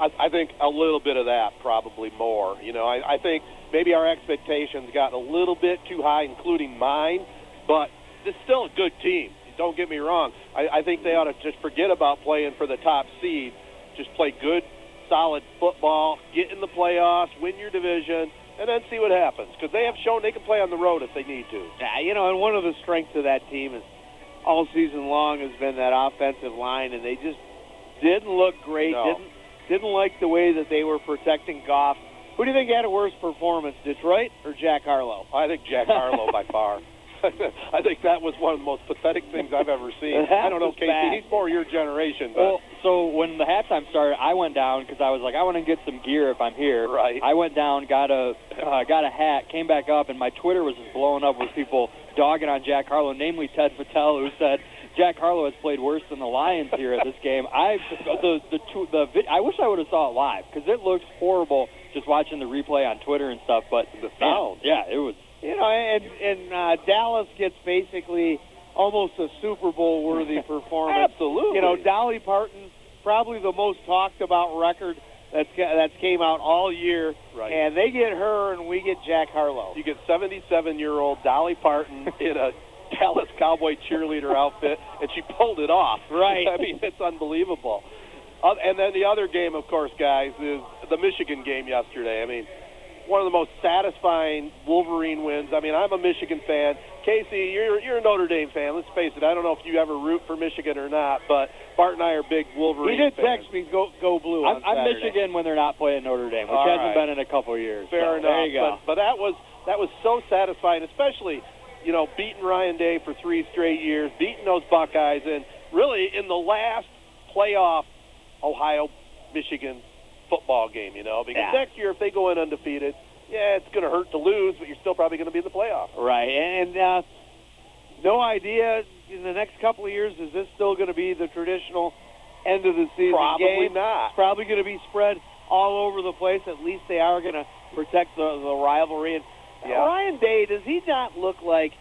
I, I think a little bit of that, probably more. You know, I, I think maybe our expectations got a little bit too high, including mine. But it's still a good team. Don't get me wrong. I, I think they ought to just forget about playing for the top seed. Just play good, solid football, get in the playoffs, win your division, and then see what happens. Because they have shown they can play on the road if they need to. Yeah, you know, and one of the strengths of that team is all season long has been that offensive line, and they just didn't look great. No. Didn't didn't like the way that they were protecting Goff. Who do you think had a worse performance, Detroit or Jack Harlow? I think Jack Harlow by far. [LAUGHS] [LAUGHS] I think that was one of the most pathetic things I've ever seen. [LAUGHS] I don't know, Casey. bad. He's more your generation, but Well, so when the halftime started, I went down because I was like, I want to get some gear if I'm here. Right. I went down, got a uh, got a hat, came back up, and my Twitter was just blowing up with people dogging on Jack Harlow, namely Ted Fattal, who said Jack Harlow has played worse than the Lions here at this game. I the the two, the vid, I wish I would have saw it live because it looks horrible just watching the replay on Twitter and stuff. But The man, yeah, it was. You know, and and uh, Dallas gets basically almost a Super Bowl worthy [LAUGHS] performance. Absolutely. You know, Dolly Parton probably the most talked about record that's that's came out all year. Right. And they get her, and we get Jack Harlow. You get 77 year old Dolly Parton [LAUGHS] in a Dallas Cowboy cheerleader outfit, and she pulled it off. [LAUGHS] Right. I mean, it's unbelievable. Uh, and then the other game, of course, guys, is the Michigan game yesterday. I mean, one of the most satisfying Wolverine wins. I mean, I'm a Michigan fan. Casey, you're you're a Notre Dame fan. Let's face it. I don't know if you ever root for Michigan or not, but Bart and I are big Wolverine He did fans. text me, "Go go blue." I'm, I'm Michigan when they're not playing Notre Dame, which All hasn't right. been in a couple of years. Fair so enough. There you go. But, but that was that was so satisfying, especially you know beating Ryan Day for three straight years, beating those Buckeyes, and really in the last playoff Ohio Michigan football game. You know, because Yeah. next year if they go in undefeated, yeah, it's going to hurt to lose, but you're still probably going to be in the playoff. Right, and uh, no idea in the next couple of years is this still going to be the traditional end of the season Probably game? not. It's probably going to be spread all over the place. At least they are going to protect the, the rivalry. And Yeah. Ryan Day, does he not look like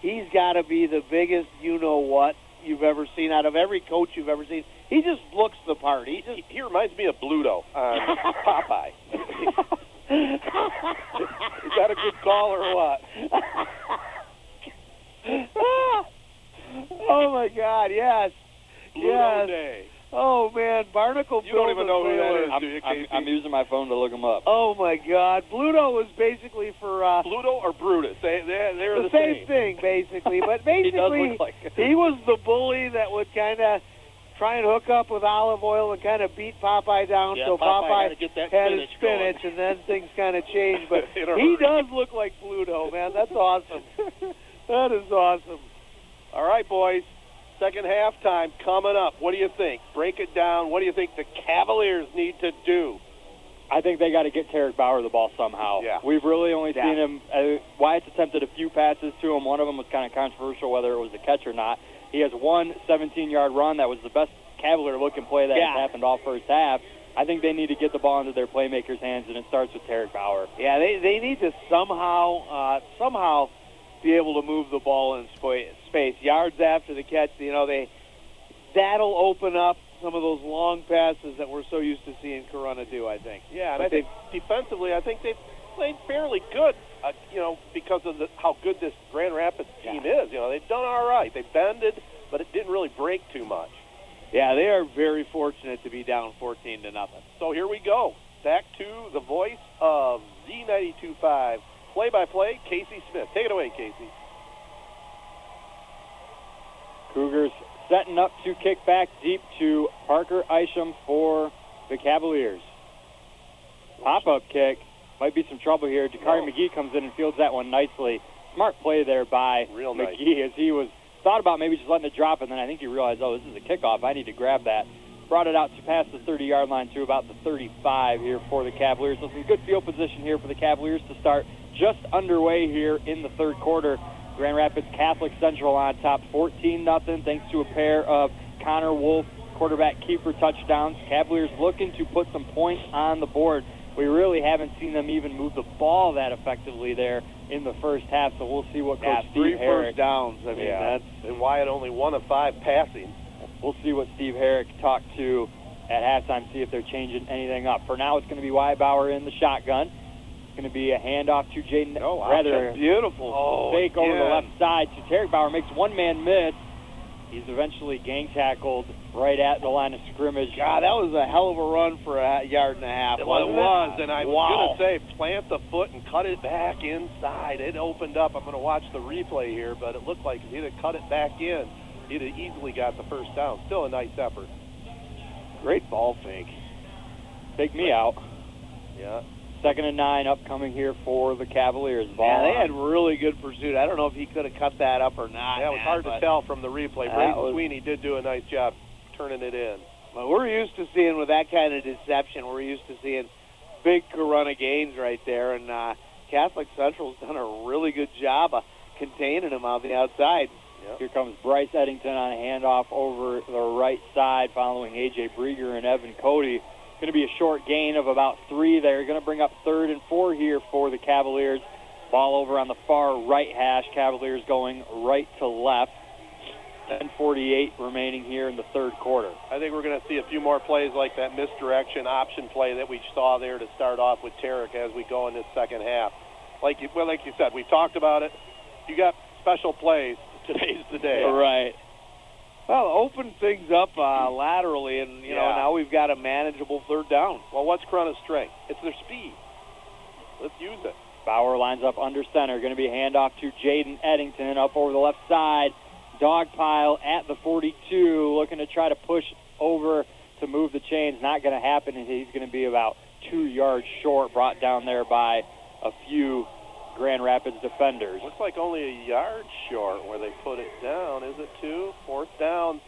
he's got to be the biggest you know what you've ever seen out of every coach you've ever seen? He just looks the part. He just He, reminds me of Bluto on uh, [LAUGHS] Popeye. Is that a good call or what? [LAUGHS] oh my God! Yes, Bluto yes. Day. Oh man, Barnacle. You don't even know who that is, Sailor. I'm, do you, I'm, I'm using my phone to look them up. Oh my God, Bluto was basically for uh, Pluto or Brutus? They they they're the, the, same, thing, basically. But [LAUGHS] He does basically, look like he was the bully that would kind of try and hook up with Olive Oyl and kind of beat Popeye down. Yeah, so Popeye had to get that had his spinach spinach, and then things kind of [LAUGHS] changed. But he hurry. does look like Bluto, man. That's awesome. [LAUGHS] that is awesome. All right, boys. Second halftime coming up. What do you think? Break it down. What do you think the Cavaliers need to do? I think they got to get Tarek Bauer the ball somehow. Yeah. We've really only Yeah. seen him. Uh, Wyatt's attempted a few passes to him. One of them was kind of controversial, whether it was a catch or not. He has one 17-yard run that was the best Cavalier-looking play that Yeah. has happened all first half. I think they need to get the ball into their playmakers' hands, and it starts with Tarek Bauer. Yeah, they they need to somehow uh, somehow be able to move the ball in spa- space, yards after the catch. You know, they that'll open up some of those long passes that we're so used to seeing Corunna do. I think. Yeah, and But I think defensively, I think they've played fairly good. Uh, you know, because of the, how good this Grand Rapids team is. You know, they've done all right. They bended, but it didn't really break too much. Yeah, they are very fortunate to be down 14 to nothing. So here we go. Back to the voice of Z92.5 play-by-play, Casey Smith. Take it away, Casey. Cougars setting up to kick back deep to Parker Isham for the Cavaliers. Pop-up kick. Might be some trouble here. Jakari McGee comes in and fields that one nicely. Smart play there by Real nice. McGee as he was thought about maybe just letting it drop, and then I think he realized, oh, this is a kickoff. I need to grab that. Brought it out to past the 30-yard line to about the 35 here for the Cavaliers. So some good field position here for the Cavaliers to start. Just underway here in the third quarter. Grand Rapids Catholic Central on top, 14 nothing, thanks to a pair of Connor Wolf quarterback keeper touchdowns. Cavaliers looking to put some points on the board. We really haven't seen them even move the ball that effectively there in the first half, so we'll see what Yeah, Coach three Herrick first downs. I mean, Yeah. that's And Wyatt only one of five passing. We'll see what Steve Herrick talked to at halftime, see if they're changing anything up. For now, it's going to be Wyatt Bauer in the shotgun. Going to be a handoff to Jaden. Oh, wow, rather, beautiful. Oh, fake over the left side to Tarek Bauer. Makes one man miss. He's eventually gang tackled right at the line of scrimmage. God, that was a hell of a run for a yard and a half. Well, it wasn't and I was going to say plant the foot and cut it back inside. It opened up. I'm going to watch the replay here, but it looked like if he'd have cut it back in, he'd have easily got the first down. Still a nice effort. Great ball fake. Take me out. Yeah. Second and nine upcoming here for the Cavaliers. Ball Yeah, they on. had really good pursuit. I don't know if he could have cut that up or not. Yeah, it was man, hard to tell from the replay. That Braden was- Sweeney did do a nice job turning it in. But we're used to seeing with that kind of deception. We're used to seeing big Corunna gains right there, and uh, Catholic Central's done a really good job of containing them on the outside. Here comes Bryce Eddington on a handoff over the right side following A.J. Brieger and Evan Cody. Going to be a short gain of about three there. Going to bring up third and four here for the Cavaliers. Ball over on the far right hash. Cavaliers going right to left. 10:48 remaining here in the third quarter. I think we're going to see a few more plays like that misdirection option play that we saw there to start off with Tarek as we go in this second half. Like you, well, like you said, we've talked about it. You got special plays. [LAUGHS] Today's the day. Right. Well, open things up uh, laterally, and you know now we've got a manageable third down. Well, what's Corunna's strength? It's their speed. Let's use it. Bauer lines up under center. Going to be a handoff to Jaden Eddington up over the left side. Dog pile at the 42, looking to try to push over to move the chains. Not going to happen, and he's going to be about two yards short, brought down there by a few Grand Rapids defenders. Looks like only a yard short where they put it down. Is it two? Fourth down.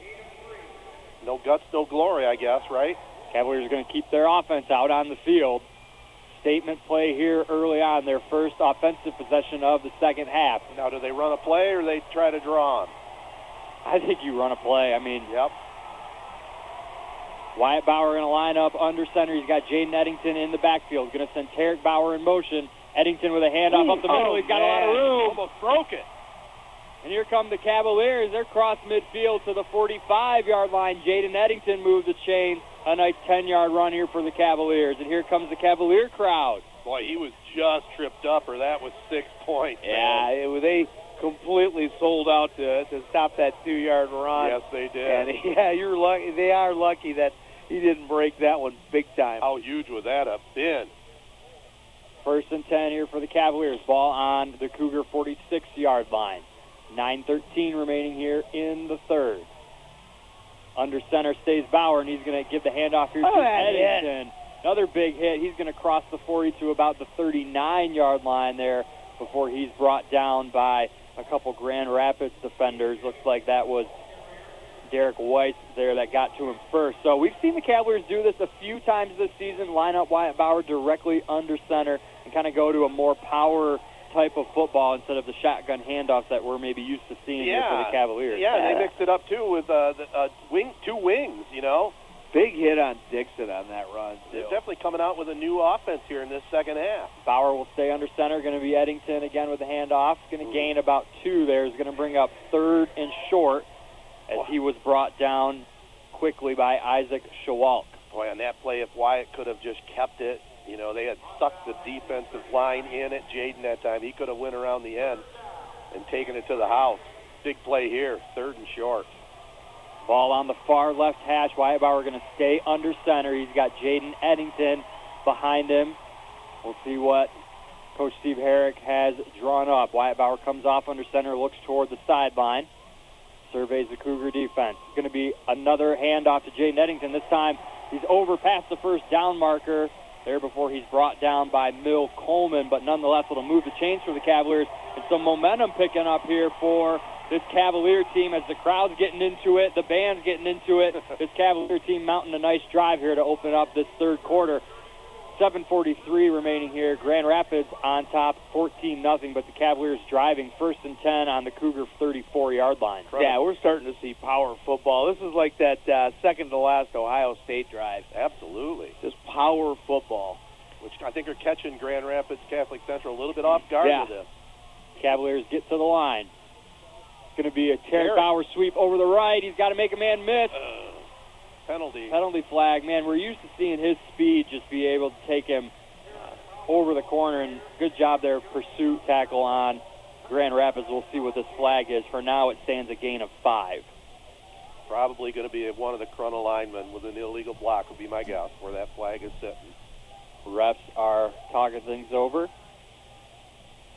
No guts, no glory, I guess, right? Cavaliers are going to keep their offense out on the field. Statement play here early on, their first offensive possession of the second half. Now, do they run a play or they try to draw on? I think you run a play. I mean, Yep. Wyatt Bauer going to line up under center. He's got Jaden Eddington in the backfield. Going to send Tarek Bauer in motion. Eddington with a handoff up the middle. Oh, He's got a lot of oh, room. Almost broke it. And here come the Cavaliers. They're cross midfield to the 45-yard line. Jaden Eddington moved the chain. A nice 10-yard run here for the Cavaliers. And here comes the Cavalier crowd. Boy, he was just tripped up, or that was six points. Yeah, man. it, they completely sold out to to stop that two-yard run. Yes, they did. And [LAUGHS] yeah, you're lucky. They are lucky that he didn't break that one big time. How huge would that have been? First and 10 here for the Cavaliers. Ball on the Cougar 46-yard line. 9.13 remaining here in the third. Under center stays Bauer, and he's going to give the handoff here Oh, to hit. Eddington. Another big hit. He's going to cross the 40 to about the 39-yard line there before he's brought down by a couple Grand Rapids defenders. Looks like that was Derek White there that got to him first. So we've seen the Cavaliers do this a few times this season, line up Wyatt Bauer directly under center and kind of go to a more power type of football instead of the shotgun handoffs that we're maybe used to seeing here for the Cavaliers. Yeah, yeah. they mixed it up too with uh, the, uh, wing, two wings. You know, Big hit on Dixon on that run they're definitely coming out with a new offense here in this second half. Bauer will stay under center. Going to be Eddington again with the handoff. Going to gain about two there. Is going to bring up third and short as he was brought down quickly by Isaac Shawalk. Boy, on that play, if Wyatt could have just kept it, you know, they had sucked the defensive line in at Jaden that time. He could have went around the end and taken it to the house. Big play here, third and short. Ball on the far left hash. Wyatt Bauer going to stay under center. He's got Jaden Eddington behind him. We'll see what Coach Steve Herrick has drawn up. Wyatt Bauer comes off under center, looks toward the sideline. Surveys the Cougar defense. It's going to be another handoff to Jaden Eddington. This time he's over past the first down marker there before he's brought down by Mill Coleman, but nonetheless it'll move the chains for the Cavaliers and some momentum picking up here for this Cavalier team as the crowd's getting into it, the band's getting into it. [LAUGHS] this Cavalier team mounting a nice drive here to open up this third quarter. 7:43 remaining here. Grand Rapids on top, 14 nothing, but the Cavaliers driving first and 10 on the Cougar 34-yard line. Yeah, we're starting to see power football. This is like that uh, second to last Ohio State drive. Absolutely. Just power football. Which I think are catching Grand Rapids Catholic Central a little bit off guard Yeah. with this. Cavaliers get to the line. It's going to be a Terry Terry. Bauer sweep over the right. He's got to make a man miss. Penalty. Penalty flag. Man, we're used to seeing his speed just be able to take him uh, over the corner, and good job there, pursuit tackle on Grand Rapids. We'll see what this flag is. For now, it stands a gain of five. Probably going to be one of the Corunna linemen with an illegal block would be my guess where that flag is sitting. Refs are talking things over.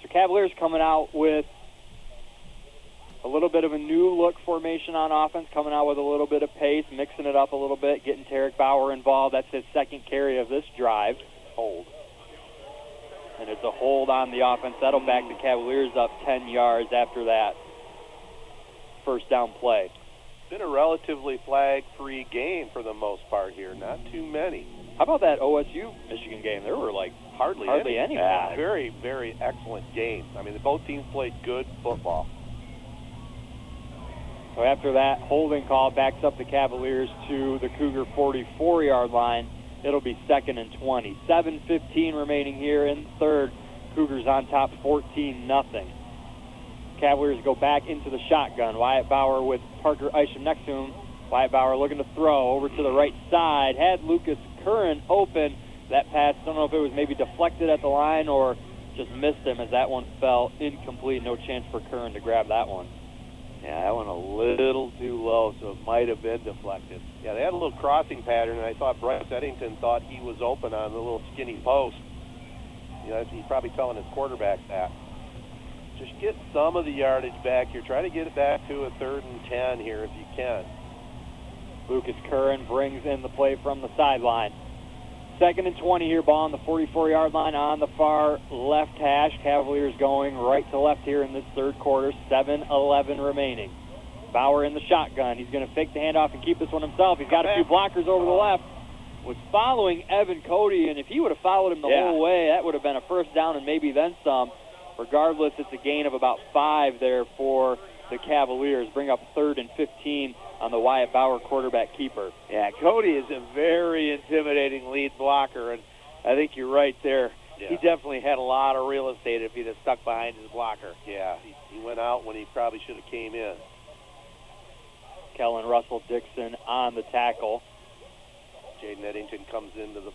So Cavaliers coming out with a little bit of a new look formation on offense, coming out with a little bit of pace, mixing it up a little bit, getting Tarek Bauer involved. That's his second carry of this drive. Hold. And it's a hold on the offense. That'll back the Cavaliers up 10 yards after that first down play. Been a relatively flag-free game for the most part here. Not too many. How about that OSU Michigan game? There were like Hardly, Hardly any. any. Very, very excellent game. I mean, both teams played good football. So after that holding call backs up the Cavaliers to the Cougar 44-yard line. It'll be second and 20. 7:15 remaining here in third. Cougars on top, 14 nothing. Cavaliers go back into the shotgun. Wyatt Bauer with Parker Isham next to him. Wyatt Bauer looking to throw over to the right side. Had Lucas Curran open. That pass, don't know if it was maybe deflected at the line or just missed him as that one fell incomplete. No chance for Curran to grab that one. Yeah, that went a little too low, so it might have been deflected. Yeah, they had a little crossing pattern, and I thought Bryce Eddington thought he was open on the little skinny post. You know, he's probably telling his quarterback that. Just get some of the yardage back here. Try to get it back to a third and ten here if you can. Lucas Curran brings in the play from the sideline. Second and 20 here, ball on the 44-yard line on the far left hash. Cavaliers going right to left here in this third quarter. 7-11 remaining. Bauer in the shotgun. He's going to fake the handoff and keep this one himself. He's got a few blockers over the left. Was following Evan Cody, and if he would have followed him the Yeah. whole way, that would have been a first down and maybe then some. Regardless, it's a gain of about five there for the Cavaliers. Bring up third and 15 on the Wyatt Bauer quarterback keeper. Yeah, Cody is a very intimidating lead blocker, and I think you're right there. He definitely had a lot of real estate if he'd have stuck behind his blocker. Yeah, he, he went out when he probably should have came in. Kellen Russell Dixon on the tackle. Jaden Eddington comes into the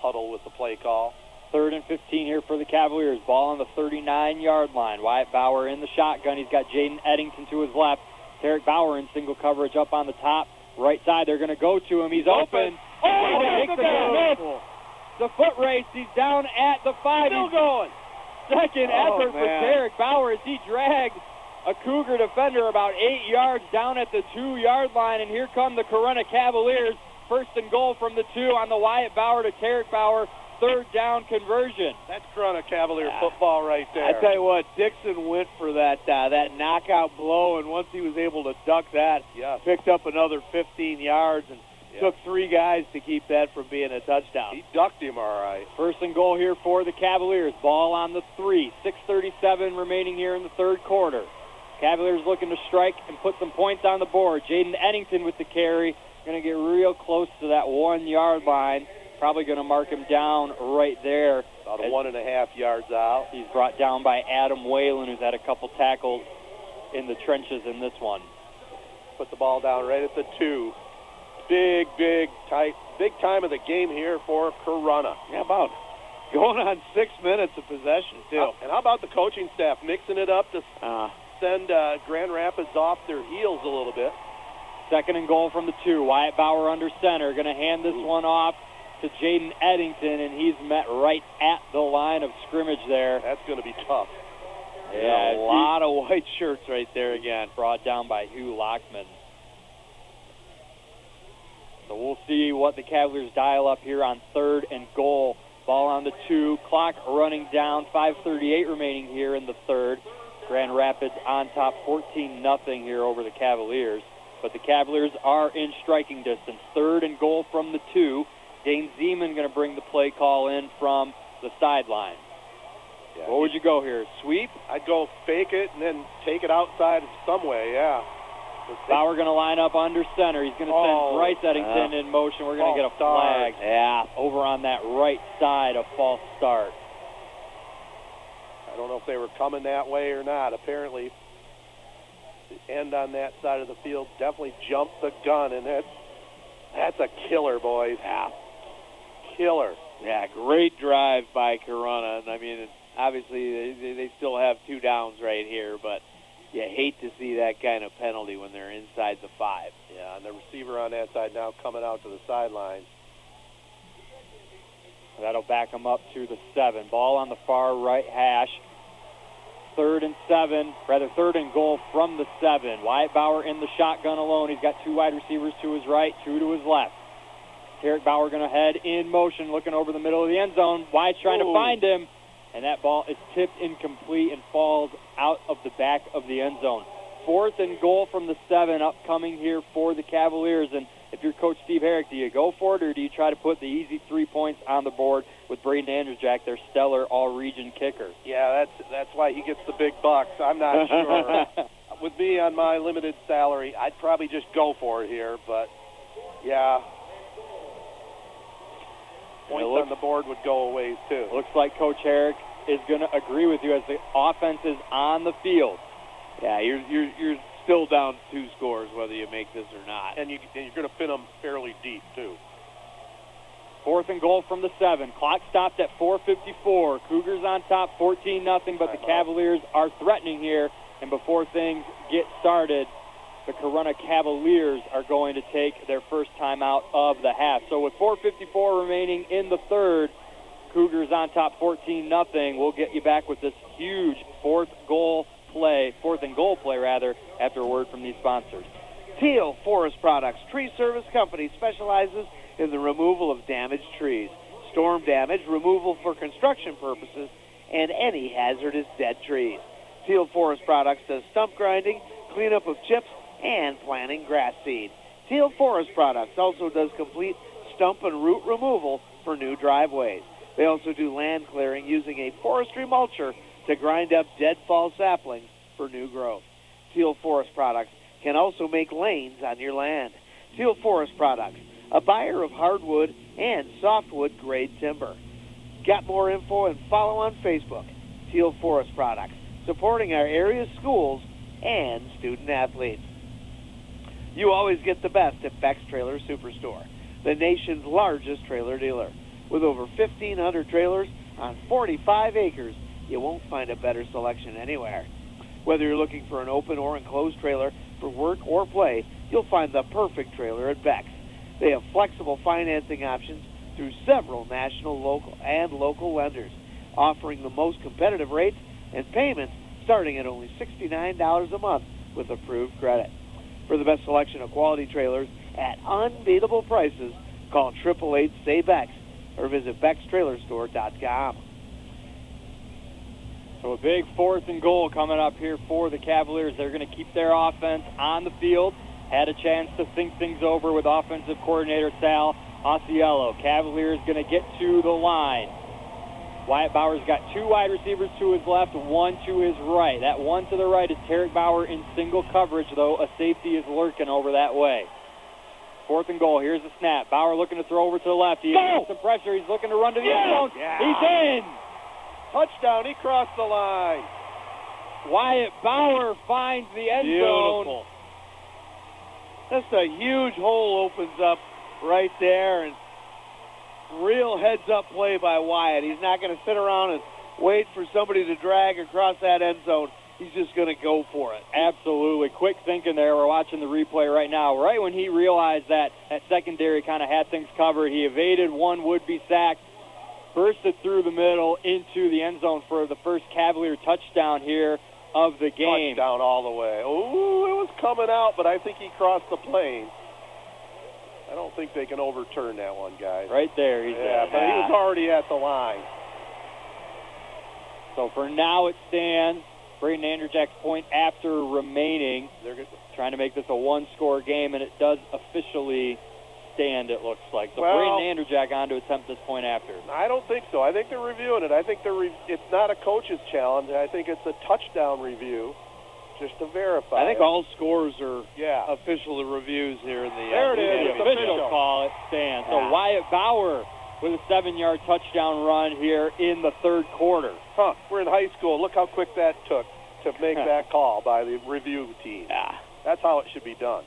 huddle with the play call. Third and 15 here for the Cavaliers. Ball on the 39-yard line. Wyatt Bauer in the shotgun. He's got Jaden Eddington to his left. Tarek Bauer in single coverage up on the top. Right side, they're going to go to him. He's open. Oh, He takes the that. The foot race. He's down at the five. Still He's going. Second Oh, effort for man. Tarek Bauer as he dragged a Cougar defender about eight yards down at the two-yard line. And here come the Corunna Cavaliers. First and goal from the two on the Wyatt Bauer to Tarek Bauer. Third down conversion. That's Corunna Cavalier football right there. I tell you what, Dixon went for that uh, that knockout blow, and once he was able to duck that, Yes. picked up another 15 yards and took three guys to keep that from being a touchdown. He ducked him all right. First and goal here for the Cavaliers. Ball on the three. 6.37 remaining here in the third quarter. Cavaliers looking to strike and put some points on the board. Jaden Eddington with the carry. Going to get real close to that one yard line. Probably going to mark him down right there. About a one and a half yards out. He's brought down by Adam Whalen, who's had a couple tackles in the trenches in this one. Put the ball down right at the two. Big, big, tight, big time of the game here for Corunna. Yeah, about going on six minutes of possession too. And how about the coaching staff mixing it up to Uh, send uh, Grand Rapids off their heels a little bit? Second and goal from the two. Wyatt Bauer under center. Going to hand this one off to Jaden Eddington, and he's met right at the line of scrimmage there. That's going to be tough. Yeah, a lot of [LAUGHS] white shirts right there again. Brought down by Hugh Lockman. So we'll see what the Cavaliers dial up here on third and goal. Ball on the two. Clock running down. 5:38 remaining here in the third. Grand Rapids on top, 14 nothing here over the Cavaliers. But the Cavaliers are in striking distance. Third and goal from the two. Dane Zeman going to bring the play call in from the sideline. Yeah, what would you go here? Sweep? I'd go fake it and then take it outside some way. Yeah. Bauer going to line up under center. He's going to send Oh, Bryce Eddington yeah. in motion. We're going to get a flag. start. Yeah, over on that right side, a false start. I don't know if they were coming that way or not. Apparently, the end on that side of the field definitely jumped the gun, and that's that's a killer, boys. Yeah, killer. Yeah, great drive by Corunna. And I mean, obviously they- they, still have two downs right here, but you hate to see that kind of penalty when they're inside the five. Yeah, and the receiver on that side now coming out to the sideline. That'll back them up to the seven. Ball on the far right hash. Third and seven, rather third and goal from the seven. Wyatt Bauer in the shotgun alone. He's got two wide receivers to his right, two to his left. Tarek Bauer going to head in motion, looking over the middle of the end zone. Wyatt's trying to find him, and that ball is tipped incomplete and falls out of the back of the end zone. Fourth and goal from the seven upcoming here for the Cavaliers. And if you're Coach Steve Herrick, do you go for it or do you try to put the easy three points on the board with Braden Andrewjack, their stellar all-region kicker? Yeah, that's that's why he gets the big bucks. I'm not [LAUGHS] sure. With me on my limited salary, I'd probably just go for it here. But yeah, points looks- on the board would go a ways too. Looks like Coach Herrick is going to agree with you as the offense is on the field. Yeah, you're you're you're still down two scores whether you make this or not. And you and you're going to pin them fairly deep too. Fourth and goal from the seven. Clock stopped at 4:54. Cougars on top, 14 nothing. But the Cavaliers are threatening here. And before things get started, the Corunna Cavaliers are going to take their first time out of the half. So with 4:54 remaining in the third, Cougars on top, 14 nothing. We'll get you back with this huge fourth goal play, fourth and goal play rather, after a word from these sponsors. Teal Forest Products Tree Service Company specializes in the removal of damaged trees, storm damage, removal for construction purposes, and any hazardous dead trees. Teal Forest Products does stump grinding, cleanup of chips, and planting grass seed. Teal Forest Products also does complete stump and root removal for new driveways. They also do land clearing using a forestry mulcher to grind up deadfall saplings for new growth. Teal Forest Products can also make lanes on your land. Teal Forest Products, a buyer of hardwood and softwood grade timber. Got more info and follow on Facebook. Teal Forest Products, supporting our area's schools and student athletes. You always get the best at Beck's Trailer Superstore, the nation's largest trailer dealer. With over 1,500 trailers on 45 acres, you won't find a better selection anywhere. Whether you're looking for an open or enclosed trailer for work or play, you'll find the perfect trailer at Beck's. They have flexible financing options through several national, local, and local lenders, offering the most competitive rates and payments starting at only $69 a month with approved credit. For the best selection of quality trailers at unbeatable prices, call 888 say Bex or visit BexTrailerStore.com. So a big fourth and goal coming up here for the Cavaliers. They're going to keep their offense on the field. Had a chance to think things over with offensive coordinator Sal Osceola. Cavaliers going to get to the line. Wyatt Bauer's got two wide receivers to his left, one to his right. That one to the right is Tarek Bauer in single coverage, though a safety is lurking over that way. Fourth and goal. Here's the snap. Bauer looking to throw over to the left. He Go! gets some pressure. He's looking to run to the end zone. Yeah. He's in. Touchdown! He crossed the line. Wyatt Bauer finds the end zone. Beautiful. Just a huge hole opens up right there, and real heads-up play by Wyatt. He's not going to sit around and wait for somebody to drag across that end zone. He's just going to go for it. Absolutely. Quick thinking there. We're watching the replay right now. Right when he realized that that secondary kind of had things covered, he evaded one would-be sack, bursted through the middle into the end zone for the first Cavalier touchdown here of the game. Touchdown all the way. Oh, it was coming out, but I think he crossed the plane. I don't think they can overturn that one, guys. Right there, he's yeah, at. but he was already at the line. So for now, it stands. Braden Anderjack's point after remaining. They're trying to make this a one-score game, and it does officially stand. It looks like. So Well- Braden Anderjack on to attempt this point after. I don't think so. I think they're reviewing it. I think they're. Re- it's not a coach's challenge. I think it's a touchdown review, just to verify. I think it. all scores are yeah official reviews here in the. There uh, it is. The official official. call. It stands. So Yeah. Wyatt Bauer with a seven-yard touchdown run here in the third quarter. Huh? We're in high school. Look how quick that took to make that call by the review team. Yeah. That's how it should be done.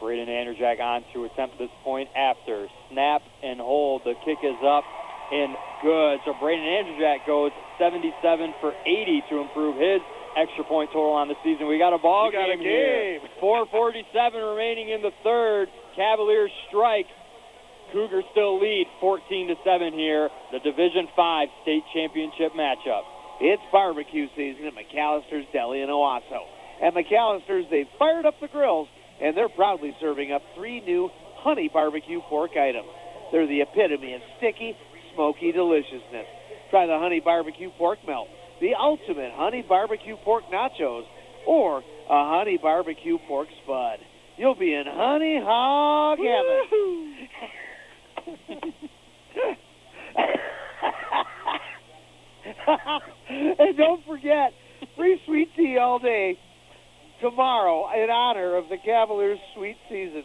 Braden Anderjack on to attempt this point after. Snap and hold. The kick is up and good. So Braden Anderjack goes 77 for 80 to improve his extra point total on the season. We got a ball got a game here. 447 remaining in the third. Cavaliers strike. Cougars still lead 14 to 7 here. The Division 5 state championship matchup. It's barbecue season at McAllister's Deli in Owosso. At McAllister's, they've fired up the grills, and they're proudly serving up three new honey barbecue pork items. They're the epitome of sticky, smoky deliciousness. Try the honey barbecue pork melt, the ultimate honey barbecue pork nachos, or a honey barbecue pork spud. You'll be in honey hog heaven. [LAUGHS] and don't forget, free sweet tea all day tomorrow in honor of the Cavaliers' sweet season.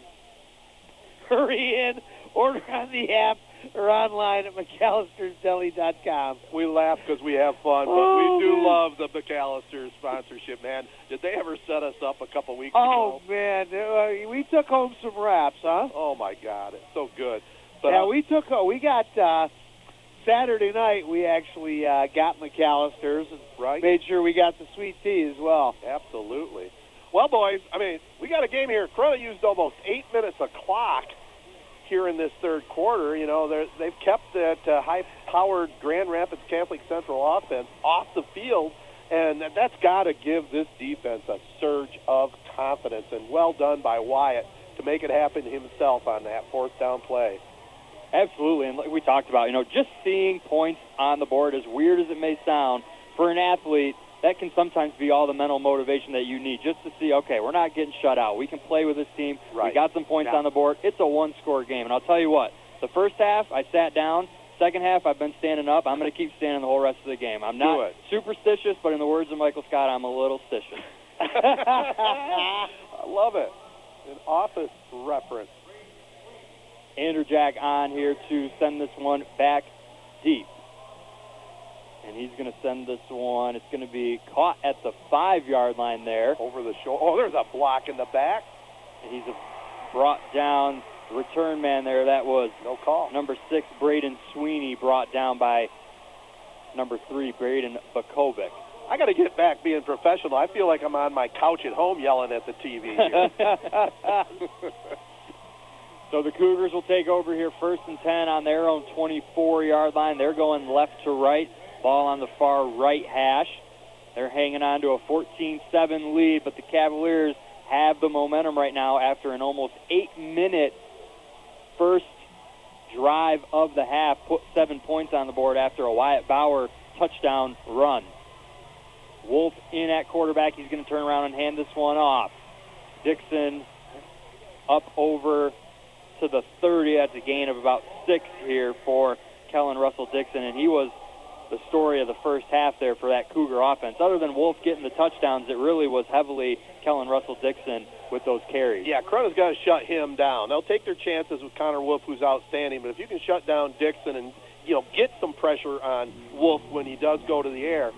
[LAUGHS] Hurry in, order on the app or online at McAllister'sDeli.com. We laugh because we have fun, but Oh, we do man. love the McAllister sponsorship, man. Did they ever set us up a couple weeks Oh ago? Oh, man, uh, we took home some wraps, huh? Oh my God, it's so good. But yeah, uh, we took. Uh, we got uh, Saturday night. We actually uh, got McAllister's and right? made sure we got the sweet tea as well. Absolutely. Well, boys, I mean, we got a game here. Corunna used almost eight minutes of clock here in this third quarter. You know, they've kept that uh, high-powered Grand Rapids Catholic Central offense off the field, and that's got to give this defense a surge of confidence. And well done by Wyatt to make it happen himself on that fourth down play. Absolutely, and like we talked about, you know, just seeing points on the board, as weird as it may sound, for an athlete, that can sometimes be all the mental motivation that you need just to see, okay, we're not getting shut out. We can play with this team. We got some points Yeah. on the board. It's a one-score game, and I'll tell you what, the first half, I sat down. Second half, I've been standing up. I'm going to keep standing the whole rest of the game. I'm not superstitious, but in the words of Michael Scott, I'm a little stitious. [LAUGHS] I love it. An office reference. Andrew Jack on here to send this one back deep. And he's going to send this one. It's going to be caught at the five yard line there. Over the shoulder. Oh, there's a block in the back. And he's brought down the return man there. That was no call. Number six, Braden Sweeney, brought down by number three, Braden Bakovic. I got to get back being professional. I feel like I'm on my couch at home yelling at the TV. Here. [LAUGHS] [LAUGHS] So the Cougars will take over here first and 10 on their own 24 yard line. They're going left to right. Ball on the far right hash. They're hanging on to a 14 7 lead, but the Cavaliers have the momentum right now after an almost eight minute first drive of the half. Put seven points on the board after a Wyatt Bauer touchdown run. Wolf in at quarterback. He's going to turn around and hand this one off. Dixon up over to the 30. That's a gain of about six here for Kellen Russell Dixon, and he was the story of the first half there for that Cougar offense. Other than Wolf getting the touchdowns, it really was heavily Kellen Russell Dixon with those carries. yeah, Corunna's got to shut him down. They'll take their chances with Connor Wolf, who's outstanding, but if you can shut down Dixon and you know get some pressure on Wolf when he does go to the air,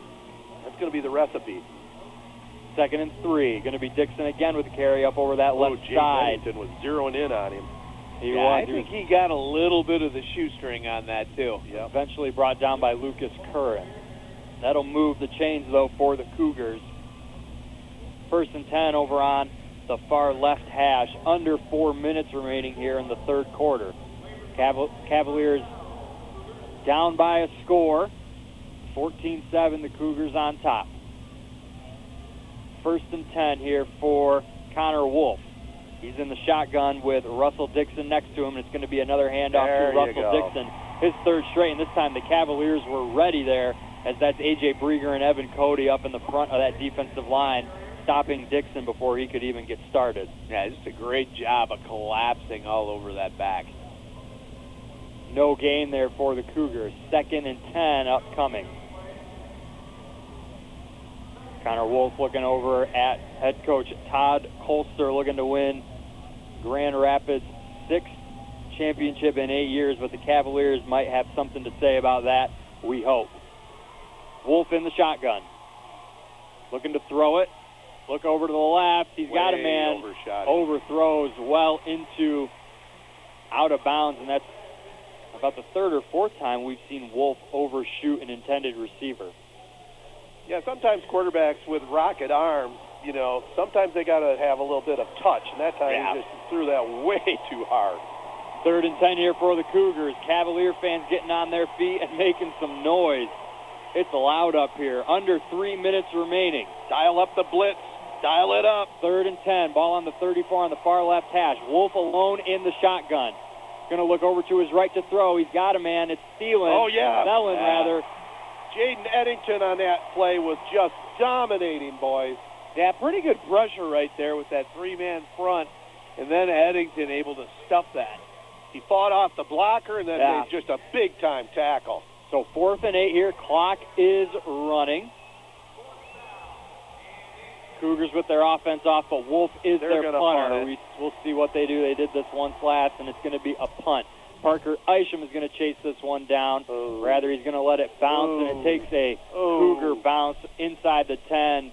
that's going to be the recipe. Second and three. Going to be Dixon again with the carry up over that oh, left Jay side. Bennington was zeroing in on him. He yeah, was. I think he got a little bit of the shoestring on that too. eventually brought down by Lucas Curran. That'll move the chains, though, for the Cougars. First and 10 over on the far left hash. Under four minutes remaining here in the third quarter. Caval- Cavaliers down by a score. 14-7, the Cougars on top. First and 10 here for Connor Wolf. He's in the shotgun with Russell Dixon next to him, it's going to be another handoff There to Russell. Dixon. His third straight, and this time the Cavaliers were ready there, as that's A.J. Brieger and Evan Cody up in the front of that defensive line, stopping Dixon before he could even get started. Yeah, just a great job of collapsing all over that back. No gain there for the Cougars. Second and 10 upcoming. Connor Wolf looking over at head coach Todd Holster looking to win Grand Rapids' sixth championship in eight years, but the Cavaliers might have something to say about that. We hope. Wolf in the shotgun. Looking to throw it. Look over to the left. He's got a man. overshot. Overthrows well into out of bounds, and that's about the third or fourth time we've seen Wolf overshoot an intended receiver. Yeah, sometimes quarterbacks with rocket arms, you know, sometimes they got to have a little bit of touch, and that time Yeah. he just threw that way [LAUGHS] too hard. Third and 10 here for the Cougars. Cavalier fans getting on their feet and [LAUGHS] making some noise. It's loud up here. Under three minutes remaining. Dial up the blitz. Dial it up. Third and 10. Ball on the 34 on the far left hash. Wolf alone in the shotgun. Going to look over to his right to throw. He's got a man. It's Thielen. Oh, yeah. Thielen, Yeah. rather. Jaden Eddington on that play was just dominating, boys. Yeah, pretty good pressure right there with that three-man front, and then Eddington able to stuff that. He fought off the blocker and then Yeah. just a big-time tackle. So fourth and eight here. Clock is running. Cougars with their offense off, but Wolf is They're their punter. punt. We, we'll see what they do. They did this once last, and it's going to be a punt. Parker Isham is going to chase this one down. Rather, he's going to let it bounce, and it takes a. Cougar bounce inside the 10,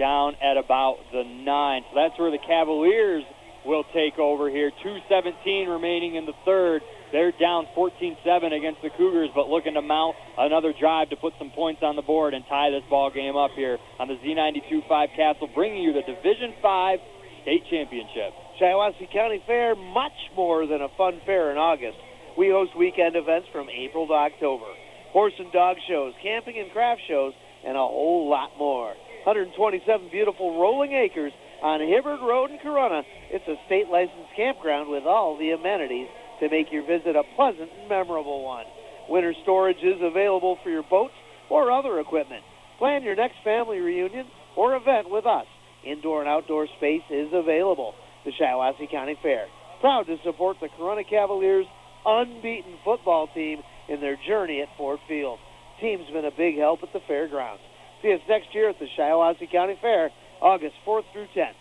down at about the 9. So that's where the Cavaliers will take over here. 2.17 remaining in the third. They're down 14-7 against the Cougars, but looking to mount another drive to put some points on the board and tie this ball game up here on the Z92.5 Castle, bringing you the Division 5 state championship. Shiawassee County Fair, much more than a fun fair in August. We host weekend events from April to October. Horse and dog shows, camping and craft shows, and a whole lot more. 127 beautiful rolling acres on Hibbard Road in Corunna. It's a state licensed campground with all the amenities to make your visit a pleasant and memorable one. Winter storage is available for your boats or other equipment. Plan your next family reunion or event with us. Indoor and outdoor space is available. The Shiawassee County Fair, proud to support the Corunna Cavaliers' unbeaten football team in their journey at Ford Field. Team's been a big help at the fairgrounds. See us next year at the Shiawassee County Fair, August 4th through 10th.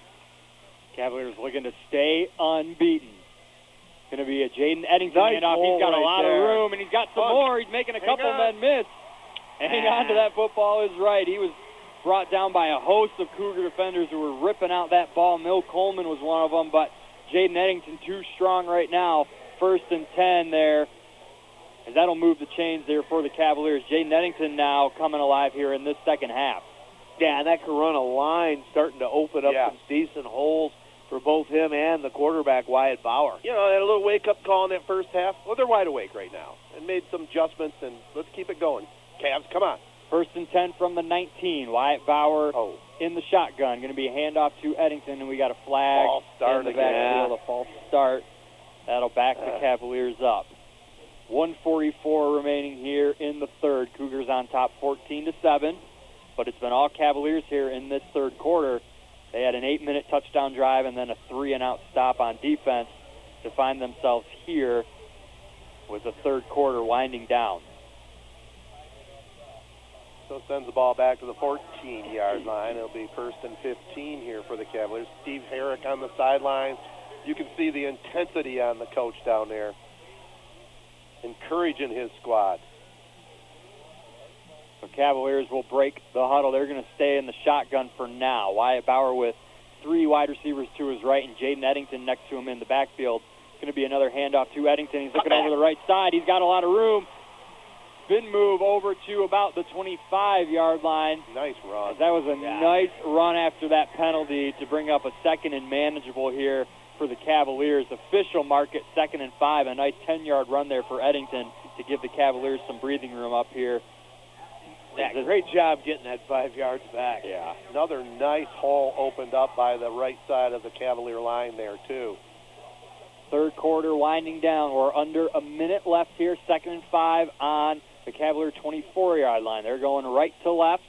Cavaliers looking to stay unbeaten. Going to be a Jaden Eddington Nice handoff. He's got a lot there. of room, and he's got some Look. more. He's making a couple men miss. Hang on to that football is right. He was brought down by a host of Cougar defenders who were ripping out that ball. Mill Coleman was one of them, but Jaden Eddington too strong right now. First and 10 there. And that'll move the chains there for the Cavaliers. Jaden Eddington now coming alive here in this second half. Yeah, and that Corunna line starting to open up Yeah. some decent holes for both him and the quarterback, Wyatt Bauer. You know, they had a little wake-up call in that first half. Well, they're wide awake right now and made some adjustments, and let's keep it going. Cavs, come on. First and 10 from the 19. Wyatt Bauer Oh. in the shotgun. Going to be a handoff to Eddington, and we got a flag False start in the again. backfield, a false start. That'll back the Uh. Cavaliers up. 144 remaining here in the third. Cougars on top 14 to 7, but it's been all Cavaliers here in this third quarter. They had an eight-minute touchdown drive and then a three-and-out stop on defense to find themselves here with the third quarter winding down. So sends the ball back to the 14-yard line. It'll be first and 15 here for the Cavaliers. Steve Herrick on the sidelines. You can see the intensity on the coach down there, encouraging his squad. The Cavaliers will break the huddle. They're going to stay in the shotgun for now. Wyatt Bauer with three wide receivers to his right and Jaden Eddington next to him in the backfield. It's going to be another handoff to Eddington. He's looking over the right side. He's got a lot of room. Spin move over to about the 25-yard line. Nice run. That was a nice run after that penalty to bring up a second and manageable here for the Cavaliers. Official market, second and five. A nice 10-yard run there for Eddington. to give the Cavaliers some breathing room up here. Yeah, great job getting that five yards back. Yeah. Another nice hole opened up by the right side of the Cavalier line there, too. Third quarter winding down. We're under a minute left here. Second and five on the Cavalier 24-yard line. They're going right to left.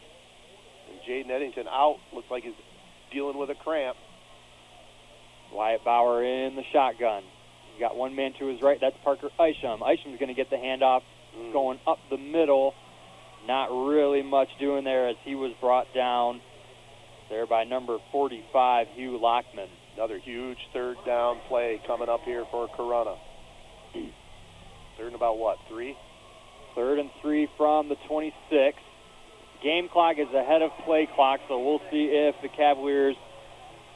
And Jaden Eddington out. Looks like he's dealing with a cramp. Wyatt Bauer in the shotgun. He's got one man to his right. That's Parker Isham. Isham's going to get the handoff Mm. going up the middle. Not really much doing there as he was brought down there by number 45, Hugh Lockman. Another huge third down play coming up here for Corunna. [CLEARS THROAT] Third and about what, three? Third and three from the 26. Game clock is ahead of play clock, so we'll see if the Cavaliers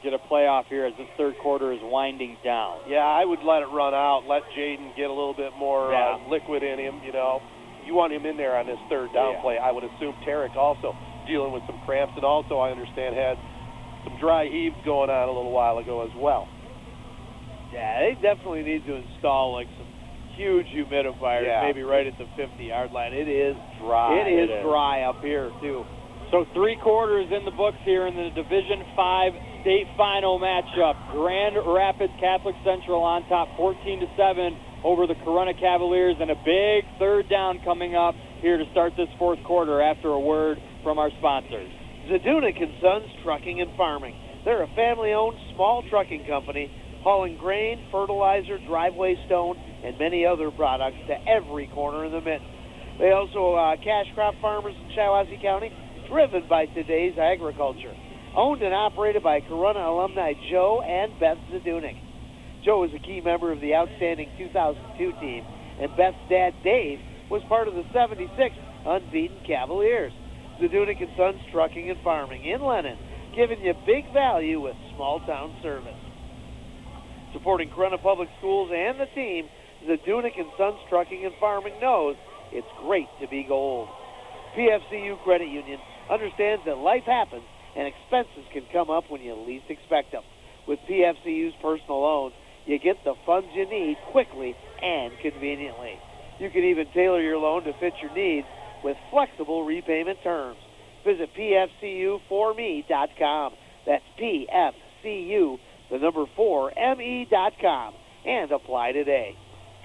get a playoff here as this third quarter is winding down. Yeah, I would let it run out. Let Jaden get a little bit more Yeah. uh, liquid in him. You know, you want him in there on this third down Yeah. play. I would assume Tarek also dealing with some cramps, and also I understand had some dry heaves going on a little while ago as well. Yeah, they definitely need to install like some huge humidifiers, Yeah. maybe right at the 50-yard line. It is Dry. It is It is. dry up here too. So three quarters in the books here in the Division Five state final matchup. Grand Rapids Catholic Central on top, 14 to seven over the Corunna Cavaliers, and a big third down coming up here to start this fourth quarter. After a word from our sponsors. Zadunik and Sons Trucking and Farming. They're a family-owned small trucking company hauling grain, fertilizer, driveway stone, and many other products to every corner in the mitten. They also uh, cash crop farmers in Shiawassee County, driven by today's agriculture. Owned and operated by Corunna alumni Joe and Beth Zadunik. Joe is a key member of the outstanding 2002 team, and Beth's dad Dave was part of the 76 unbeaten Cavaliers. Zadunik and Sons Trucking and Farming in Lennon, giving you big value with small town service. Supporting Corunna Public Schools and the team, Zadunik and Sons Trucking and Farming knows it's great to be gold. PFCU Credit Union understands that life happens and expenses can come up when you least expect them. With PFCU's personal loans, you get the funds you need quickly and conveniently. You can even tailor your loan to fit your needs with flexible repayment terms. Visit pfcu4me.com. That's PFCU, the number 4, me.com, and apply today.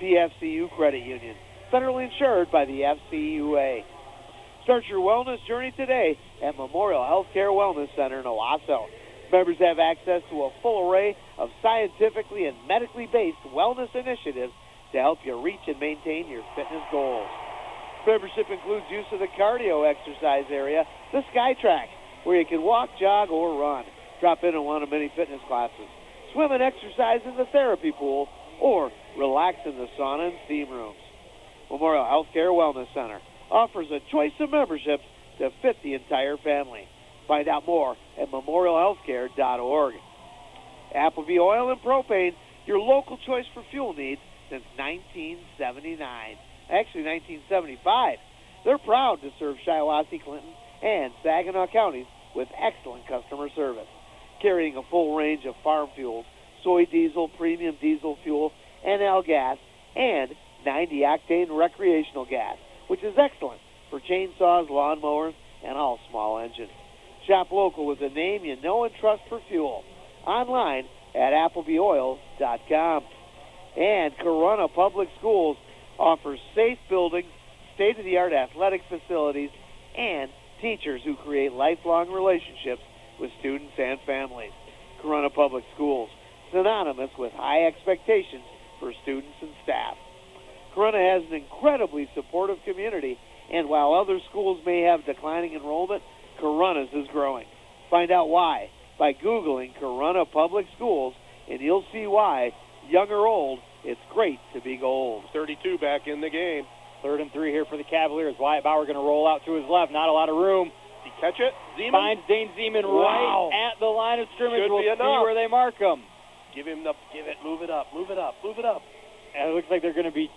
PFCU Credit Union, federally insured by the NCUA. Start your wellness journey today at Memorial Healthcare Wellness Center in Owosso. Members have access to a full array of scientifically and medically based wellness initiatives to help you reach and maintain your fitness goals. Membership includes use of the cardio exercise area, the SkyTrack, where you can walk, jog, or run. Drop in on one of many fitness classes. Swim and exercise in the therapy pool, or relax in the sauna and steam rooms. Memorial Healthcare Wellness Center offers a choice of memberships to fit the entire family. Find out more at memorialhealthcare.org. Appleby Oil and Propane, your local choice for fuel needs since 1979. Actually, 1975. They're proud to serve Shiawassee, Clinton, and Saginaw counties with excellent customer service. Carrying a full range of farm fuels, soy diesel, premium diesel fuel, NL gas, and 90 octane recreational gas, which is excellent for chainsaws, lawnmowers, and all small engines. Shop local with a name you know and trust for fuel. Online at ApplebyOil.com. And Corunna Public Schools offers safe buildings, state-of-the-art athletic facilities, and teachers who create lifelong relationships with students and families. Corunna Public Schools, synonymous with high expectations for students and staff. Corunna has an incredibly supportive community, and while other schools may have declining enrollment, Corunna's is growing. Find out why by Googling Corunna Public Schools, and you'll see why, young or old, it's great to be gold. 32 back in the game. Third and three here for the Cavaliers. Wyatt Bauer going to roll out to his left. Not a lot of room. Did he catch it? Zeman? Finds Dane Zeman Wow. right at the line of scrimmage. Should we'll be see enough. where they mark him. Give him the, give it, move it up, move it up, move it up. And it looks like they're going to be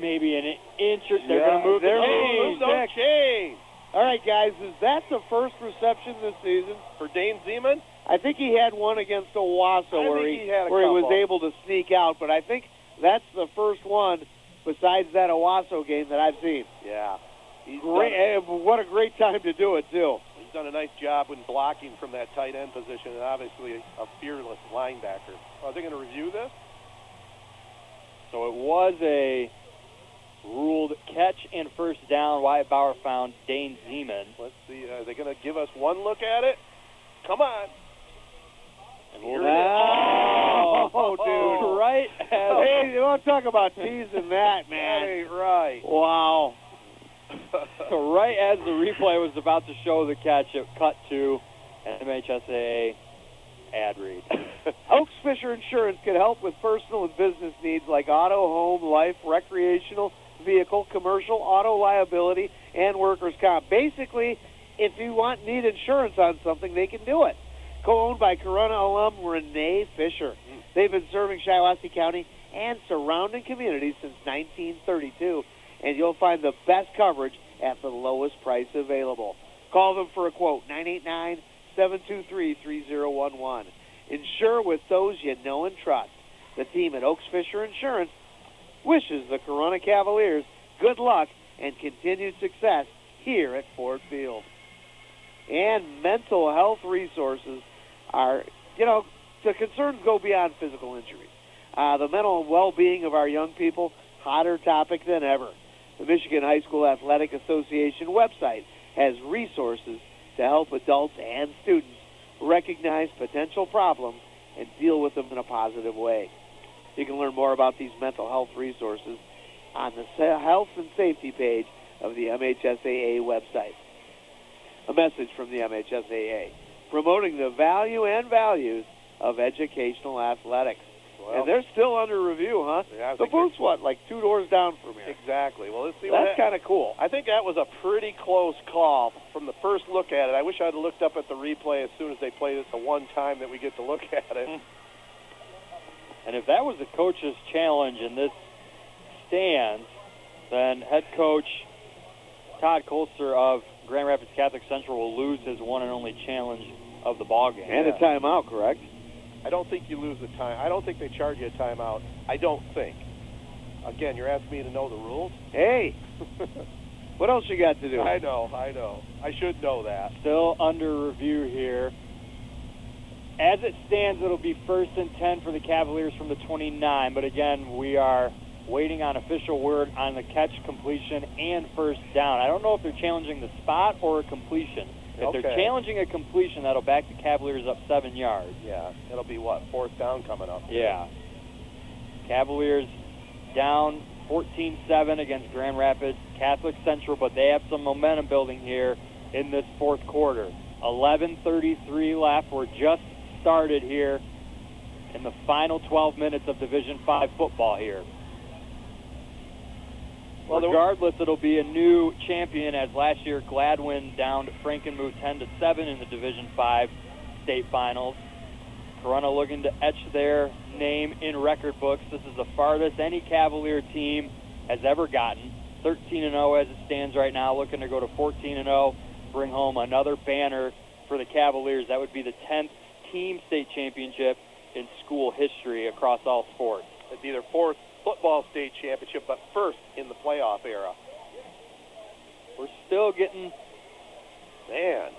maybe an inch. Or, they're Yeah, going to move they're the chains. the Don't. All right, guys, is that the first reception this season? For Dane Zeman? I think he had one against Owosso where think he had a where he was able to sneak out, but I think that's the first one besides that Owosso game that I've seen. Yeah. He's Great, done, eh, what a great time to do it too. he's done a nice job in blocking from that tight end position, and obviously a fearless linebacker. Are they going to review this? So it was a ruled catch and first down. Wyatt Bauer found Dane Zeman. Let's see. Are they going to give us one look at it? Come on. And here it is. Oh, oh dude. Right as Hey, you want to talk about teasing that, man? That ain't right. Wow. So [LAUGHS] right as the replay was about to show the catch, it cut to an MHSAA ad read. [LAUGHS] Oaks Fisher Insurance can help with personal and business needs like auto, home, life, recreational, vehicle, commercial, auto liability, and workers' comp. Basically, if you want need insurance on something, they can do it. Co-owned by Corunna alum Renee Fisher. They've been serving Shiawassee County and surrounding communities since 1932, and you'll find the best coverage at the lowest price available. Call them for a quote, 989-723-3011. Insure with those you know and trust. The team at Oaks Fisher Insurance wishes the Corunna Cavaliers good luck and continued success here at Ford Field. And mental health resources are, you know, the concerns go beyond physical injuries. Uh, the mental well-being of our young people, hotter topic than ever. The Michigan High School Athletic Association website has resources to help adults and students recognize potential problems and deal with them in a positive way. You can learn more about these mental health resources on the health and safety page of the MHSAA website. A message from the MHSAA promoting the value and values of educational athletics. Well, and they're still under review, huh? Yeah, the booth's what, like two doors down from here? Exactly. Well, let's see That's kind of cool. I think that was a pretty close call from the first look at it. I wish I'd looked up at the replay as soon as they played it the one time that we get to look at it. Hmm. And if that was the coach's challenge and this stands, then head coach Todd Kolster of Grand Rapids Catholic Central will lose his one and only challenge of the ball game. And a timeout, correct? I don't think you lose the time. I don't think they charge you a timeout. I don't think. Again, you're asking me to know the rules. Hey, [LAUGHS] what else you got to do? I know, I know. I should know that. Still under review here. As it stands, it'll be first and 10 for the Cavaliers from the 29. But again, we are waiting on official word on the catch, completion, and first down. I don't know if they're challenging the spot or a completion. If they're challenging a completion, that'll back the Cavaliers up seven yards. Yeah, it'll be what fourth down coming up. Yeah. Cavaliers down 14-7 against Grand Rapids Catholic Central, but they have some momentum building here in this fourth quarter. 11:33 left. We're just started here in the final 12 minutes of Division 5 football here. Well, Regardless, it'll be a new champion as last year Gladwin downed Frankenmuth 10 to 7 in the Division 5 state finals. Corunna looking to etch their name in record books. This is the farthest any Cavalier team has ever gotten. 13 and 0 as it stands right now, looking to go to 14 and 0, bring home another banner for the Cavaliers. That would be the 10th team state championship in school history across all sports. It'd be their fourth football state championship, but first in the playoff era. We're still getting Man,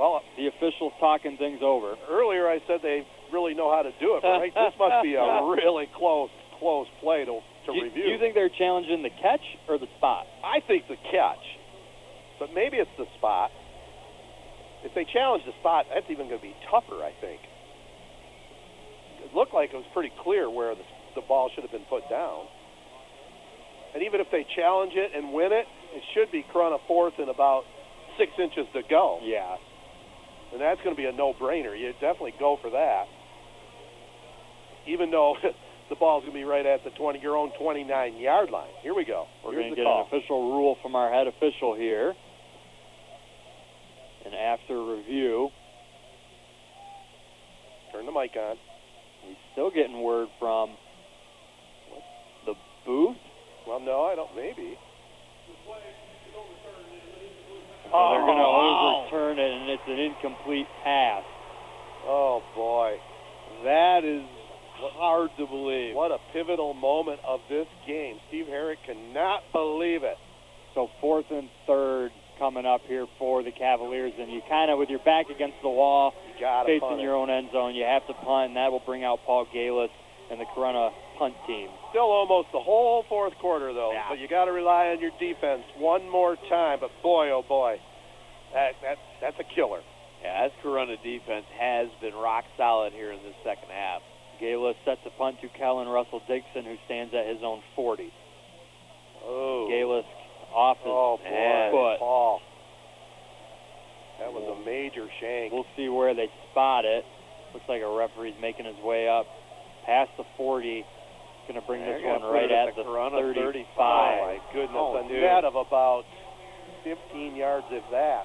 well, the officials talking things over. earlier I said they really know how to do it, right? this must be a [LAUGHS] really close, close play to to Do review. do you think they're challenging the catch or the spot? I think the catch, but maybe it's the spot. If they challenge the spot, that's even going to be tougher, I think. It looked like it was pretty clear where the, the ball should have been put down. And even if they challenge it and win it, it should be Corunna fourth and about six inches to go. Yeah. And that's going to be a no-brainer. You definitely go for that. Even though [LAUGHS] the ball's going to be right at the 20, your own 29-yard line. Here we go. We're going to get call. an official rule from our head official here. And after review, Turn the mic on. we're still getting word from what, the booth. Well, no, I don't. Maybe. So they're going to Oh. overturn it, and it's an incomplete pass. Oh boy. That is hard to believe. What a pivotal moment of this game. Steve Herrick cannot believe it. So fourth and third coming up here for the Cavaliers, and you kind of, with your back against the wall, gotta facing your own end zone, you have to punt, and that will bring out Paul Galis and the Corunna punt team. Still almost the whole fourth quarter, though. But you got to rely on your defense one more time. But boy, oh boy, that, that that's a killer. Yeah, this Corunna defense has been rock solid here in this second half. Galis sets a punt to Kellen Russell Dixon, who stands at his own 40. Oh. Galis off his Oh boy, foot. Paul. That was a major shank. We'll see where they spot it. Looks like a referee's making his way up past the 40. Going to bring They're this one right at at the the Corunna 35. Oh my goodness, Oh, a dude. net of about 15 yards, if that.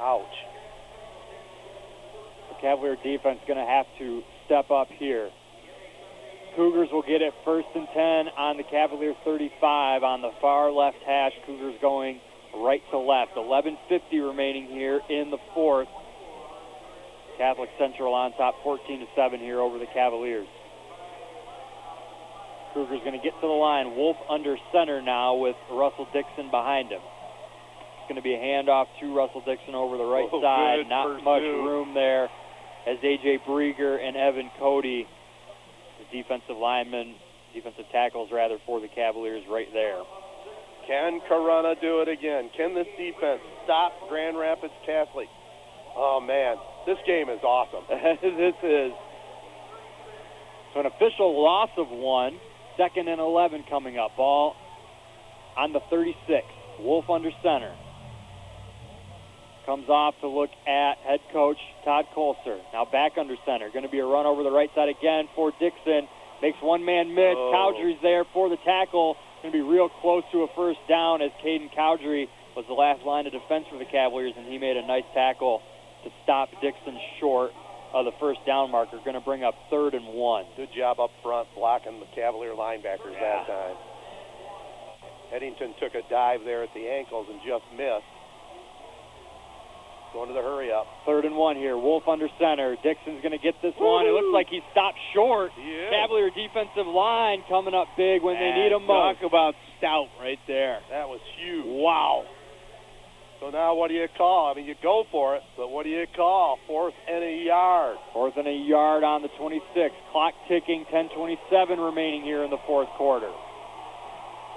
Ouch. The Cavalier defense going to have to step up here. Cougars will get it first and 10 on the Cavalier 35 on the far left hash. Cougars going right to left. 11.50 remaining here in the fourth. Catholic Central on top 14 to 7 here over the Cavaliers. Cougars going to get to the line. Wolf under center now with Russell Dixon behind him. It's going to be a handoff to Russell Dixon over the right Oh, side. Not much room there as A.J. Brieger and Evan Cody, the defensive linemen, defensive tackles rather, for the Cavaliers right there. Can Corunna do it again? Can this defense stop Grand Rapids Catholic? Oh man, this game is awesome. [LAUGHS] this is so an official loss of one. Second and 11 coming up. Ball on the 36. Wolf under center. Comes off to look at head coach Todd Kolster. Now back under center. Going to be a run over the right side again for Dixon. Makes one man miss. Oh. Cowdrey's there for the tackle. Going to be real close to a first down as Caden Cowdrey was the last line of defense for the Cavaliers, and he made a nice tackle to stop Dixon short of the first down marker. Going to bring up third and one. Good job up front blocking the Cavalier linebackers that time. Eddington took a dive there at the ankles and just missed. Going to the hurry up. Third and one here. Wolf under center. Dixon's going to get this one. It looks like he stopped short. is. Cavalier defensive line coming up big when they need him most. Talk about stout right there. That was huge. Wow. So now what do you call? I mean, you go for it, but what do you call? Fourth and a yard. Fourth and a yard on the 26. Clock ticking. 10:27 remaining here in the fourth quarter.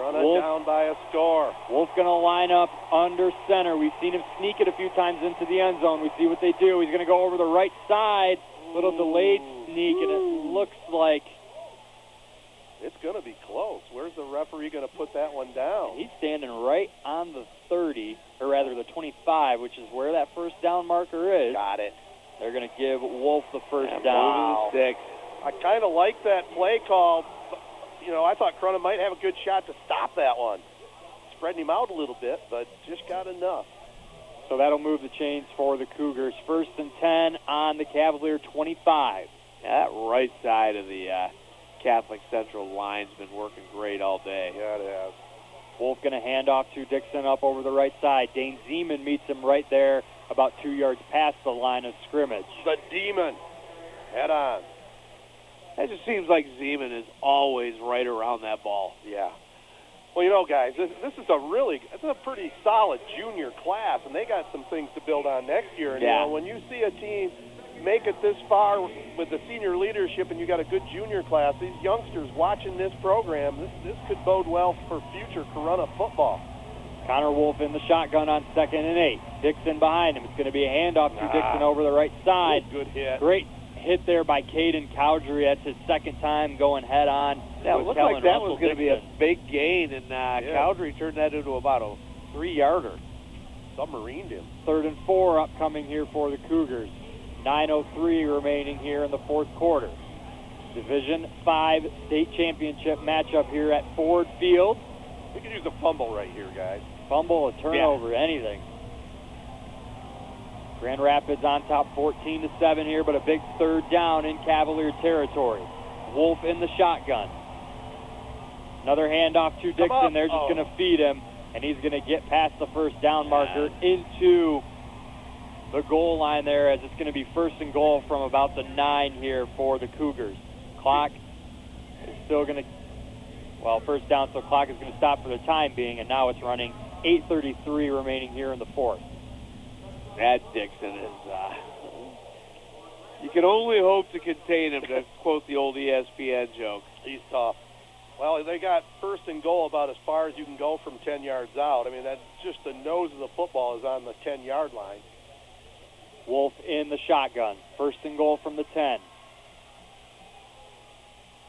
Corunna Wolf. down by a score. Wolf going to line up under center. We've seen him sneak it a few times into the end zone. We see what they do. He's going to go over the right side. Little delayed sneak, and it looks like It's going to be close. Where's the referee going to put that one down? he's standing right on the 30, or rather the 25, which is where that first down marker is. Got it. They're going to give Wolf the first Yeah, down. moving the sticks. I kind of like that play call. But, You know, I thought Corona might have a good shot to stop that one. Spreading him out a little bit, but just got enough. So that'll move the chains for the Cougars. First and 10 on the Cavalier 25. That right side of the uh, Catholic Central line's been working great all day. Yeah, it has. Wolf going to hand off to Dixon up over the right side. Dane Zeman meets him right there, about two yards past the line of scrimmage. The demon. Head on. It just seems like Zeman is always right around that ball. Yeah. Well, you know, guys, this, this is a really, it's a pretty solid junior class, and they got some things to build on next year. And, Yeah. you know, when you see a team make it this far with the senior leadership and you got a good junior class, these youngsters watching this program, this, this could bode well for future Corunna football. Connor Wolf in the shotgun on second and eight. Dixon behind him. It's going to be a handoff to Ah. Dixon over the right side. Good hit. Great hit there by Caden Cowdrey. That's his second time going head on. Yeah, it with looked Kellen like that Russell was going to be a big gain, and uh, Yeah. Cowdrey turned that into about a three-yarder. Submarined him. Third and four upcoming here for the Cougars. 9.03 remaining here in the fourth quarter. Division 5 state championship matchup here at Ford Field. We could use a fumble right here, guys. Fumble, a turnover, anything. Grand Rapids on top 14 to 7 here, but a big third down in Cavalier territory. Wolf in the shotgun. Another handoff to Dixon. They're just Oh. going to feed him, and he's going to get past the first down marker into the goal line there as it's going to be first and goal from about the nine here for the Cougars. clock is still going to, well, first down, so clock is going to stop for the time being, and now it's running 8.33 remaining here in the fourth. That Dixon is, uh, you can only hope to contain him, to quote the old ESPN joke. He's tough. Well, they got first and goal about as far as you can go from 10 yards out. I mean, that's just the nose of the football is on the 10 yard line. Wolf in the shotgun. First and goal from the 10.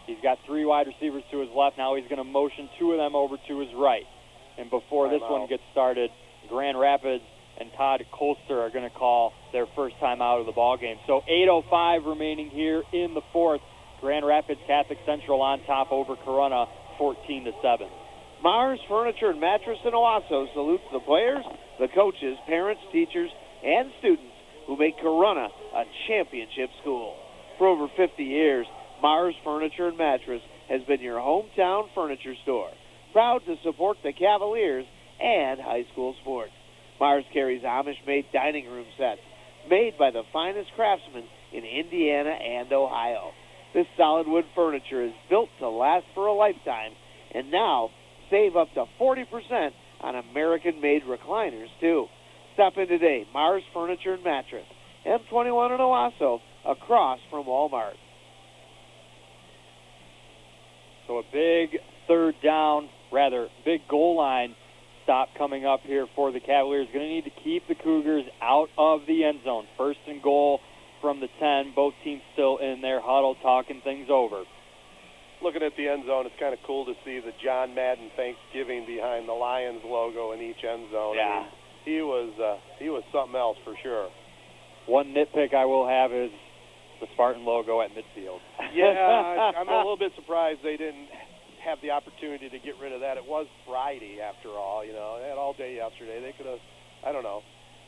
He's got three wide receivers to his left. Now he's going to motion two of them over to his right. And before this Timeout. one gets started, Grand Rapids and Todd Kolster are going to call their first time out of the ball game. So 8:05 remaining here in the fourth. Grand Rapids Catholic Central on top over Corunna, 14 to seven. Mars Furniture and Mattress in Owosso salutes the players, the coaches, parents, teachers, and students who make Corunna a championship school. For over 50 years, Mars Furniture and Mattress has been your hometown furniture store, proud to support the Cavaliers and high school sports. Mars carries Amish-made dining room sets made by the finest craftsmen in Indiana and Ohio. This solid wood furniture is built to last for a lifetime, and now save up to 40% on American-made recliners, too. Stop in today, Mars Furniture and Mattress, M21 in Owosso, across from Walmart. So a big third down, rather big goal line stop coming up here for the Cavaliers. Going to need to keep the Cougars out of the end zone. First and goal from the 10. Both teams still in their huddle talking things over. Looking at the end zone, it's kind of cool to see the John Madden Thanksgiving behind the Lions logo in each end zone. I Yeah. mean, he was uh, he was something else for sure. One nitpick I will have is the Spartan logo at midfield. Yeah, [LAUGHS] I'm a little bit surprised they didn't have the opportunity to get rid of that. It was Friday, after all. You know, they had all day yesterday. They could have, I don't know,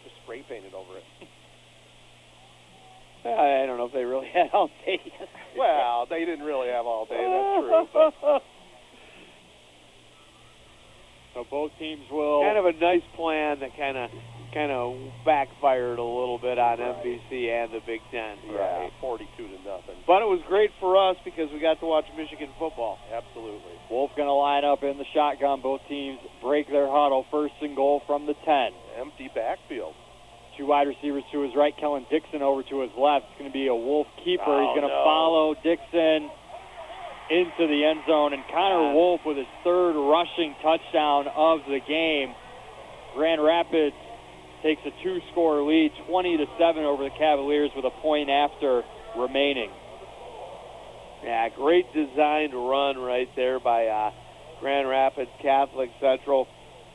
just spray painted over it. [LAUGHS] I don't know if they really [LAUGHS] had all day. Well, they didn't really have all day. That's true. But [LAUGHS] So both teams will. kind of a nice plan that kind of kind of backfired a little bit on NBC and the Big Ten. yeah, 42 to nothing. But it was great for us because we got to watch Michigan football. Absolutely. Wolf going to line up in the shotgun. Both teams break their huddle. First and goal from the 10. Empty backfield. Two wide receivers to his right. Kellen Dixon over to his left. It's going to be a Wolf keeper. Oh, He's going to no. follow Dixon into the end zone. And Connor Wolf with his third rushing touchdown of the game. Grand Rapids takes a two-score lead, 20 to seven over the Cavaliers with a point after remaining. Yeah, great designed run right there by uh, Grand Rapids Catholic Central,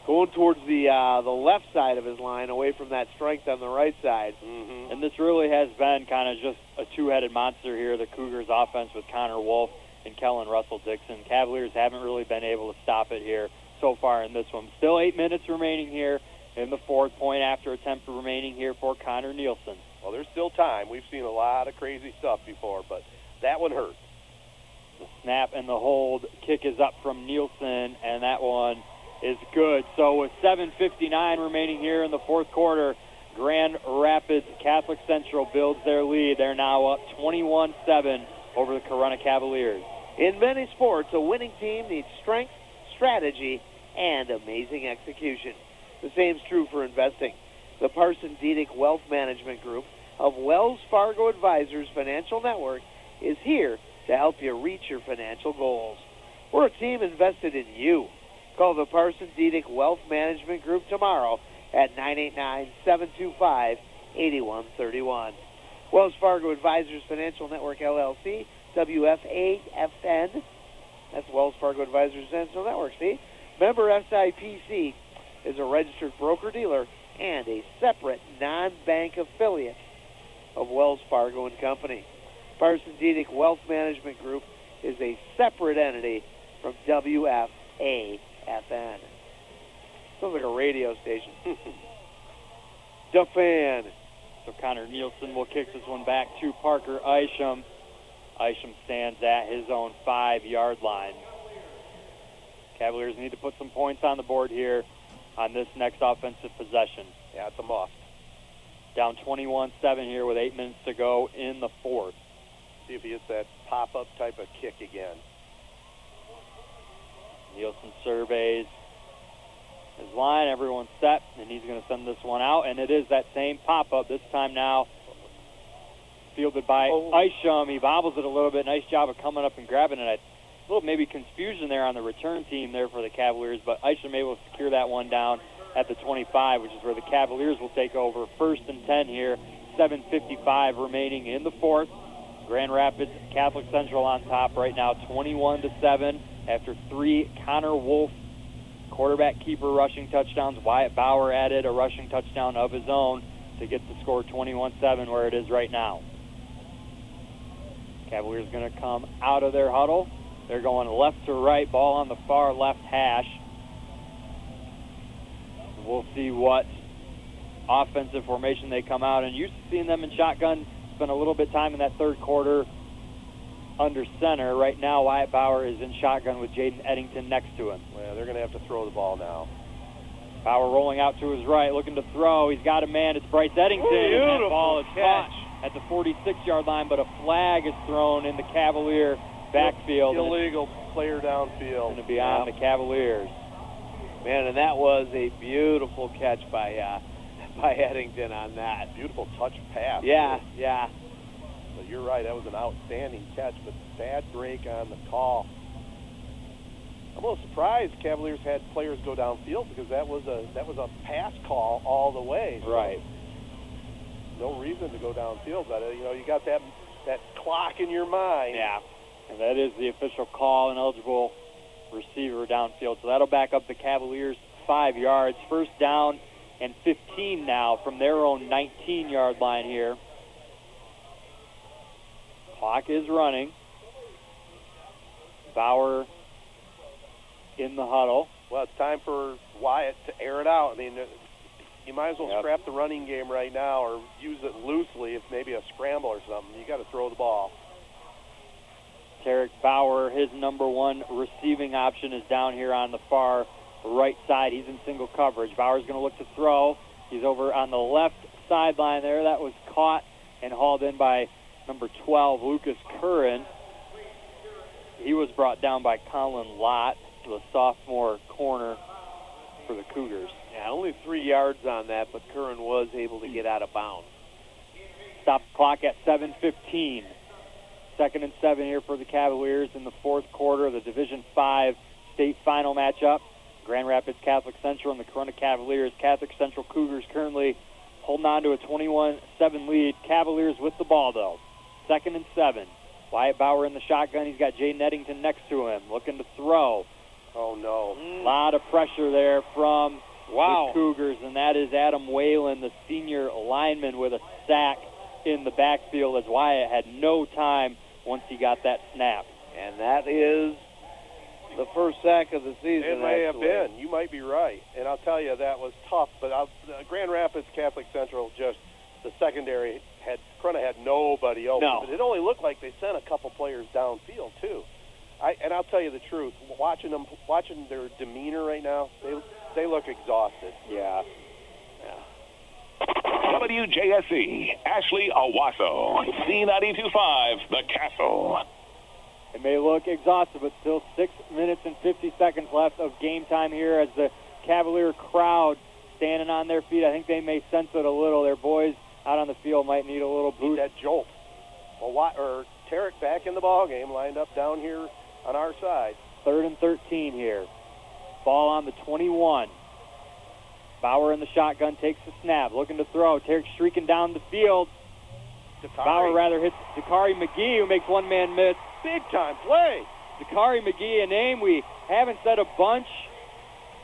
going towards the uh, the left side of his line, away from that strength on the right side. Mm-hmm. And this really has been kind of just a two-headed monster here, the Cougars offense with Connor Wolf and Kellen Russell Dixon. Cavaliers haven't really been able to stop it here so far in this one. Still eight minutes remaining here in the fourth point after attempt remaining here for Connor Nielsen. Well, there's still time. We've seen a lot of crazy stuff before, but that one hurt. The snap and the hold kick is up from Nielsen, and that one is good. So with 7:59 remaining here in the fourth quarter, Grand Rapids Catholic Central builds their lead. They're now up 21-7 over the Corunna Cavaliers. In many sports, a winning team needs strength, strategy, and amazing execution. The same is true for investing. The Parson Dedic Wealth Management Group of Wells Fargo Advisors Financial Network is here to help you reach your financial goals. We're a team invested in you. Call the Parson Dedic Wealth Management Group tomorrow at 989-725-8131. Wells Fargo Advisors Financial Network LLC, WFAFN. That's Wells Fargo Advisors Financial Network, see? Member SIPC is a registered broker-dealer and a separate non-bank affiliate of Wells Fargo and Company. Parson Dedic Wealth Management Group is a separate entity from WFAFN. Sounds like a radio station. [LAUGHS] the fan. So Connor Nielsen will kick this one back to Parker Isham. Isham stands at his own five-yard line. Cavaliers need to put some points on the board here on this next offensive possession. Yeah, it's a must. Down 21-7 here with eight minutes to go in the fourth. see if he hits that pop-up type of kick again. Nielsen surveys his line. Everyone's set, and he's going to send this one out. And it is that same pop-up this time now, fielded by Oh. Isham. He bobbles it a little bit. Nice job of coming up and grabbing it. A little maybe confusion there on the return team there for the Cavaliers, but Isham able to secure that one down at the 25, which is where the Cavaliers will take over. First and 10 here. 7:55 remaining in the fourth. Grand Rapids Catholic Central on top right now, 21 to seven. After three, Connor Wolf quarterback keeper rushing touchdowns. Wyatt Bauer added a rushing touchdown of his own to get the score 21-7 where it is right now. Cavaliers going to come out of their huddle. They're going left to right, ball on the far left hash. We'll see what offensive formation they come out and used to seeing them in shotgun. Spent a little bit time in that third quarter under center. Right now, Wyatt Bauer is in shotgun with Jaden Eddington next to him. Well, they're going to have to throw the ball now. Bauer rolling out to his right, looking to throw. He's got a man. It's Bryce Eddington. and that Beautiful ball is catch. caught at the 46-yard line, but a flag is thrown in the Cavalier backfield. Illegal player downfield. going to be on the Cavaliers. Man, and that was a beautiful catch by uh, [LAUGHS] by Eddington on that. Beautiful touch pass. Yeah, yeah. But you're right. That was an outstanding catch, but bad break on the call. I'm a little surprised Cavaliers had players go downfield because that was a that was a pass call all the way. So Right. No reason to go downfield, but uh, you know you got that that clock in your mind. Yeah. And that is the official call, an eligible receiver downfield. So that'll back up the Cavaliers five yards. First down and 15 now from their own 19-yard line here. Clock is running. Bauer in the huddle. Well, it's time for Wyatt to air it out. I mean, uh, you might as well Yep. scrap the running game right now, or use it loosely if maybe a scramble or something. You got to throw the ball. Tarek Bauer, his number one receiving option is down here on the far right side. He's in single coverage. Bauer's going to look to throw. He's over on the left sideline there. That was caught and hauled in by number 12, Lucas Curran. He was brought down by Colin Lott, the sophomore corner for the Cougars. Yeah, only three yards on that, but Curran was able to get out of bounds. Stop the clock at 7:15. Second and seven here for the Cavaliers in the fourth quarter of the Division Five state final matchup. Grand Rapids Catholic Central and the Corunna Cavaliers. Catholic Central Cougars currently holding on to a 21-7 lead. Cavaliers with the ball though. Second and seven. Wyatt Bauer in the shotgun. He's got Jay Eddington next to him, looking to throw. Oh no! A lot of pressure there from Wow. the Cougars, and that is Adam Whalen, the senior lineman, with a sack in the backfield as Wyatt had no time once he got that snap. And that is the first sack of the season. It may have been. You might be right. And I'll tell you that was tough. But I'll, uh, Grand Rapids Catholic Central just the secondary had Corunna had nobody open. No. But it only looked like they sent a couple players downfield too. I and I'll tell you the truth. Watching them, watching their demeanor right now, they they look exhausted. Yeah. WJSZ, Ashley Owosso, Z925, The Castle. It may look exhausted, but still six minutes and 50 seconds left of game time here as the Cavalier crowd standing on their feet. I think they may sense it a little. Their boys out on the field might need a little Need boost. that jolt. Well, why, or Tarek back in the ball game, lined up down here on our side. Third and 13 here. Ball on the 21. Bauer in the shotgun takes the snap, looking to throw. Tarek streaking down the field. Bauer rather hits Dakari McGee, who makes one man miss. Big time play. Dakari McGee, a name we haven't said a bunch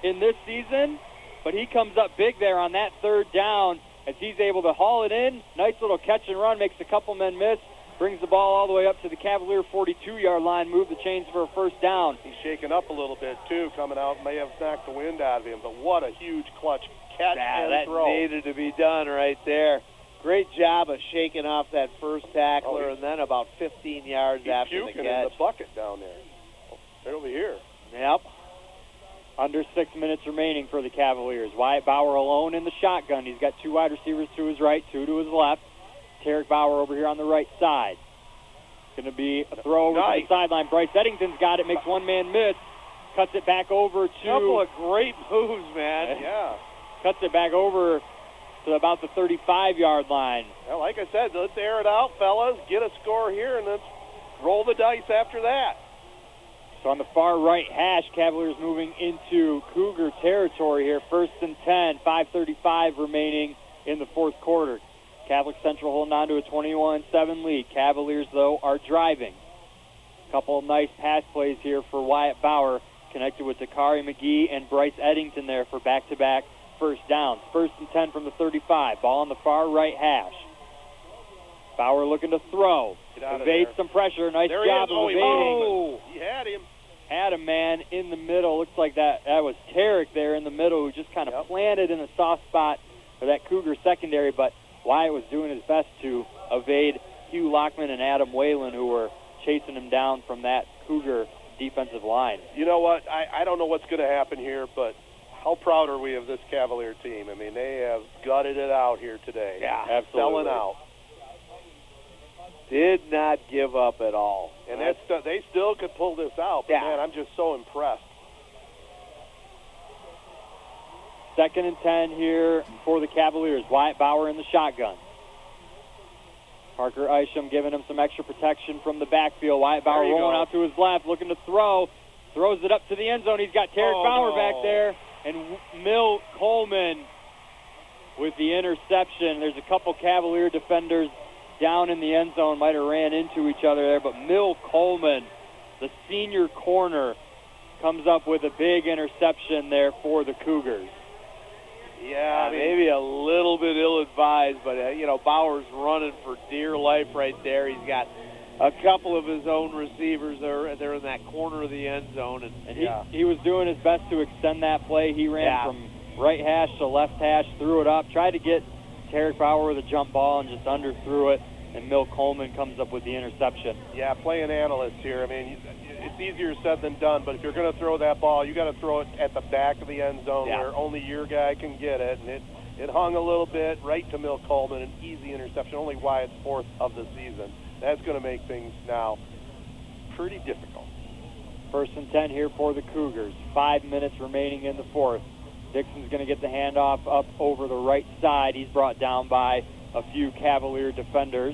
in this season, but he comes up big there on that third down as he's able to haul it in. Nice little catch and run, makes a couple men miss, brings the ball all the way up to the Cavalier 42-yard line, move the chains for a first down. He's shaking up a little bit too, coming out. May have knocked the wind out of him, but what a huge clutch catch and that throw. needed to be done right there. Great job of shaking off that first tackler, Oh, and then about 15 yards He's after the puking in catch. the bucket down there. Right over here. Yep. Under six minutes remaining for the Cavaliers. Wyatt Bauer alone in the shotgun. He's got two wide receivers to his right, two to his left. Tarek Bauer over here on the right side. Going to be a throw over to the sideline. Bryce Eddington's got it, makes one man miss, cuts it back over to. A couple of great moves, man. Yeah. Cuts it back over to about the 35 yard line. Well, like I said, let's air it out, fellas. Get a score here, and let's roll the dice after that. So on the far right hash, Cavaliers moving into Cougar territory here. First and 10, 5.35 remaining in the fourth quarter. Catholic Central holding on to a 21-7 lead. Cavaliers, though, are driving. A Couple of nice pass plays here for Wyatt Bauer, connected with Dakari McGee and Bryce Eddington there for back-to-back first downs. First and 10 from the 35. Ball on the far right hash. Bauer looking to throw. Evades some pressure. Nice There job is. Oh, of evading. was. He had him. Had a man in the middle. Looks like that that was Tarek there in the middle who just kind of planted in a soft spot for that Cougar secondary, but Wyatt was doing his best to evade Hugh Lockman and Adam Whalen who were chasing him down from that Cougar defensive line. You know what? I, I don't know what's going to happen here, but how proud are we of this Cavalier team? I mean, they have gutted it out here today. Yeah, absolutely. Selling out. Did not give up at all. And that's, they still could pull this out. But Yeah. man, I'm just so impressed. Second and 10 here for the Cavaliers. Wyatt Bauer in the shotgun. Parker Isham giving him some extra protection from the backfield. Wyatt Bauer rolling go. out to his left, looking to throw. Throws it up to the end zone. He's got Tarek Oh, Bauer no. back there. And Mill Coleman with the interception. There's a couple Cavalier defenders down in the end zone. Might have ran into each other there. But Mill Coleman, the senior corner, comes up with a big interception there for the Cougars. Yeah, maybe a little bit ill-advised, but uh, you know Bauer's running for dear life right there. He's got a couple of his own receivers there. They're in that corner of the end zone, and, And he, he was doing his best to extend that play. He ran Yeah. from right hash to left hash, threw it up, tried to get Tarek Bauer with a jump ball and just underthrew it. And Mill Coleman comes up with the interception. Yeah, playing analyst here. I mean, it's easier said than done, but if you're going to throw that ball, you got to throw it at the back of the end zone Yeah. where only your guy can get it. And it, it hung a little bit right to Mill Coleman, an easy interception, only Wyatt's fourth of the season. That's going to make things now pretty difficult. First and 10 here for the Cougars. Five minutes remaining in the fourth. Dixon's going to get the handoff up over the right side. He's brought down by a few Cavalier defenders.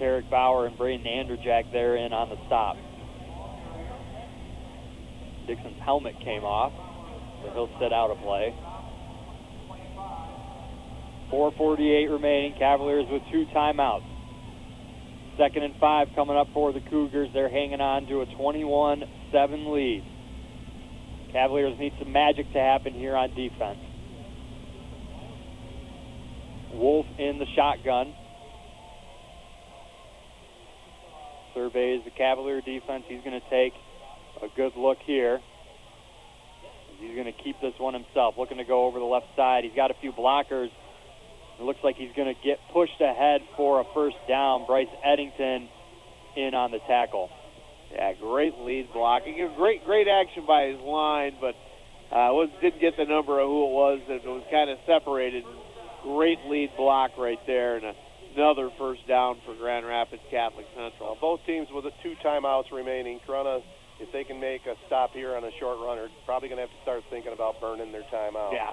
Tarek Bauer and Braden Anderjack there in on the stop. Dixon's helmet came off, so he'll sit out a play. 4.48 remaining. Cavaliers with two timeouts. Second and five coming up for the Cougars. They're hanging on to a 21-7 lead. Cavaliers need some magic to happen here on defense. Wolf in the shotgun. Surveys the Cavalier defense. He's going to take a good look here. He's going to keep this one himself. Looking to go over the left side. He's got a few blockers. It looks like he's going to get pushed ahead for a first down. Bryce Eddington in on the tackle. Yeah, great lead blocking. Great, great action by his line, but uh, was didn't get the number of who it was. It was kind of separated. Great lead block right there, and another first down for Grand Rapids Catholic Central. Well, both teams with the two timeouts remaining. Corunna, if they can make a stop here on a short run, they're probably going to have to start thinking about burning their timeout. Yeah.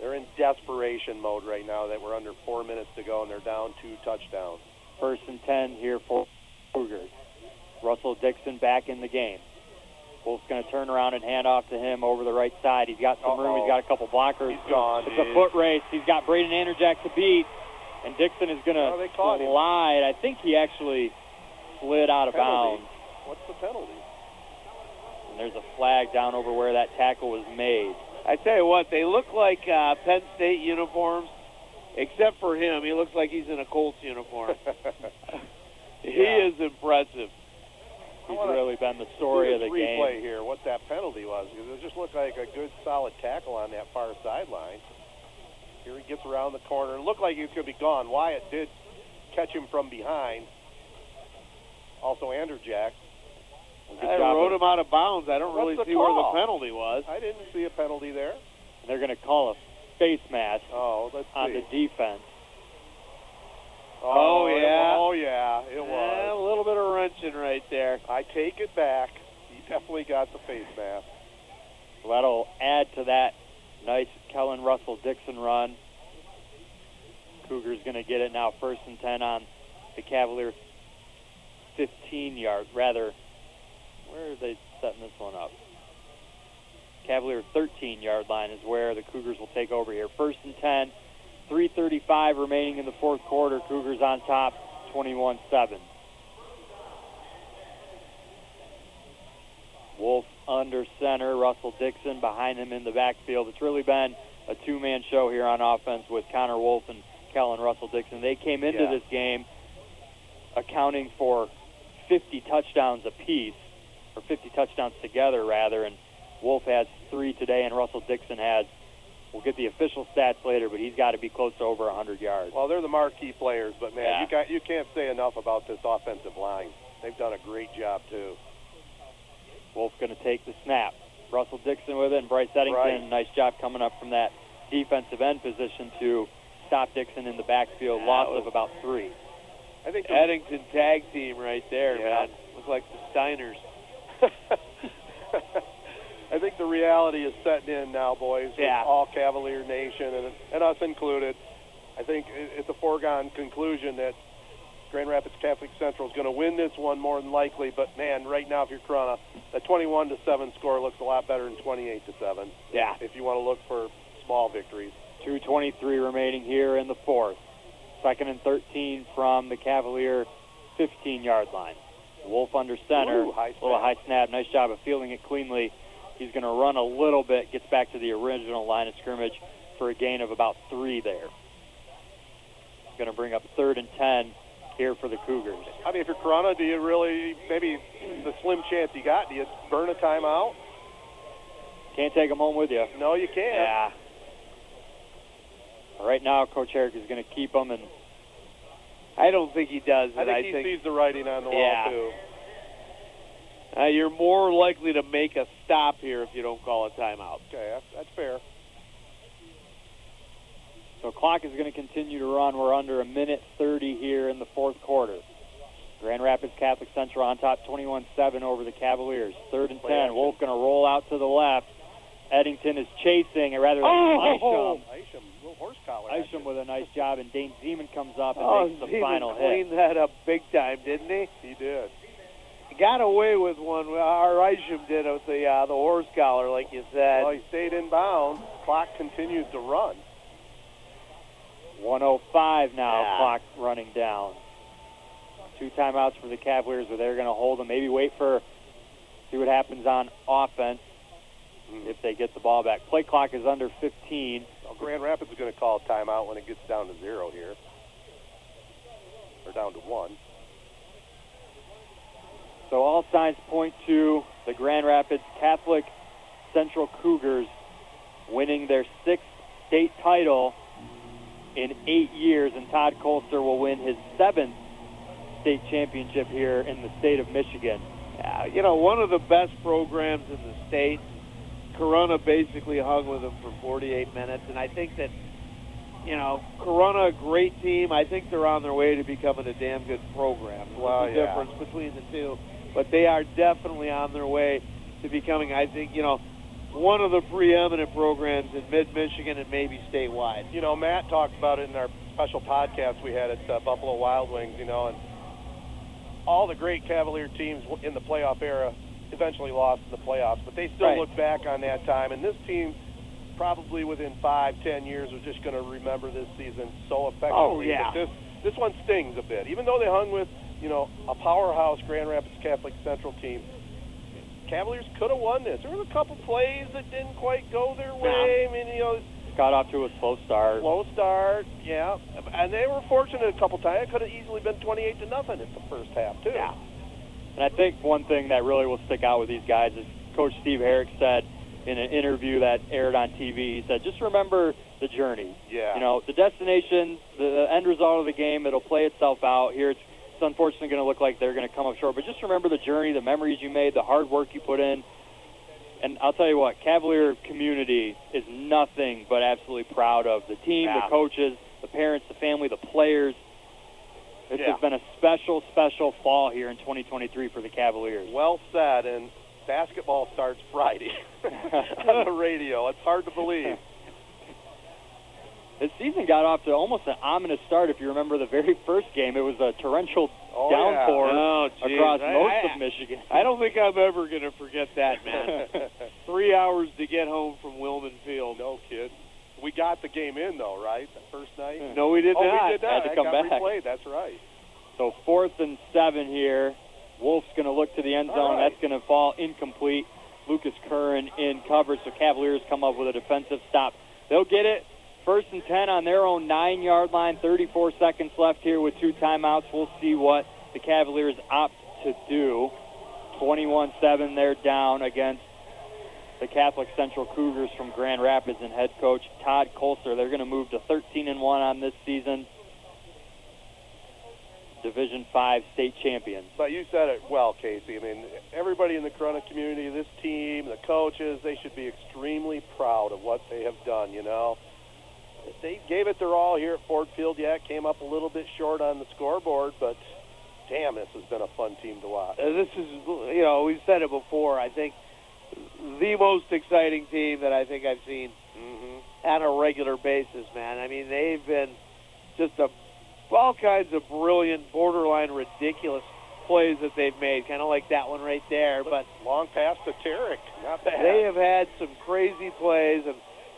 They're in desperation mode right now that we're under four minutes to go and they're down two touchdowns. First and 10 here for Cougars. Russell Dixon back in the game. Wolf's going to turn around and hand off to him over the right side. He's got some room. Uh-oh. He's got a couple blockers. He's gone. It's a foot race. He's got Braden Anderjack to beat, and Dixon is going to Oh, caught him. slide. I think he actually slid out of Penalty. bounds. What's the penalty? And there's a flag down over where that tackle was made. I tell you what, they look like uh, Penn State uniforms, except for him. He looks like he's in a Colts uniform. [LAUGHS] He Yeah. is impressive. He's really been the story of the game. replay here, what that penalty was, because it just looked like a good solid tackle on that far sideline. Here he gets around the corner. It looked like he could be gone. Wyatt did catch him from behind. Also, Anderjack. Good I of- him out of bounds. I don't What's really see where the penalty was. I didn't see a penalty there. They're going to call a face mask Oh, let's on see. the defense. Oh, oh, it- yeah. oh yeah. It was a little bit of wrenching right there. I take it back. He definitely got the face mask. So that'll add to that nice Kellen Russell Dixon run. Cougars going to get it now first and 10 on the Cavalier 15 yard, rather, where are they setting this one up? Cavalier 13 yard line is where the Cougars will take over here. First and 10, 335 remaining in the fourth quarter. Cougars on top, 21 7. Wolf under center, Russell Dixon behind him in the backfield. It's really been a two man show here on offense with Connor Wolf and Kellen Russell Dixon. They came into Yeah. this game accounting for 50 touchdowns apiece, or 50 touchdowns together, rather, and Wolf has three today, and Russell Dixon has, we'll get the official stats later, but he's got to be close to over 100 yards. Well, they're the marquee players, but man, Yeah. you got you can't say enough about this offensive line. They've done a great job too. Wolf going to take the snap. Russell Dixon with it, and Bryce Eddington, Right. nice job coming up from that defensive end position to stop Dixon in the backfield. Loss of about three. I think the- Eddington tag team right there, Yeah. man. Look like the Steiners. [LAUGHS] I think the reality is setting in now, boys. with Yeah. all Cavalier Nation and, and us included. I think it- it's a foregone conclusion that Grand Rapids Catholic Central is going to win this one more than likely. But man, right now, if you're Corunna, the 21 to seven score looks a lot better than 28 to seven. Yeah. If you want to look for small victories. 2.23 remaining here in the fourth. Second and 13 from the Cavalier 15 yard line. Wolf under center. Ooh, high little high snap. Nice job of fielding it cleanly. He's going to run a little bit, gets back to the original line of scrimmage for a gain of about three there. Going to bring up third and 10 here for the Cougars. I mean, if you're Corunna, do you really maybe the slim chance you got? Do you burn a timeout? Can't take them home with you. No, you can't. Yeah. Right now, Coach Herrick is going to keep them, and I don't think he does. I think he sees the writing on the Yeah. wall too. Uh, you're more likely to make a stop here if you don't call a timeout. Okay, that's, that's fair. So clock is going to continue to run. We're under a minute 30 here in the fourth quarter. Grand Rapids Catholic Central on top 21-7 over the Cavaliers. Third and 10. Wolf going to roll out to the left. Eddington is chasing, or rather, Oh! Isham. Isham, little horse collar. Isham with a nice job, and Dane Zeman comes up and Oh, makes the Zeman final hit. cleaned that up big time, didn't he? He did. He got away with one. Our Isham did with the uh, the horse collar, like you said. Well, he stayed in bounds. Clock continues to run. 105 now, Yeah. clock running down. Two timeouts for the Cavaliers, but they're going to hold them. Maybe wait for, see what happens on offense if they get the ball back. Play clock is under 15. Well, Grand Rapids is going to call a timeout when it gets down to zero here, or down to one. So all signs point to the Grand Rapids Catholic Central Cougars winning their sixth state title in eight years, and Todd Kolster will win his seventh state championship here in the state of Michigan. Uh, you know, one of the best programs in the state. Corunna basically hung with them for 48 minutes, and I think that, you know, Corunna, great team. I think they're on their way to becoming a damn good program. Well, a yeah. difference between the two, but they are definitely on their way to becoming, I think, you know, one of the preeminent programs in mid-Michigan and maybe statewide. You know, Matt talked about it in our special podcast we had at uh, Buffalo Wild Wings. You know, and all the great Cavalier teams in the playoff era eventually lost in the playoffs, but they still Right. look back on that time. And this team, probably within five, ten years, are just going to remember this season so effectively. Oh, yeah. This this one stings a bit, even though they hung with you know a powerhouse Grand Rapids Catholic Central team. Cavaliers could have won this. There was a couple plays that didn't quite go their way. I mean, you know, Got off to a slow start. slow start, yeah, and they were fortunate a couple times. It could have easily been twenty-eight to nothing in the first half too. Yeah. And I think one thing that really will stick out with these guys is Coach Steve Herrick said in an interview that aired on TV, he said, just remember the journey. Yeah. You know, the destination, the end result of the game, it'll play itself out. Here it's, it's unfortunately going to look like they're going to come up short, but just remember the journey, the memories you made, the hard work you put in. And I'll tell you what, Cavalier community is nothing but absolutely proud of the team, Yeah. the coaches, the parents, the family, the players. This Yeah. has been a special, special fall here in 2023 for the Cavaliers. Well said, and basketball starts Friday [LAUGHS] on the radio. It's hard to believe. This season got off to almost an ominous start. If you remember the very first game, it was a torrential Oh, downpour Oh, across I- most I- of Michigan. I don't think I'm ever going to forget that, man. [LAUGHS] Three hours to get home from Wilman Field. No kid. We got the game in though, right? The first night. No, we did oh, not. we did not. Had to come got back. replayed. That's right. So fourth and seven here. Wolf's going to look to the end zone. right. That's going to fall incomplete. Lucas Curran in coverage, so Cavaliers come up with a defensive stop. They'll get it. First and 10 on their own nine-yard line. 34 seconds left here with two timeouts. We'll see what the Cavaliers opt to do. 21-7, they're down against the Catholic Central Cougars from Grand Rapids and head coach Todd Kolster. They're going to move to 13 and 1 on this season. Division 5 state champions. But you said it well, Casey. I mean, everybody in the Corunna community, this team, the coaches, they should be extremely proud of what they have done, you know. They gave it their all here at Ford Field. Yeah, it came up a little bit short on the scoreboard, but damn, this has been a fun team to watch. Uh, this is, you know, we've said it before. I think the most exciting team that I think I've seen Mm-hmm. on a regular basis, man. I mean, they've been just a all kinds of brilliant, borderline ridiculous plays that they've made, kind of like that one right there. But long pass to Tarek, not bad. they have had some crazy plays and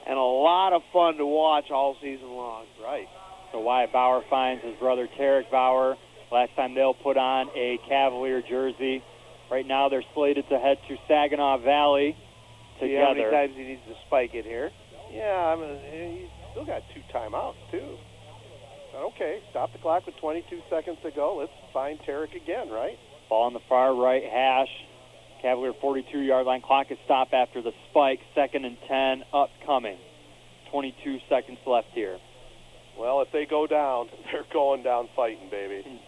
and a lot of fun to watch all season long. Right. So Wyatt Bauer finds his brother Tarek Bauer. Last time they'll put on a Cavalier jersey. Right now they're slated to head to Saginaw Valley together. See how many times he needs to spike it here. Yeah, I mean, he's still got two timeouts too. But okay, stop the clock with 22 seconds to go. Let's find Tarek again, right? Ball on the far right hash. Cavalier 42-yard line. Clock is stopped after the spike. Second and 10 upcoming. 22 seconds left here. Well, if they go down, [LAUGHS] they're going down fighting, baby.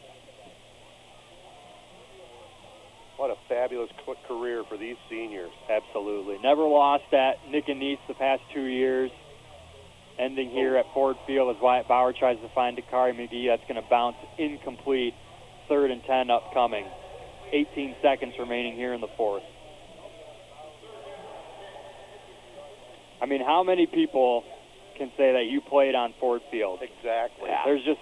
What a fabulous career for these seniors. Absolutely. Never lost at Nick and Nice the past two years. Ending here at Ford Field as Wyatt Bauer tries to find Dakari McGee. That's going to bounce incomplete. Third and 10 upcoming. 18 seconds remaining here in the fourth. I mean, how many people can say that you played on Ford Field? Exactly. There's just,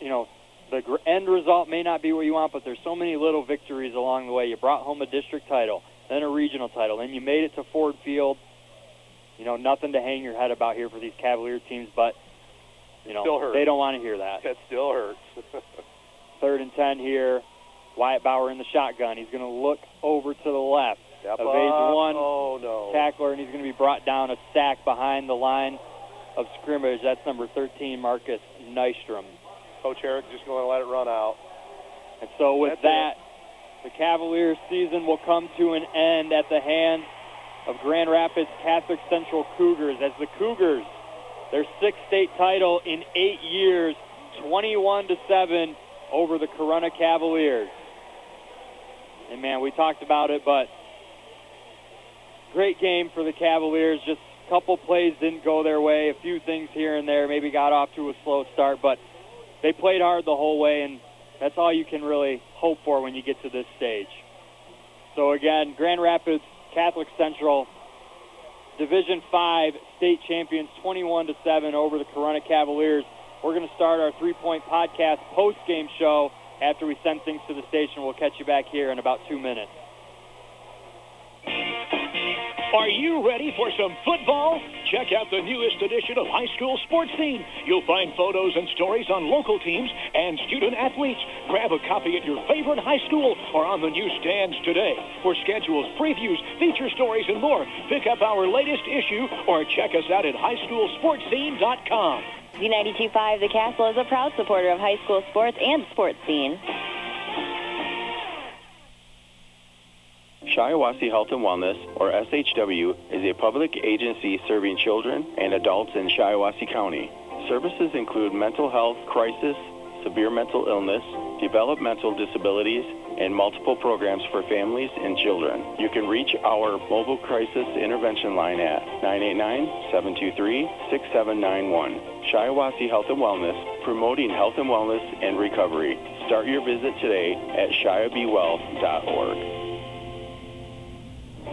you know, the end result may not be what you want, but there's so many little victories along the way. You brought home a district title, then a regional title, then you made it to Ford Field. You know, nothing to hang your head about here for these Cavalier teams, but you know they don't want to hear that. That still hurts. [LAUGHS] Third and ten here. Wyatt Bauer in the shotgun. He's going to look over to the left. Step Evades up. one Oh no. tackler, and he's going to be brought down a sack behind the line of scrimmage. That's number 13, Marcus Nystrom. Coach Herrick just going to let it run out. And so with That's that, the Cavaliers season will come to an end at the hands of Grand Rapids Catholic Central Cougars as the Cougars, their sixth state title in eight years, 21 to 7 over the Corunna Cavaliers. And man, we talked about it, but great game for the Cavaliers. Just a couple plays didn't go their way, a few things here and there, maybe got off to a slow start, but they played hard the whole way, and that's all you can really hope for when you get to this stage. So again, Grand Rapids Catholic Central Division 5 state champions 21 to 7 over the Corunna Cavaliers. We're going to start our three-point podcast post-game show after we send things to the station. We'll catch you back here in about 2 minutes. Are you ready for some football? Check out the newest edition of High School Sports Scene. You'll find photos and stories on local teams and student athletes. Grab a copy at your favorite high school or on the newsstands today. For schedules, previews, feature stories, and more, pick up our latest issue or check us out at highschoolsportscene.com. Z92.5 The Castle is a proud supporter of high school sports and sports scene. Shiawassee Health and Wellness, or SHW, is a public agency serving children and adults in Shiawassee County. Services include mental health crisis, severe mental illness, developmental disabilities, and multiple programs for families and children. You can reach our mobile crisis intervention line at 989-723-6791. Shiawassee Health and Wellness, promoting health and wellness and recovery. Start your visit today at shiabewell.org.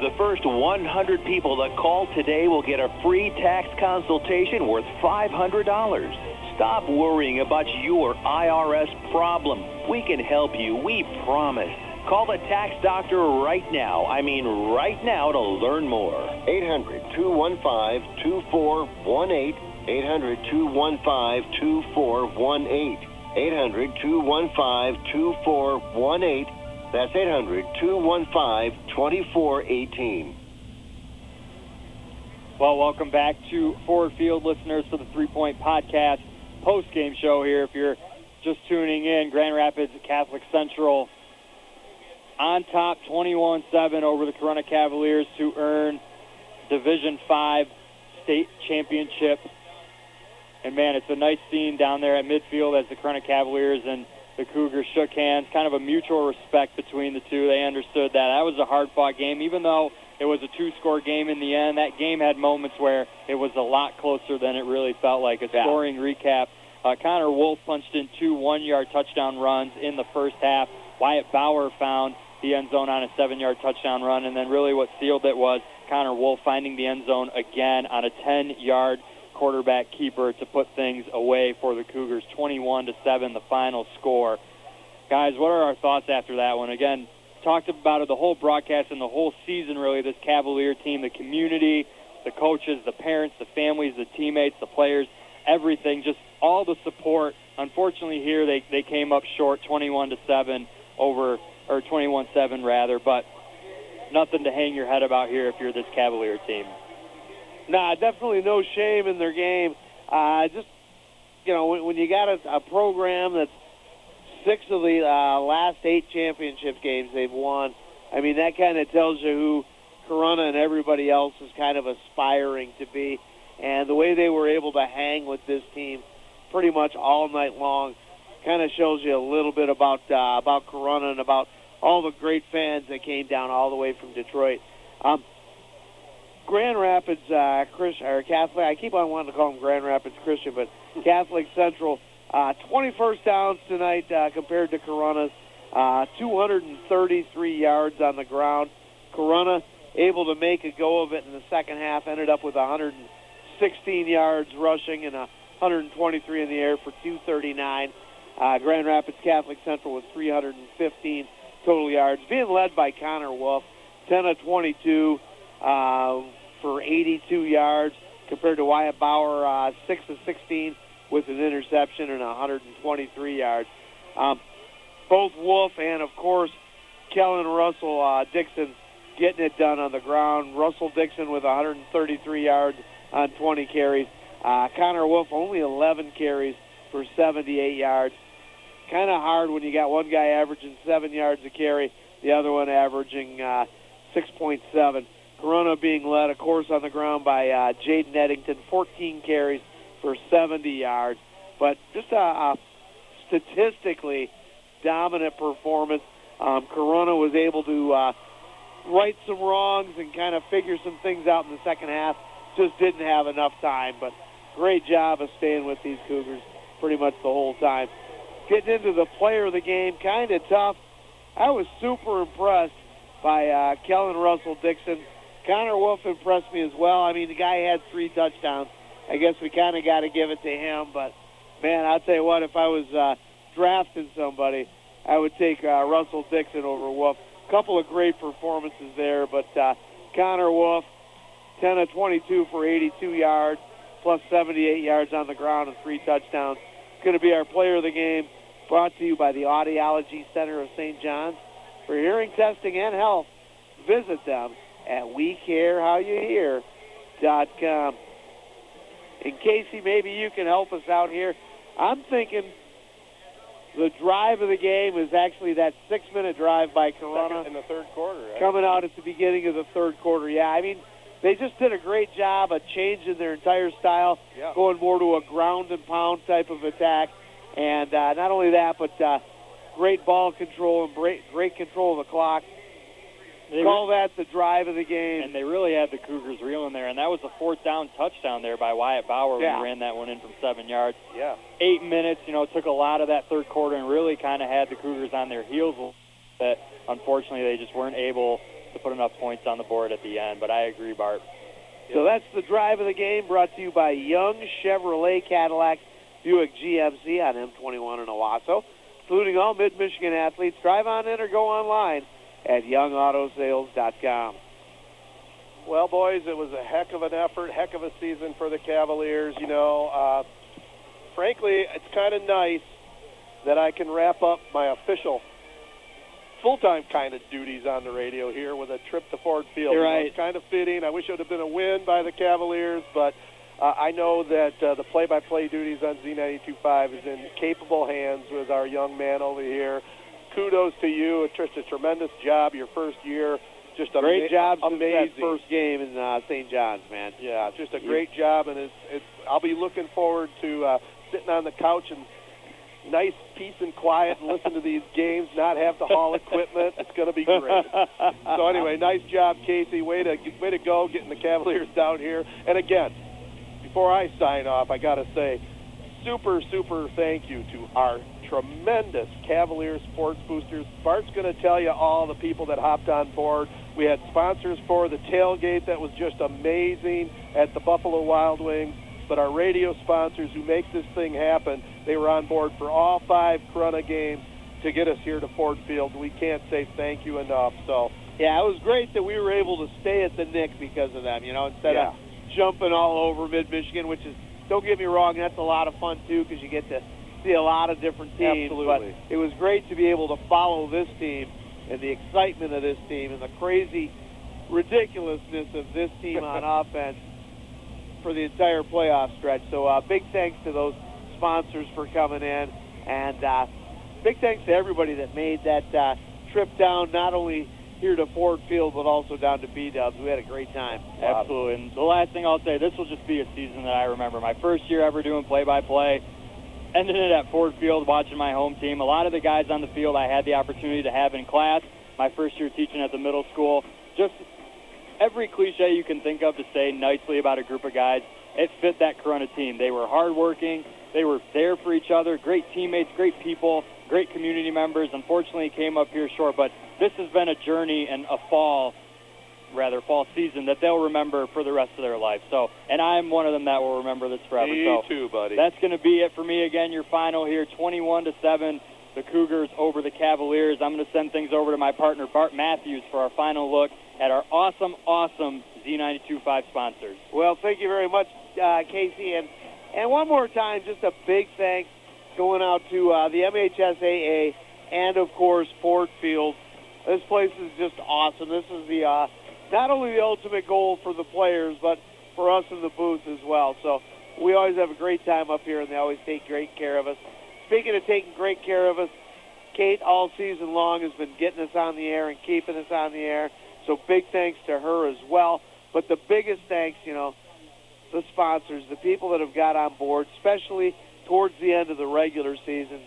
The first 100 people that call today will get a free tax consultation worth $500. Stop worrying about your IRS problem. We can help you, we promise. Call the tax doctor right now. I mean, right now to learn more. 800 215 2418. 800 215 2418. 800 215 2418. That's 800 215 2418. Well, welcome back to Ford Field listeners to the Three Point Podcast post game show here. If you're just tuning in, Grand Rapids Catholic Central on top 21 7 over the Corunna Cavaliers to earn Division 5 state championship. And man, it's a nice scene down there at midfield as the Corunna Cavaliers and the Cougars shook hands, kind of a mutual respect between the two. They understood that. That was a hard fought game, even though it was a two score game in the end. That game had moments where it was a lot closer than it really felt like. A Yeah. scoring recap. Uh, Connor Wolf punched in two one yard touchdown runs in the first half. Wyatt Bauer found the end zone on a seven yard touchdown run, and then really what sealed it was Connor Wolf finding the end zone again on a 10 yard quarterback keeper to put things away for the Cougars 21 to 7 the final score. Guys, what are our thoughts after that one? Again, talked about it the whole broadcast and the whole season really this Cavalier team, the community, the coaches, the parents, the families, the teammates, the players, everything, just all the support. Unfortunately here they they came up short 21 to 7 over or 21-7 rather, but nothing to hang your head about here if you're this Cavalier team. Nah, definitely no shame in their game. Uh, just you know, when, when you got a, a program that's six of the uh, last eight championship games they've won, I mean that kind of tells you who Corunna and everybody else is kind of aspiring to be, and the way they were able to hang with this team pretty much all night long kind of shows you a little bit about uh, about Corunna and about all the great fans that came down all the way from Detroit. Um, Grand Rapids uh, Christian or Catholic. I keep on wanting to call them Grand Rapids Christian, but [LAUGHS] Catholic Central. Uh, 21st downs tonight uh, compared to Corunna's. Uh, 233 yards on the ground. Corunna able to make a go of it in the second half. Ended up with 116 yards rushing and 123 in the air for 239. Uh, Grand Rapids Catholic Central with 315 total yards, being led by Connor Wolf, 10 of 22 uh, for 82 yards, compared to Wyatt Bauer, uh, 6 of 16 with an interception and 123 yards. Um, both Wolf and, of course, Kellen Russell uh, Dixon getting it done on the ground. Russell Dixon with 133 yards on 20 carries. Uh, Connor Wolf only 11 carries for 78 yards. Kind of hard when you got one guy averaging seven yards a carry, the other one averaging uh, 6.7. Corunna being led, of course, on the ground by uh, Jaden Eddington, 14 carries for 70 yards. But just a, a statistically dominant performance. Um, Corunna was able to uh, right some wrongs and kind of figure some things out in the second half. Just didn't have enough time, but great job of staying with these Cougars pretty much the whole time. Getting into the player of the game, kind of tough. I was super impressed by uh, Kellen Russell Dixon. Connor Wolf impressed me as well. I mean, the guy had three touchdowns. I guess we kind of got to give it to him. But man, I'll tell you what, if I was uh, drafting somebody, I would take uh, Russell Dixon over Wolf. Couple of great performances there, but uh, Connor Wolf, 10 of 22 for 82 yards, plus 78 yards on the ground and three touchdowns. Going to be our player of the game. Brought to you by the Audiology Center of St. John's. For hearing testing and health, visit them at WeCareHowYouHear.com. And Casey, maybe you can help us out here. I'm thinking the drive of the game is actually that six-minute drive by Corunna in the third quarter. Right? coming out at the beginning of the third quarter. Yeah, I mean, they just did a great job of changing their entire style, Yeah. going more to a ground and pound type of attack. And uh, not only that, but uh, great ball control and great, great control of the clock. They Call that the drive of the game. And they really had the Cougars reeling there, and that was a fourth down touchdown there by Wyatt Bauer when he ran that one in from seven yards. Yeah. Eight minutes, you know, took a lot of that third quarter and really kind of had the Cougars on their heels. a little bit. unfortunately, they just weren't able to put enough points on the board at the end. But I agree, Bart. So that's the drive of the game brought to you by Young Chevrolet Cadillac Buick GMC on M21 in Owosso, including all Mid-Michigan athletes. Drive on in or go online at youngautosales.com. Well, boys, it was a heck of an effort, heck of a season for the Cavaliers. You know, uh, frankly, it's kind of nice that I can wrap up my official full-time kind of duties on the radio here with a trip to Ford Field. You're You know, right. it's kind of fitting. I wish it would have been a win by the Cavaliers, but uh, I know that uh, the play-by-play duties on Z92.5 is in capable hands with our young man over here. Kudos to you. It's just a tremendous job your first year. Just a Great job amazing. first game in uh, St. John's, man. Yeah, just a great job, and it's, it's I'll be looking forward to uh, sitting on the couch and nice peace and quiet and listen to these games, not have to haul equipment. It's going to be great. so anyway, nice job, Casey. Way to way to go getting the Cavaliers down here. And again, before I sign off, I got to say, super super thank you to our tremendous Cavalier sports boosters. Bart's going to tell you all the people that hopped on board. We had sponsors for the tailgate that was just amazing at the Buffalo Wild Wings. But our radio sponsors who make this thing happen, they were on board for all five Corunna games to get us here to Ford Field. We can't say thank you enough. So Yeah, it was great that we were able to stay at the Nick because of them, you know, instead Yeah. of jumping all over mid-Michigan, which is, don't get me wrong, that's a lot of fun too because you get to see a lot of different teams. Absolutely. But it was great to be able to follow this team and the excitement of this team and the crazy ridiculousness of this team on [LAUGHS] offense for the entire playoff stretch. So uh, big thanks to those sponsors for coming in, and uh, big thanks to everybody that made that uh, trip down, not only here to Ford Field, but also down to B Dubs. We had a great time. Absolutely. And the last thing I'll say, this will just be a season that I remember. My first year ever doing play-by-play, ended it at Ford Field watching my home team. A lot of the guys on the field I had the opportunity to have in class. My first year teaching at the middle school. Just every cliche you can think of to say nicely about a group of guys, it fit that Corunna team. They were hardworking. They were there for each other. Great teammates, great people, great community members. Unfortunately, came up here short, but this has been a journey and a fall rather fall season that they'll remember for the rest of their life. So, and I'm one of them that will remember this forever. me so too, buddy. that's going to be it for me again. Your final here, 21 to seven, the Cougars over the Cavaliers. I'm going to send things over to my partner Bart Matthews for our final look at our awesome, awesome Z92.5 sponsors. Well, thank you very much, uh, Casey. And, and one more time, just a big thanks going out to uh, the MHSAA and, of course, Ford Field. This place is just awesome. This is the uh, not only the ultimate goal for the players, but for us in the booth as well. So we always have a great time up here, and they always take great care of us. Speaking of taking great care of us, Kate all season long has been getting us on the air and keeping us on the air. So big thanks to her as well. But the biggest thanks, you know, the sponsors, the people that have got on board, especially towards the end of the regular season,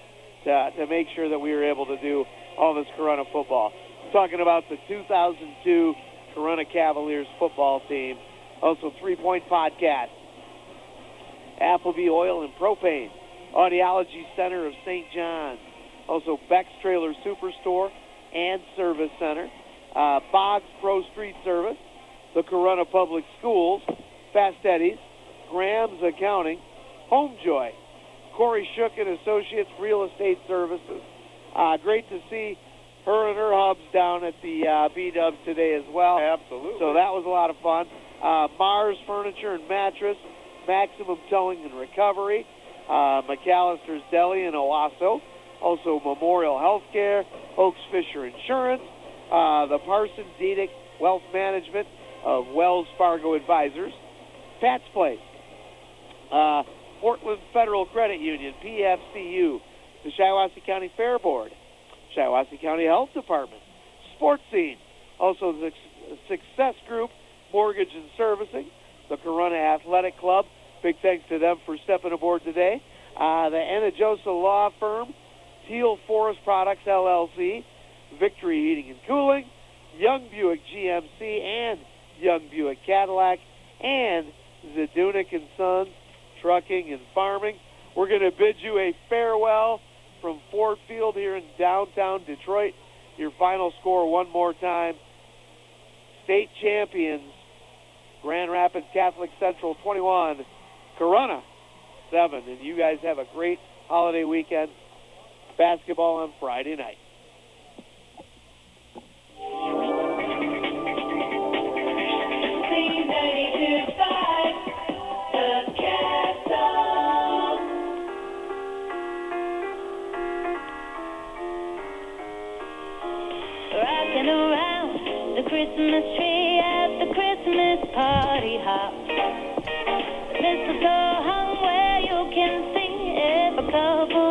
to, to make sure that we were able to do all this Corunna football. talking about the 2002 Corunna Cavaliers football team. Also, Three Point Podcast, Appleby Oil and Propane, Audiology Center of St. John's, also Beck's Trailer Superstore and Service Center, uh, Boggs Pro Street Service, the Corunna Public Schools, Fast Eddie's, Graham's Accounting, Homejoy, Corey Shook and Associates Real Estate Services. Uh, great to see her and her hubs down at the uh, B-Dubs today as well. Absolutely. So that was a lot of fun. Uh, Mars Furniture and Mattress, Maximum Towing and Recovery, uh, McAllister's Deli in Owosso, also Memorial Healthcare, Oaks Fisher Insurance, uh, the Parsons Edict Wealth Management of Wells Fargo Advisors, Pat's Place, uh, Portland Federal Credit Union, PFCU, the Shiawassee County Fair Board, Shiawassee County Health Department, Sports Scene, also the Success Group, Mortgage and Servicing, the Corunna Athletic Club. Big thanks to them for stepping aboard today. Uh, the Anajosa Law Firm, Teal Forest Products LLC, Victory Heating and Cooling, Young Buick GMC and Young Buick Cadillac, and Zadunik and Sons Trucking and Farming. We're going to bid you a farewell from Ford Field here in downtown Detroit. Your final score one more time. State champions, Grand Rapids Catholic Central 21, Corunna 7. And you guys have a great holiday weekend. Basketball on Friday night. Rocking Christmas tree at the Christmas party hop. Mistletoe hung where you can see A couple.